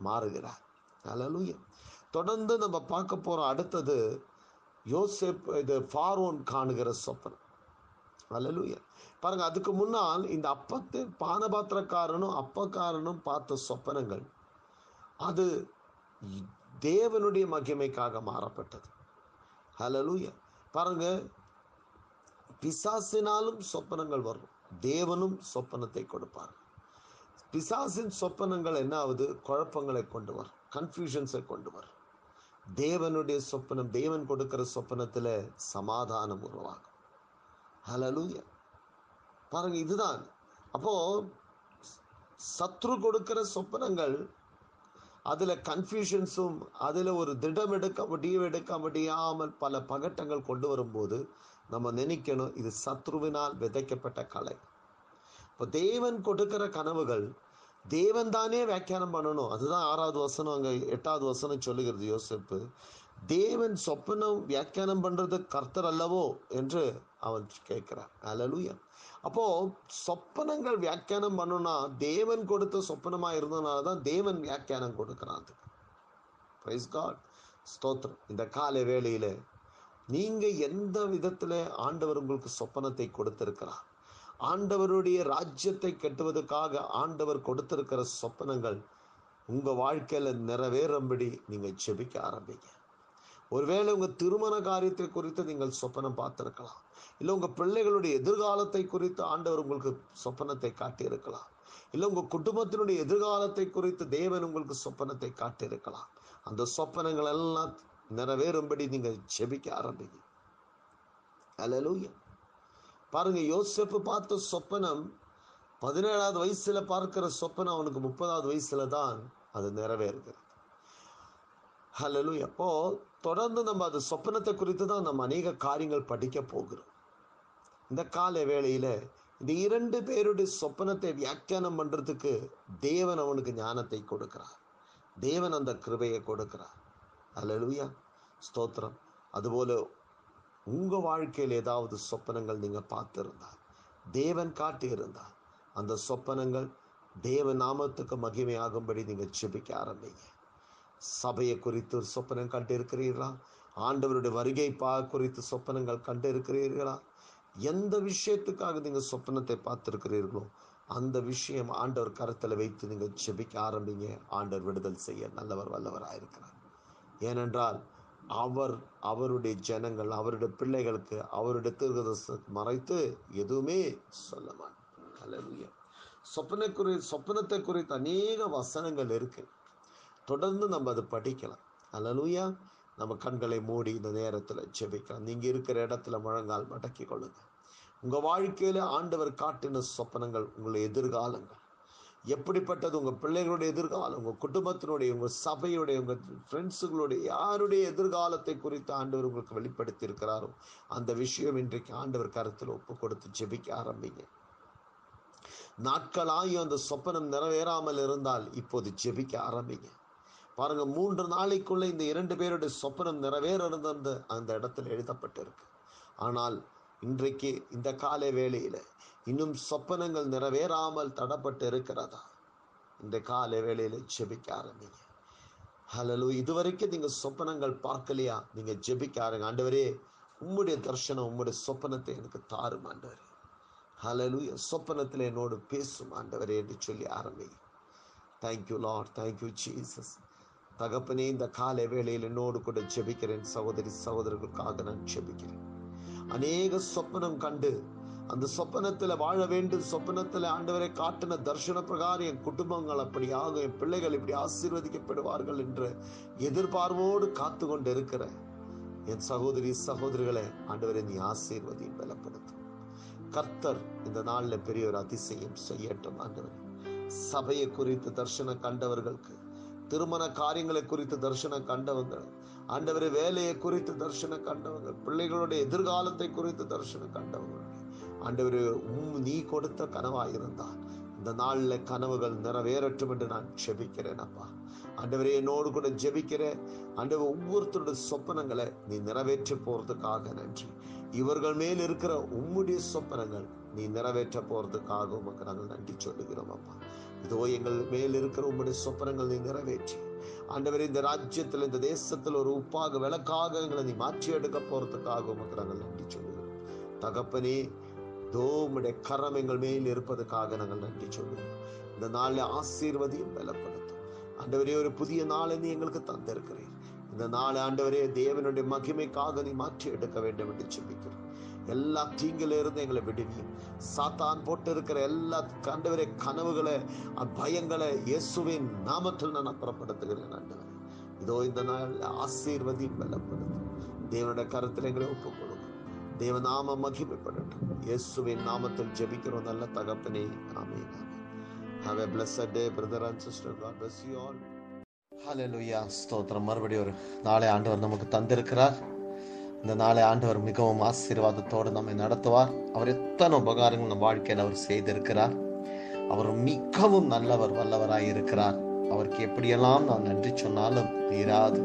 மாறுகிறார் அல்லேலூயா தொடர்ந்து நம்ம பார்க்க போற அடுத்தது யோசேப் இது ஃபாரோன் காணுகிற சொப்பனம். அல்லேலூயா பாருங்க அதுக்கு முன்னால் இந்த அப்பத்து பானபாத்திரக்காரனும் அப்பக்காரனும் பார்த்த சொப்பனங்கள் அது தேவனுடைய மகிமைக்காக மாறப்பட்டது. ஹலலூயா பாருங்க. பிசாசினாலும் சொப்பனங்கள் வரும். தேவனும் சொப்பனத்தை கொடுப்பார். பிசாசின் சொப்பனங்கள் என்ன ஆகுது? குழப்பங்களை கொண்டு வரும். கன்ஃபியூஷன்ஸை கொண்டு வரும். தேவனுடைய சொப்பனம் தேவன் கொடுக்கிற சொப்பனத்தில் சமாதானம் உருவாகும். ஹalleluya பாருங்க இதுதான். அப்போ சத்ரு கொடுக்கிற சொப்பனங்கள் அதுல கன்ஃபியூஷன்ஸும் அதுல ஒரு திடம் எடுக்க முடியும் எடுக்க முடியாமல் பல பகட்டங்கள் கொண்டு வரும்போது நம்ம நினைக்கணும் இது சத்ருவினால் விதைக்கப்பட்ட கலை. இப்போ தேவன் கொடுக்கிற கனவுகள் தேவன் தானே வியாக்கியானம் பண்ணணும். அதுதான் ஆறாவது வசனம் அங்கே எட்டாவது வசனம் சொல்லுகிறது யோசிப்பு. தேவன் சொப்பனம் வியாக்கியானம் பண்றது கர்த்தர் அல்லவோ என்று அவன் கேட்கிறான். அலலுயா அப்போ சொப்பனங்கள் வியாக்கியானம் பண்ணணும்னா தேவன் கொடுத்த சொப்பனமா இருந்ததுனால தான் தேவன் வியாக்கியானம் கொடுக்கிறான் அதுக்கு. பிரைஸ் காட் ஸ்தோத்திரம். இந்த காலை வேளையில நீங்க எந்த விதத்துல ஆண்டவர் உங்களுக்கு சொப்பனத்தை கொடுத்திருக்கிறார்? ஆண்டவருடைய ராஜ்யத்தை கட்டுவதற்காக ஆண்டவர் கொடுத்திருக்கிற சொப்பனங்கள் உங்க வாழ்க்கையில நிறைவேறும்படி நீங்க ஜெபிக்க ஆரம்பிங்க. ஒருவேளை உங்கள் திருமண காரியத்தை குறித்து நீங்கள் சொப்பனம் பார்த்துருக்கலாம். இல்லை உங்கள் பிள்ளைகளுடைய எதிர்காலத்தை குறித்து ஆண்டவர் உங்களுக்கு சொப்பனத்தை காட்டியிருக்கலாம். இல்லை உங்கள் குடும்பத்தினுடைய எதிர்காலத்தை குறித்து தேவன் உங்களுக்கு சொப்பனத்தை காட்டியிருக்கலாம். அந்த சொப்பனங்கள் எல்லாம் நிறைவேறும்படி நீங்கள் ஜெபிக்க ஆரம்பிங்க. அல்லேலூயா பாருங்க யோசிப்பு பார்த்த சொப்பனம் பதினேழாவது வயசுல பார்க்கிற சொப்பனம் அவனுக்கு முப்பதாவது வயசுல தான் அது நிறைவேறுகிறது. ஹலலு எப்போ தொடர்ந்து நம்ம அது சொப்பனத்தை குறித்து தான் நம்ம அநேக காரியங்கள் படிக்க போகிறோம். இந்த கால வேளையில இந்த இரண்டு பேருடைய சொப்பனத்தை வியாக்கியானம் பண்றதுக்கு தேவன் அவனுக்கு ஞானத்தை கொடுக்கிறார். தேவன் அந்த கிருபையை கொடுக்கிறார். அல்லலுயா ஸ்தோத்திரம். அதுபோல் உங்க வாழ்க்கையில் ஏதாவது சொப்பனங்கள் நீங்க பார்த்திருந்தால் தேவன் காட்டியிருந்தால் அந்த சொப்பனங்கள் தேவ நாமத்துக்கு மகிமையாகும்படி நீங்க ஜெபிக்க ஆரம்பிங்க. சபையை குறித்து ஒரு சொப்பனம் கண்டிருக்கிறீர்களா? ஆண்டவருடைய வருகை பா குறித்து சொப்பனங்கள் கண்டு இருக்கிறீர்களா எந்த விஷயத்துக்காக நீங்கள் சொப்பனத்தை பார்த்துருக்கிறீர்களோ அந்த விஷயம் ஆண்டவர் கரத்தில் வைத்து நீங்கள் ஜெபிக்க ஆரம்பிங்க. ஆண்டவர் விடுதல் செய்ய நல்லவர் வல்லவராக இருக்கிறார். ஏனென்றால் அவர் அவருடைய ஜனங்கள் அவருடைய பிள்ளைகளுக்கு அவருடைய தீர்க்கதரிசனத்தை மறைத்து எதுவுமே சொல்ல மாட்டார் சொப்பனை குறி சொப்பனத்தை குறித்து அநேக வசனங்கள் இருக்குது தொடர்ந்து நம்ம அதை படிக்கலாம். அலலூயா நம்ம கண்களை மூடி இந்த நேரத்தில் ஜெபிக்கலாம். நீங்கள் இருக்கிற இடத்துல முழங்கால் மடக்கி கொள்ளுங்கள் உங்கள் வாழ்க்கையில் ஆண்டவர் காட்டின சொப்பனங்கள் உங்களை எதிர்காலங்கள். எப்படிப்பட்டது உங்கள் பிள்ளைகளுடைய எதிர்காலம் உங்கள் குடும்பத்தினுடைய உங்கள் சபையுடைய உங்கள் ஃப்ரெண்ட்ஸுகளுடைய யாருடைய எதிர்காலத்தை குறித்து ஆண்டவர் உங்களுக்கு வெளிப்படுத்தி இருக்கிறாரோ அந்த விஷயம் இன்றைக்கு ஆண்டவர் கருத்தில் ஒப்பு கொடுத்து ஜெபிக்க ஆரம்பிங்க. நாட்களாயும் அந்த சொப்பனம் நிறைவேறாமல் இருந்தால் இப்போது ஜெபிக்க ஆரம்பிங்க. பாருங்க மூன்று நாளைக்குள்ள இந்த இரண்டு பேருடைய சொப்பனம் நிறைவேறது அந்த இடத்துல எழுதப்பட்டிருக்கு. ஆனால் இன்றைக்கு இந்த காலை வேளையில் இன்னும் சொப்பனங்கள் நிறைவேறாமல் தடப்பட்டு இருக்கிறதா? இந்த காலை வேளையில் ஜெபிக்க ஆரம்பிங்க. ஹலலு இதுவரைக்கும் நீங்கள் சொப்பனங்கள் பார்க்கலையா? நீங்கள் ஜெபிக்க ஆரங்க ஆண்டவரே உம்முடைய தர்ஷனம் உம்முடைய சொப்பனத்தை எனக்கு தாரும் ஆண்டவர். ஹலலு சொப்பனத்தில் என்னோடு பேசும் ஆண்டவரே என்று சொல்லி ஆரம்பிங்க. தேங்க்யூ லார்ட் தேங்க்யூ ஜீசஸ் தகப்பனே இந்த காலை வேளையில் என்னோடு கூட ஜெபிக்கிறேன். சகோதரி சகோதரர்களுக்காக நான் ஜெபிக்கிறேன். அநேக சொப்பனம் கண்டு அந்த சொப்பனத்தில் வாழ வேண்டும். சொப்பனத்தில் ஆண்டவரை காட்டின தர்ஷன பிரகாரம் என் குடும்பங்கள் அப்படியாக என் பிள்ளைகள் இப்படி ஆசீர்வதிக்கப்படுவார்கள் என்ற எதிர்பார்வோடு காத்து கொண்டு இருக்கிற என் சகோதரி சகோதரிகளை ஆண்டவரை நீ ஆசீர்வதி பலப்படுத்தும். கர்த்தர் இந்த நாளில் பெரிய ஒரு அதிசயம் செய்யட்டும் ஆண்டவர். சபையை குறித்து தர்ஷனம் கண்டவர்களுக்கு திருமண காரியங்களை குறித்து தரிசனம் கண்டவங்க ஆண்டவரே வேலையை குறித்து தரிசனம் கண்டவங்க பிள்ளைகளுடைய எதிர்காலத்தை குறித்து தரிசனம் கண்டவங்க. ஆண்டவர் உம் நீ கொடுத்த கனவாயிருந்தா இந்த நாளில் கனவுகள் நிறைவேறட்டும் என்று நான் ஜெபிக்கிறேன் அப்பா. ஆண்டவரே என்னோடு கூட ஜெபிக்கிற ஆண்டவர் ஒவ்வொருத்தருடைய சொப்பனங்களை நீ நிறைவேற்றி போறதுக்காக நன்றி. இவர்கள் மேல் இருக்கிற உம்முடைய சொப்பனங்கள் நீ நிறைவேற்ற போறதுக்காக உமக்கு நாங்கள் நன்றி சொல்லுகிறோம் அப்பா. இதோ எங்கள் மேல் இருக்கிற உங்களுடைய சொப்பனங்கள் நீ நிறைவேற்றி. ஆண்டவர் இந்த ராஜ்யத்தில் இந்த தேசத்தில் ஒரு உப்பாக விளக்காக எங்களை நீ மாற்றி எடுக்க போறதுக்காக உமக்கு நாங்கள் நன்றி சொல்லுகிறோம். தகப்பனே இதோ உம்முடைய கரம் எங்கள் மேல் இருப்பதுக்காக நாங்கள் நன்றி சொல்லுகிறோம். இந்த நாளில் ஆசீர்வதியும் பலப்படுத்தும். ஆண்டவரே ஒரு புதிய நாளை நீ எங்களுக்கு தந்திருக்கிறீர். இந்த நாளை ஆண்டவரே தேவனுடைய மகிமைக்காக நீ மாற்றி எடுக்க வேண்டும் என்று சொல்லிக்கிறோம் எல்லா தீங்கில இருந்து எங்களை விடுவியும். சாத்தான் போட்டு இருக்கிற எல்லா கண்டவரை கனவுகளை பயங்களை இயேசுவின் நாமத்தில் நான் அப்புறப்படுத்துகிறேன் ஆண்டவர். இதோ இந்த நாள் ஆசீர்வதியும் பலப்படுத்தும். தேவனுடைய கருத்தில் எங்களை ஒப்புக் தேவநாம நாம மகிமைப்படட்டும். இயேசுவின் நாமத்தில் ஜெபிக்கிறோம். நல்ல தகப்பனே amen amen. Have a blessed day brother and sister God bless you all. ஹalleluya ஸ்தோத்திரம். மறுபடியும் ஒரு நாளை ஆண்டவர் நமக்கு தந்திருக்கிறார். இந்த நாளை ஆண்டவர் மிகவும் ஆசீர்வாதத்தோடு நம்மை நடத்துவார். அவர் எத்தனை உபகாரங்கள் நம் வாழ்க்கையில் அவர் செய்திருக்கிறார். அவர் மிகவும் நல்லவர் வல்லவராய் இருக்கிறார். அவருக்கு எப்படியெல்லாம் நான் நன்றி சொன்னாலும் தீராது.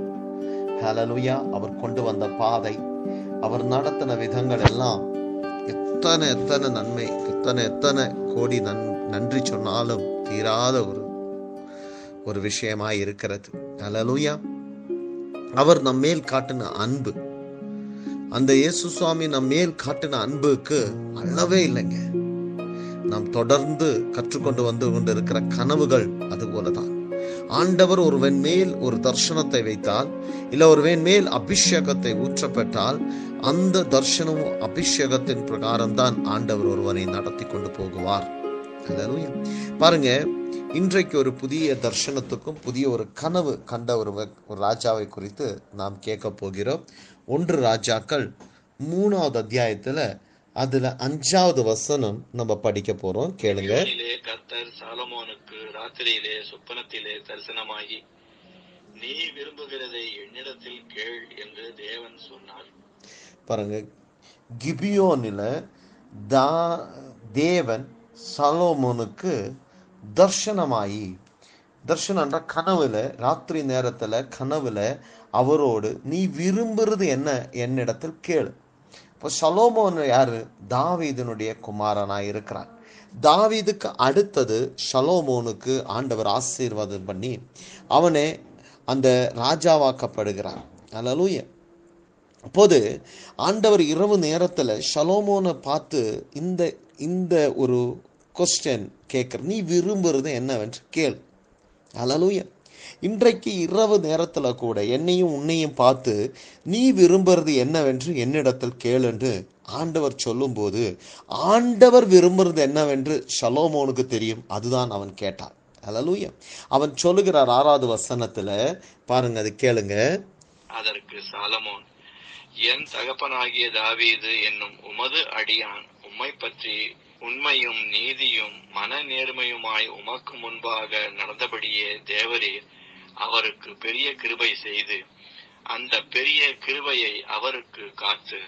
ஹலலுயா அவர் கொண்டு வந்த பாதை அவர் நடத்தின விதங்கள் எல்லாம் எத்தனை எத்தனை நன்மை எத்தனை எத்தனை கோடி நன் நன்றி சொன்னாலும் தீராத ஒரு ஒரு விஷயமாய் இருக்கிறது. ஹலலுயா அவர் நம்மேல் காட்டின அன்பு அந்த இயேசு சுவாமி நம் மேல் காட்டின அன்புக்கு அளவே இல்லைங்க. நாம் தொடர்ந்து கற்றுக்கொண்டு வந்து கொண்டிருக்கிற கனவுகள் அது போலதான். ஆண்டவர் ஒருவன் மேல் ஒரு தர்ஷனத்தை வைத்தால் இல்ல ஒருவன் மேல் அபிஷேகத்தை ஊற்றப்பட்டால் அந்த தர்ஷனமும் அபிஷேகத்தின் பிரகாரம் தான் ஆண்டவர் ஒருவனை நடத்தி கொண்டு போகுவார். பாருங்க இன்றைக்கு ஒரு புதிய தர்ஷனத்துக்கும் புதிய ஒரு கனவு கண்ட ஒரு ராஜாவை குறித்து நாம் கேட்க போகிறோம். ஒன்று ராஜாக்கள் மூணாவது அத்தியாயத்துல அதுல அஞ்சாவது வசனம் நம்ம படிக்க போறோம். கேளுங்க. கர்த்தர் சாலமோனுக்கு ராத்திரியிலே சொப்பனத்திலே தரிசனமாகி நீ விரும்புகிறதை என்னிடத்தில் கேள் என்று தேவன் சொன்னார். பாருங்க. கிபியோனில் தா தேவன் சலோமோனுக்கு தர்ஷனமாயி தர்ஷனன்ற கனவுல ராத்திரி நேரத்துல கனவுல அவரோடு நீ விரும்புறது என்ன என்னிடத்தில் கேளு. இப்போ சலோமோன் யாரு? தாவீதனுடைய குமாரனாய் இருக்கிறான். தாவீதுக்கு அடுத்தது ஷலோமோனுக்கு ஆண்டவர் ஆசீர்வாதம் பண்ணி அவனே அந்த ராஜாவாக்கப்படுகிறான். அலலூய அப்போது ஆண்டவர் இரவு நேரத்தில் ஷலோமோனை பார்த்து இந்த இந்த ஒரு கொஸ்டின் கேட்குற நீ விரும்புறது என்னவென்று கேள். அலலூயன் இன்றைக்கு இரவு நேரத்தில் கூட என்னையும் உன்னையும் பார்த்து நீ விரும்புறது என்னவென்று என்னிடத்தில் கேள் என்று ஆண்டவர் சொல்லும்போது ஆண்டவர் விரும்புறது என்னவென்று ஷலோமோனுக்கு தெரியும். அதுதான் அவன் கேட்டான். அல்லேலூயா அவன் சொல்லுகிறார் ஆறாவது வசனத்துல. பாருங்க அது கேளுங்க. அதற்கு சாலமோன் என் தகப்பனாகிய தாவீது என்னும் உமது அடியான் உம்மை பற்றி உண்மையும் நீதியும் மன நேர்மையுமாய் உமக்கு முன்பாக நடந்தபடியே தேவரீர் அவருக்கு பெரிய கிருபை செய்து அந்த பெரிய கிருபையை அவருக்கு காத்து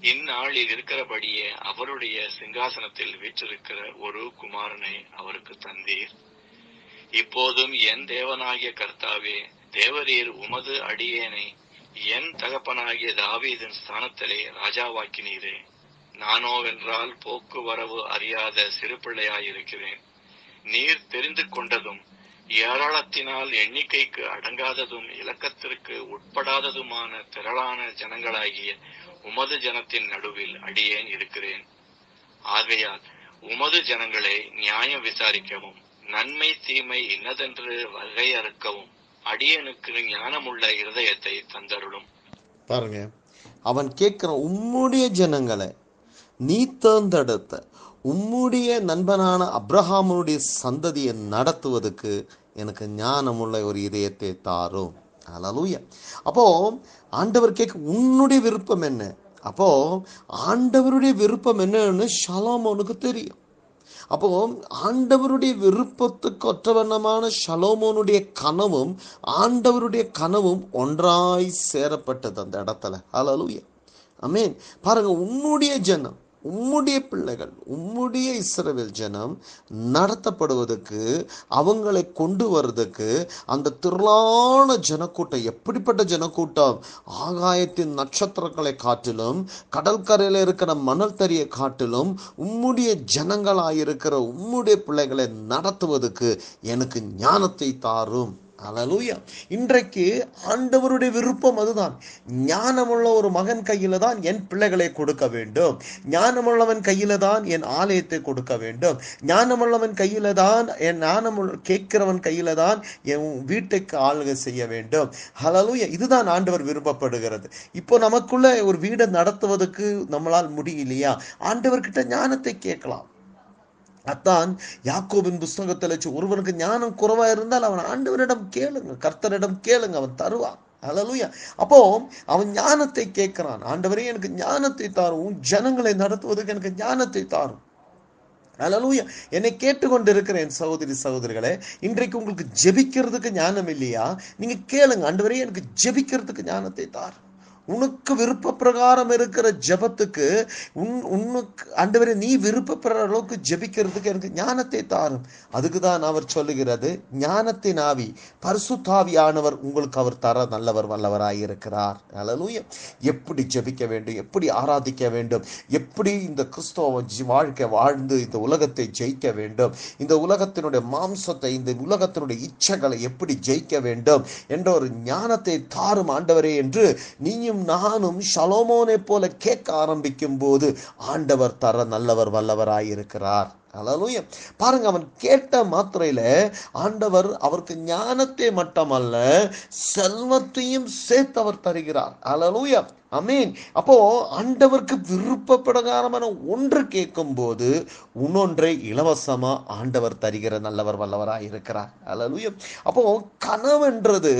இந்நாளில் இருக்கிறபடியே அவருடைய சிங்காசனத்தில் வீற்றிருக்கிற ஒரு குமாரனை அவருக்கு தந்தீர். இப்போதும் என் தேவனாகிய கர்த்தாவே தேவரீர் உமது அடியேனை என் தகப்பனாகிய தாவீதின் ஸ்தானத்திலே ராஜாவாக்கினீரே. நானோவென்றால் போக்குவரவு அறியாத சிறு பிள்ளையாயிருக்கிறேன். நீர் தெரிந்து கொண்டதும் ஏராளத்தினால் எண்ணிக்கைக்கு அடங்காததும் இலக்கத்திற்கு உட்படாததுமான திரளான ஜனங்களாகிய உமது ஜனத்தின் நடுவில் அடியேன் இருக்கிறேன். ஆகையால் உமது ஜனங்களை நியாயம் விசாரிக்கவும் நன்மை தீமை இன்னதென்று வகையறுக்கவும் அடியனுக்கு ஞானமுள்ள இருதயத்தை தந்தருளும். பாருங்க அவன் கேட்கிற உம்முடைய ஜனங்களை நீ தேர்ந்தெடுத்த உம்முடைய நண்பனான அப்ரஹாமனுடைய சந்ததியை நடத்துவதற்கு எனக்கு ஞானமுள்ள ஒரு இதயத்தை தாரும். அலலூயா அப்போ ஆண்டவர் கேட்க உன்னுடைய விருப்பம் என்ன? அப்போ ஆண்டவருடைய விருப்பம் என்னன்னு ஷலோமோனுக்கு தெரியும். அப்போ ஆண்டவருடைய விருப்பத்துக்கு ஒற்றவண்ணமான ஷலோமோனுடைய கனவும் ஆண்டவருடைய கனவும் ஒன்றாய் சேரப்பட்டது அந்த இடத்துல. ஹalleluya. அமேன் பாருங்க உன்னுடைய ஜனம் உம்முடைய பிள்ளைகள் உம்முடைய இஸ்ரவேல் ஜனம் நடத்தப்படுவதற்கு அவங்களை கொண்டு வர்றதுக்கு அந்த திரளான ஜனக்கூட்டம் எப்படிப்பட்ட ஜனக்கூட்டம்? ஆகாயத்தின் நட்சத்திரங்களை காட்டிலும் கடற்கரையில் இருக்கிற மணல் தறியை காட்டிலும் உம்முடைய ஜனங்களாயிருக்கிற உம்முடைய பிள்ளைகளை நடத்துவதற்கு எனக்கு ஞானத்தை தாரும். அலலூயா இன்றைக்கு ஆண்டவருடைய விருப்பம் அதுதான். ஞானமுள்ள ஒரு மகன் கையில தான் என் பிள்ளைகளை கொடுக்க வேண்டும். ஞானமுள்ளவன் கையில தான் என் ஆலயத்தை கொடுக்க வேண்டும். ஞானமுள்ளவன் கையில தான் என் ஞானம் கேட்கிறவன் கையில தான் என் வீட்டுக்கு ஆளுகை செய்ய வேண்டும். அலலூயா இதுதான் ஆண்டவர் விருப்பப்படுகிறது. இப்போ நமக்குள்ள ஒரு வீடை நடத்துவதற்கு நம்மளால் முடியலையா? ஆண்டவர்கிட்ட ஞானத்தை கேட்கலாம். அத்தான் யாக்கோபின் புஸ்தகத்தில் வச்சு ஒருவனுக்கு ஞானம் குறைவா இருந்தால் அவன் ஆண்டவரிடம் கேளுங்க கர்த்தரிடம் கேளுங்க அவன் தருவான். அலலுயா அப்போ அவன் ஞானத்தை கேட்கிறான். ஆண்டவரே எனக்கு ஞானத்தை தாரும். ஜனங்களை நடத்துவதற்கு எனக்கு ஞானத்தை தாரும். அலலூயா என்னை கேட்டுக்கொண்டு இருக்கிறேன் சகோதரி சகோதரிகளே இன்றைக்கு உங்களுக்கு ஜெபிக்கிறதுக்கு ஞானம் இல்லையா? நீங்க கேளுங்க. ஆண்டவரே எனக்கு ஜெபிக்கிறதுக்கு ஞானத்தை தாரும். உனக்கு விருப்ப பிரகாரம் இருக்கிற ஜபத்துக்கு உன் உனக்கு ஆண்டவரே நீ விருப்பப்படுற அளவுக்கு ஜெபிக்கிறதுக்கு எனக்கு ஞானத்தை தாரும். அதுக்கு தான் அவர் சொல்லுகிறது ஞானத்தின் ஆவி பரிசுத்தாவியானவர் உங்களுக்கு அவர் தர நல்லவர் வல்லவராயிருக்கிறார் அலலூய எப்படி ஜெபிக்க வேண்டும் எப்படி ஆராதிக்க வேண்டும் எப்படி இந்த கிறிஸ்தவ ஜி- வாழ்க்கை வாழ்ந்து இந்த உலகத்தை ஜெயிக்க வேண்டும் இந்த உலகத்தினுடைய மாம்சத்தை இந்த உலகத்தினுடைய இச்சைகளை எப்படி ஜெயிக்க வேண்டும் என்ற ஒரு ஞானத்தை தாரும் ஆண்டவரே என்று நீயும் நானும் ஷலோமோனை போல கேட்க ஆரம்பிக்கும் போது ஆண்டவர் தர நல்லவர் வல்லவராயிருக்கிறார். அலலூயம் பாருங்க அவன் கேட்ட மாத்திரையில ஆண்டவர் அவருக்கு ஞானத்தை மட்டுமல்ல செல்வத்தையும் சேர்த்து அவர் தருகிறார். அலலூயம் அமீன் அப்போ ஆண்டவருக்கு விருப்ப பிரகாரமான ஒன்று கேட்கும் போது இன்னொன்றை இலவசமா ஆண்டவர் தருகிற நல்லவர் வல்லவராக இருக்கிறார். அலலுயம் அப்போ கனவுன்றது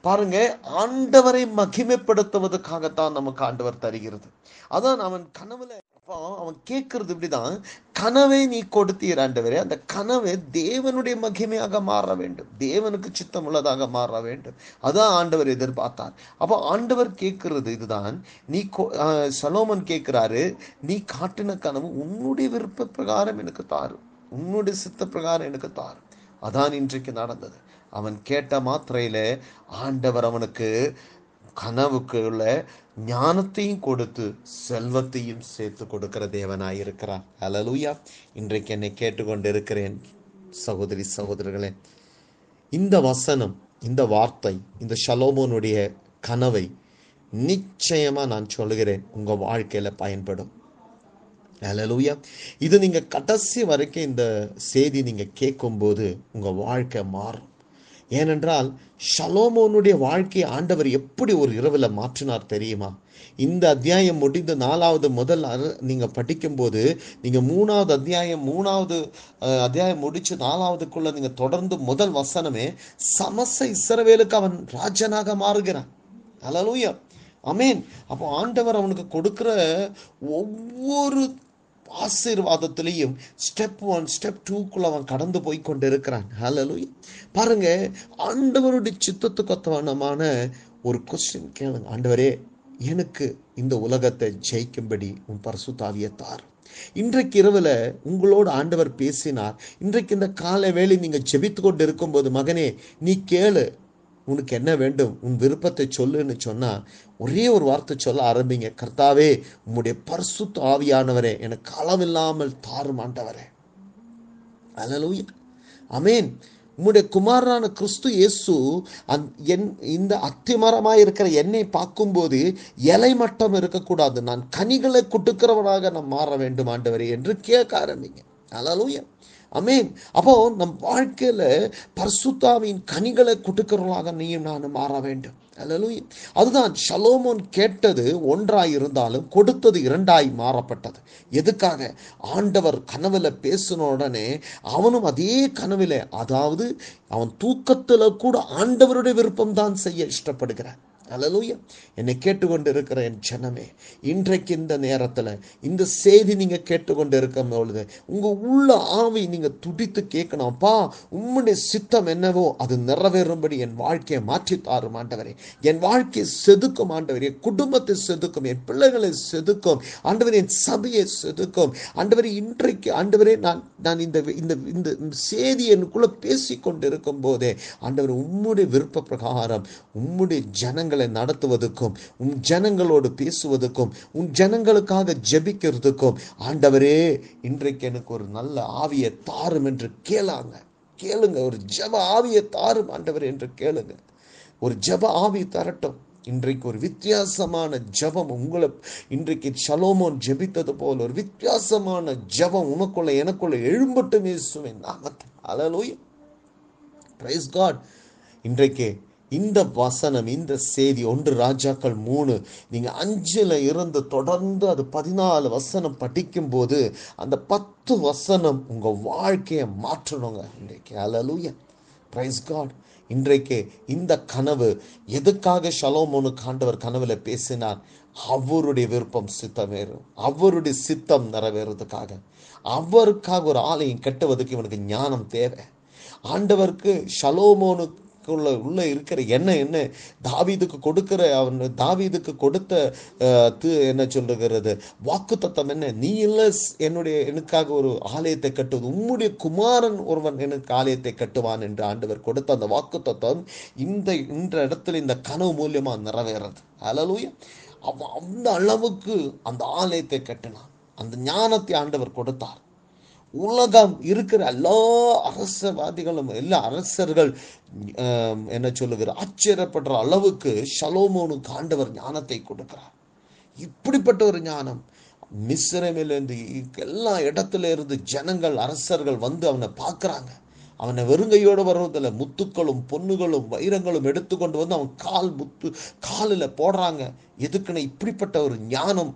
பாருங்க ஆண்டவரை மகிமைப்படுத்துவதற்காகத்தான் நமக்கு ஆண்டவர் தருகிறது. அதான் அவன் கனவுல அப்போ அவன் கேட்கறது இப்படிதான் கனவை நீ கொடுத்தீர் ஆண்டவரே அந்த கனவை தேவனுடைய மகிமையாக மாற வேண்டும். தேவனுக்கு சித்தம் உள்ளதாக மாற வேண்டும். அதான் ஆண்டவர் எதிர்பார்த்தார். அப்போ ஆண்டவர் கேட்கறது இதுதான் நீ சலோமன் கேட்கிறாரு நீ காட்டின கனவு உன்னுடைய விருப்ப பிரகாரம் எனக்கு தாரு உன்னுடைய சித்த பிரகாரம் எனக்கு தாரு அதான் இன்றைக்கு நடந்தது. அவன் கேட்ட மாத்திரையில ஆண்டவர் அவனுக்கு கனவுக்குள்ள ஞானத்தையும் கொடுத்து செல்வத்தையும் சேர்த்து கொடுக்கிற தேவனாய் இருக்கிறார். அலலுயா இன்றைக்கு என்னை கேட்டுக்கொண்டு இருக்கிறேன் சகோதரி சகோதரர்களே இந்த வசனம் இந்த வார்த்தை இந்த ஷலோமோனுடைய கனவை நிச்சயமா நான் சொல்லுகிறேன். உங்க வாழ்க்கையில பயன்படும். ஹalleluya. இது நீங்க கடைசி வரைக்கும் இந்த செய்தி நீங்க கேட்கும்போது உங்க வாழ்க்கை மாறும். ஏனென்றால் ஷலோமோனுடைய வாழ்க்கையை ஆண்டவர் எப்படி ஒரு இரவில் மாற்றினார் தெரியுமா? இந்த அத்தியாயம் முடிந்து நாலாவது முதல் நீங்கள் படிக்கும்போது நீங்கள் மூணாவது அத்தியாயம் மூணாவது அத்தியாயம் முடித்து நாலாவதுக்குள்ளே நீங்கள் தொடர்ந்து முதல் வசனமே சமச இசரவேலுக்கு அவன் ராஜனாக மாறுகிறான். ஹalleluya. அமேன் அப்போ ஆண்டவர் அவனுக்கு கொடுக்குற ஒவ்வொரு ஆசீர்வாதத்திலையும் ஸ்டெப் ஒன் ஸ்டெப் டூக்குள்ள அவன் கடந்து போய் கொண்டு இருக்கிறான் ஹalleluya பாருங்க ஆண்டவருடைய சித்தத்துக்கு ஒத்தவனமான ஒரு கொஸ்டின் கேளுங்க. ஆண்டவரே எனக்கு இந்த உலகத்தை ஜெயிக்கும்படி உன் பரிசுத்தாவியை தார். இன்றைக்கு இரவுல உங்களோடு ஆண்டவர் பேசினார். இன்றைக்கு இந்த காலை வேலை நீங்க ஜெபித்து கொண்டு இருக்கும்போது மகனே நீ கேளு உனக்கு என்ன வேண்டும்? உன் விருப்பத்தை சொல்லுன்னு சொன்னால் ஒரே ஒரு வார்த்தை சொல்ல ஆரம்பிங்க. கர்த்தாவே உம்முடைய பரிசுத்த ஆவியானவரே எனக்கு அளவில்லாமல் தாரும் அலலூயா அமேன் உம்முடைய குமாரனான கிறிஸ்து இயேசு அந் என் இந்த அத்திமரமாக இருக்கிற என்னை பார்க்கும்போது இலை மட்டம் இருக்கக்கூடாது. நான் கனிகளை குட்டுக்கிறவனாக நான் மாற வேண்டும் ஆண்டவரே என்று கேட்க ஆரம்பிங்க. அல்லேலூயா அமேன் அப்போ நம் வாழ்க்கையில் பர்சுத்தாவின் கனிகளை கொடுக்கிறவர்களாக நீயும் நானும் மாற வேண்டும். அல்லேலூயா அதுதான் ஷலோமோன் கேட்டது ஒன்றாய் இருந்தாலும் கொடுத்தது இரண்டாய் மாறப்பட்டது. எதுக்காக? ஆண்டவர் கனவில் பேசின உடனே அவனும் அதே கனவில் அதாவது அவன் தூக்கத்தில் கூட ஆண்டவருடைய விருப்பம் தான் செய்ய இஷ்டப்படுகிறான் அலலூயா என்னை கேட்டுக்கொண்டு இருக்கிற என் ஜனமே இன்றைக்கு இந்த நேரத்தில் இந்த செய்தி நீங்கள் கேட்டுக்கொண்டு இருக்கும் பொழுது உங்கள் உள்ள ஆவி நீங்கள் துடித்து கேட்கணும். அப்பா உம்முடைய சித்தம் என்னவோ அது நிறைவேறும்படி என் வாழ்க்கையை மாற்றி தாரும் ஆண்டவரே. என் வாழ்க்கையை செதுக்கும் ஆண்டவரே. என் குடும்பத்தை செதுக்கும் என் பிள்ளைகளை செதுக்கும் ஆண்டவரே என் சபையை செதுக்கும். ஆண்டவரே இன்றைக்கு ஆண்டவரே நான் நான் இந்த இந்த இந்த செய்தி எனக்குள்ள பேசி கொண்டு இருக்கும் போதே ஆண்டவர் உம்முடைய விருப்ப பிரகாரம் உம்முடைய ஜனங்கள் நடத்துவதற்கும் உன் ஜனங்களோடு பேசுவதற்கும் உன் ஜனங்களுக்காக ஜெபிக்கிறதுக்கும் ஆண்டவரே இன்றைக்கு எனக்கு ஒரு நல்ல ஆவியை தாரும் என்று கேளாங்க. கேளுங்க ஒரு ஜப ஆவியை தாரும் ஆண்டவர் என்று கேளுங்க. ஒரு ஜப ஆவி தரட்டும். இன்றைக்கு ஒரு வித்தியாசமான ஜபம் உங்களை இன்றைக்கு சலோமோன் ஜபித்தது போல ஒரு வித்தியாசமான ஜபம் உனக்குள்ள எனக்குள்ள எழும்பட்டும் இயேசுவின் நாமத்தை அலலூய் பிரைஸ் காட் இன்றைக்கு இந்த வசனம் இந்த செய்தி ஒன்று ராஜாக்கள் மூணு. நீங்கள் அஞ்சில் இருந்து தொடர்ந்து அது பதினாலு வசனம் படிக்கும்போது அந்த பத்து வசனம் உங்கள் வாழ்க்கையை மாற்றணுங்க இன்றைக்கு. அலலூயா பிரைஸ் காட் இன்றைக்கு இந்த கனவு எதுக்காக ஷலோமோனு காண்டவர் கனவுல பேசினார்? அவருடைய விருப்பம் சித்தமேறும். அவருடைய சித்தம் நிறைவேறதுக்காக. அவருக்காக ஒரு ஆலயம் கட்டுவதற்கு இவனுக்கு ஞானம் தேவை. ஆண்டவருக்கு ஷலோமோனு உள்ள உள்ளே இருக்கிற எண்ணம் என்ன தாவீதுக்கு கொடுக்கிற அவன் தாவீதுக்கு கொடுத்த து- என்ன சொல்லுகிறது? வாக்கு தத்தம் என்ன? நீ இல்ல என்னுடைய எனக்காக ஒரு ஆலயத்தை கட்டுவது. உம்முடைய குமாரன் ஒருவன் எனக்கு ஆலயத்தை கட்டுவான் என்று ஆண்டவர் கொடுத்த அந்த வாக்கு தத்தம் இந்த இந்த இடத்துல இந்த கனவு மூலியமா நிறைவேறது. அலலூயா அவ அந்த அளவுக்கு அந்த ஆலயத்தை கட்டினான். அந்த ஞானத்தை ஆண்டவர் கொடுத்தார். உலகம் இருக்கிற எல்லா அரசவாதிகளும் எல்லா அரசர்கள் என்ன சொல்லுகிற ஆச்சரியப்படுற அளவுக்கு ஷலோமோனுக்கு ஆண்டவர் ஞானத்தை கொடுக்கிறார். இப்படிப்பட்ட ஒரு ஞானம் மிஸ்ரமிலிருந்து எல்லா இடத்துல இருந்து ஜனங்கள் அரசர்கள் வந்து அவனை பார்க்குறாங்க. அவனை வெறுங்கையோடு வர்றதில்ல முத்துக்களும் பொன்னுகளும் வைரங்களும் எடுத்துக்கொண்டு வந்து அவன் கால் முத்து காலில் போடுறாங்க. எதுக்குன்னு இப்படிப்பட்ட ஒரு ஞானம்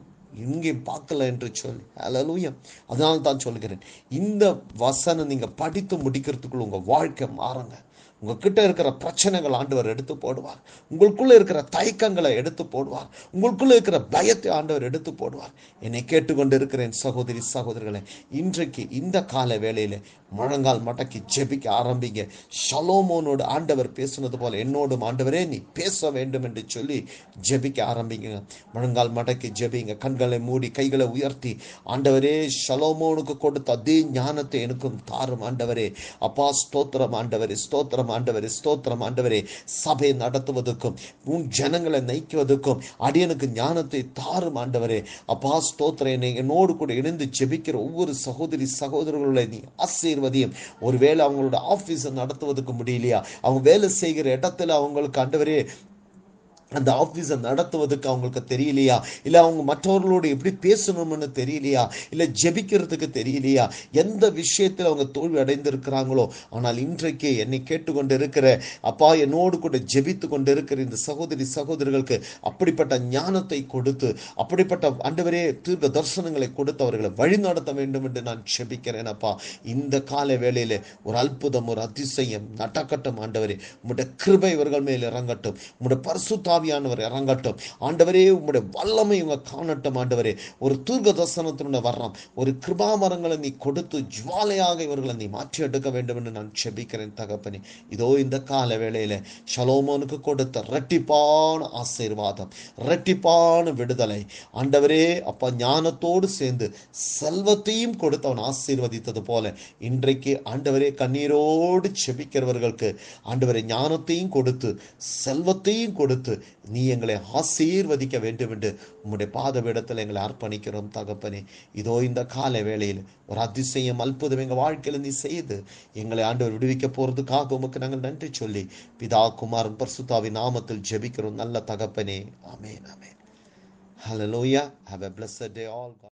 இங்கே பார்க்கல என்று சொல்லி. அலலூயம் அதனால தான் சொல்கிறேன் இந்த வசனம் நீங்கள் படித்து முடிக்கிறதுக்குள்ள உங்கள் வாழ்க்கை மாறுங்க. உங்ககிட்ட இருக்கிற பிரச்சனைகள் ஆண்டவர் எடுத்து போடுவார். உங்களுக்குள்ளே இருக்கிற தயக்கங்களை எடுத்து போடுவார். உங்களுக்குள்ளே இருக்கிற பயத்தை ஆண்டவர் எடுத்து போடுவார். என்னை கேட்டுக்கொண்டு இருக்கிற என் சகோதரி சகோதரிகளே இன்றைக்கு இந்த கால வேளையில் முழங்கால் மடக்கி ஜெபிக்க ஆரம்பிங்க. ஷலோமோனோடு ஆண்டவர் பேசுனது போல என்னோடும் ஆண்டவரே நீ பேச வேண்டும் என்று சொல்லி ஜெபிக்க ஆரம்பிங்க. முழங்கால் மடக்கி ஜெபிங்க. கண்களை மூடி கைகளை உயர்த்தி ஆண்டவரே ஷலோமோனுக்கு கொடுத்த அதே ஞானத்தை எனக்கும் தாரும் ஆண்டவரே. அப்பா ஸ்தோத்திரம் ஆண்டவரே ஸ்தோத்திரம் ஆண்டவரே ஸ்தோத்திரம் ஆண்டவரே சபை நடத்துவதற்கும் உன் ஜனங்களை நைக்குவதற்கும் அடியனுக்கு ஞானத்தை தாரும் ஆண்டவரே அப்பா ஸ்தோத்திரம் என்னை என்னோடு கூட இணைந்து ஜெபிக்கிற ஒவ்வொரு சகோதரி சகோதரர்களை நீ ஆசீர்வதியும் ஒருவேளை அவங்களோட ஆஃபீஸை நடத்துவதற்கு முடியலையா அவங்க வேலை செய்கிற இடத்துல அவங்களுக்கு ஆண்டவரே அந்த ஆஃபீஸை நடத்துவதற்கு அவங்களுக்கு தெரியலையா? இல்லை அவங்க மற்றவர்களோடு எப்படி பேசணும்னு தெரியலையா? இல்லை ஜெபிக்கிறதுக்கு தெரியலையா? எந்த விஷயத்தில் அவங்க தோல்வி அடைந்திருக்கிறாங்களோ ஆனால் இன்றைக்கு என்னை கேட்டுக்கொண்டு இருக்கிற அப்பா என்னோடு கூட ஜெபித்து கொண்டு இருக்கிற இந்த சகோதரி சகோதரர்களுக்கு அப்படிப்பட்ட ஞானத்தை கொடுத்து அப்படிப்பட்ட ஆண்டவரே தீர்க்க தரிசனங்களை கொடுத்து அவர்களை வழி நடத்த வேண்டும் என்று நான் ஜெபிக்கிறேன் அப்பா. இந்த கால வேளையில் ஒரு அற்புதம் ஒரு அதிசயம் நடக்கட்டும் ஆண்டவரே. உங்களுடைய கிருபை இவர்கள் மேல் இறங்கட்டும். உம்முடைய ஆவியானவர் இறங்கட்டும். ஆண்டவரே உங்களுடைய வல்லமை இவங்க காணட்டும் ஆண்டவரே. ஒரு தூர்க்க தரிசனத்தினுடைய வர்றோம் ஒரு கிருபாமரங்களை நீ கொடுத்து ஜுவாலையாக இவர்களை நீ மாற்றி எடுக்க வேண்டும் என்று நான் செபிக்கிறேன் தகப்பனே. இதோ இந்த கால வேளையில ஷலோமோனுக்கு கொடுத்த ரெட்டிப்பான ஆசீர்வாதம் ரெட்டிப்பான விடுதலை. ஆண்டவரே அப்பா ஞானத்தோடு சேர்ந்து செல்வத்தையும் கொடுத்து அவன் ஆசீர்வதித்தது போல இன்றைக்கு ஆண்டவரே கண்ணீரோடு செபிக்கிறவர்களுக்கு ஆண்டவரே ஞானத்தையும் கொடுத்து செல்வத்தையும் கொடுத்து நீ எங்களை ஆசீர்வதிக்க வேண்டும் என்று உம்முடைய பாதவிடத்தில் எங்களை அர்ப்பணிக்கிறோம் தகப்பனே இதோ இந்த கால வேளையில் ஒரு அதிசயம் அற்புதம் எங்கள் வாழ்க்கையில் நீ செய்து எங்களை ஆண்டவர் விடுவிக்க போறதுக்காக உமக்கு நாங்கள் நன்றி சொல்லி பிதா குமாரன் பர்சுத்தாவின் நாமத்தில் ஜெபிக்கிறோம் நல்ல தகப்பனே amen amen Hallelujah. Have a blessed day all.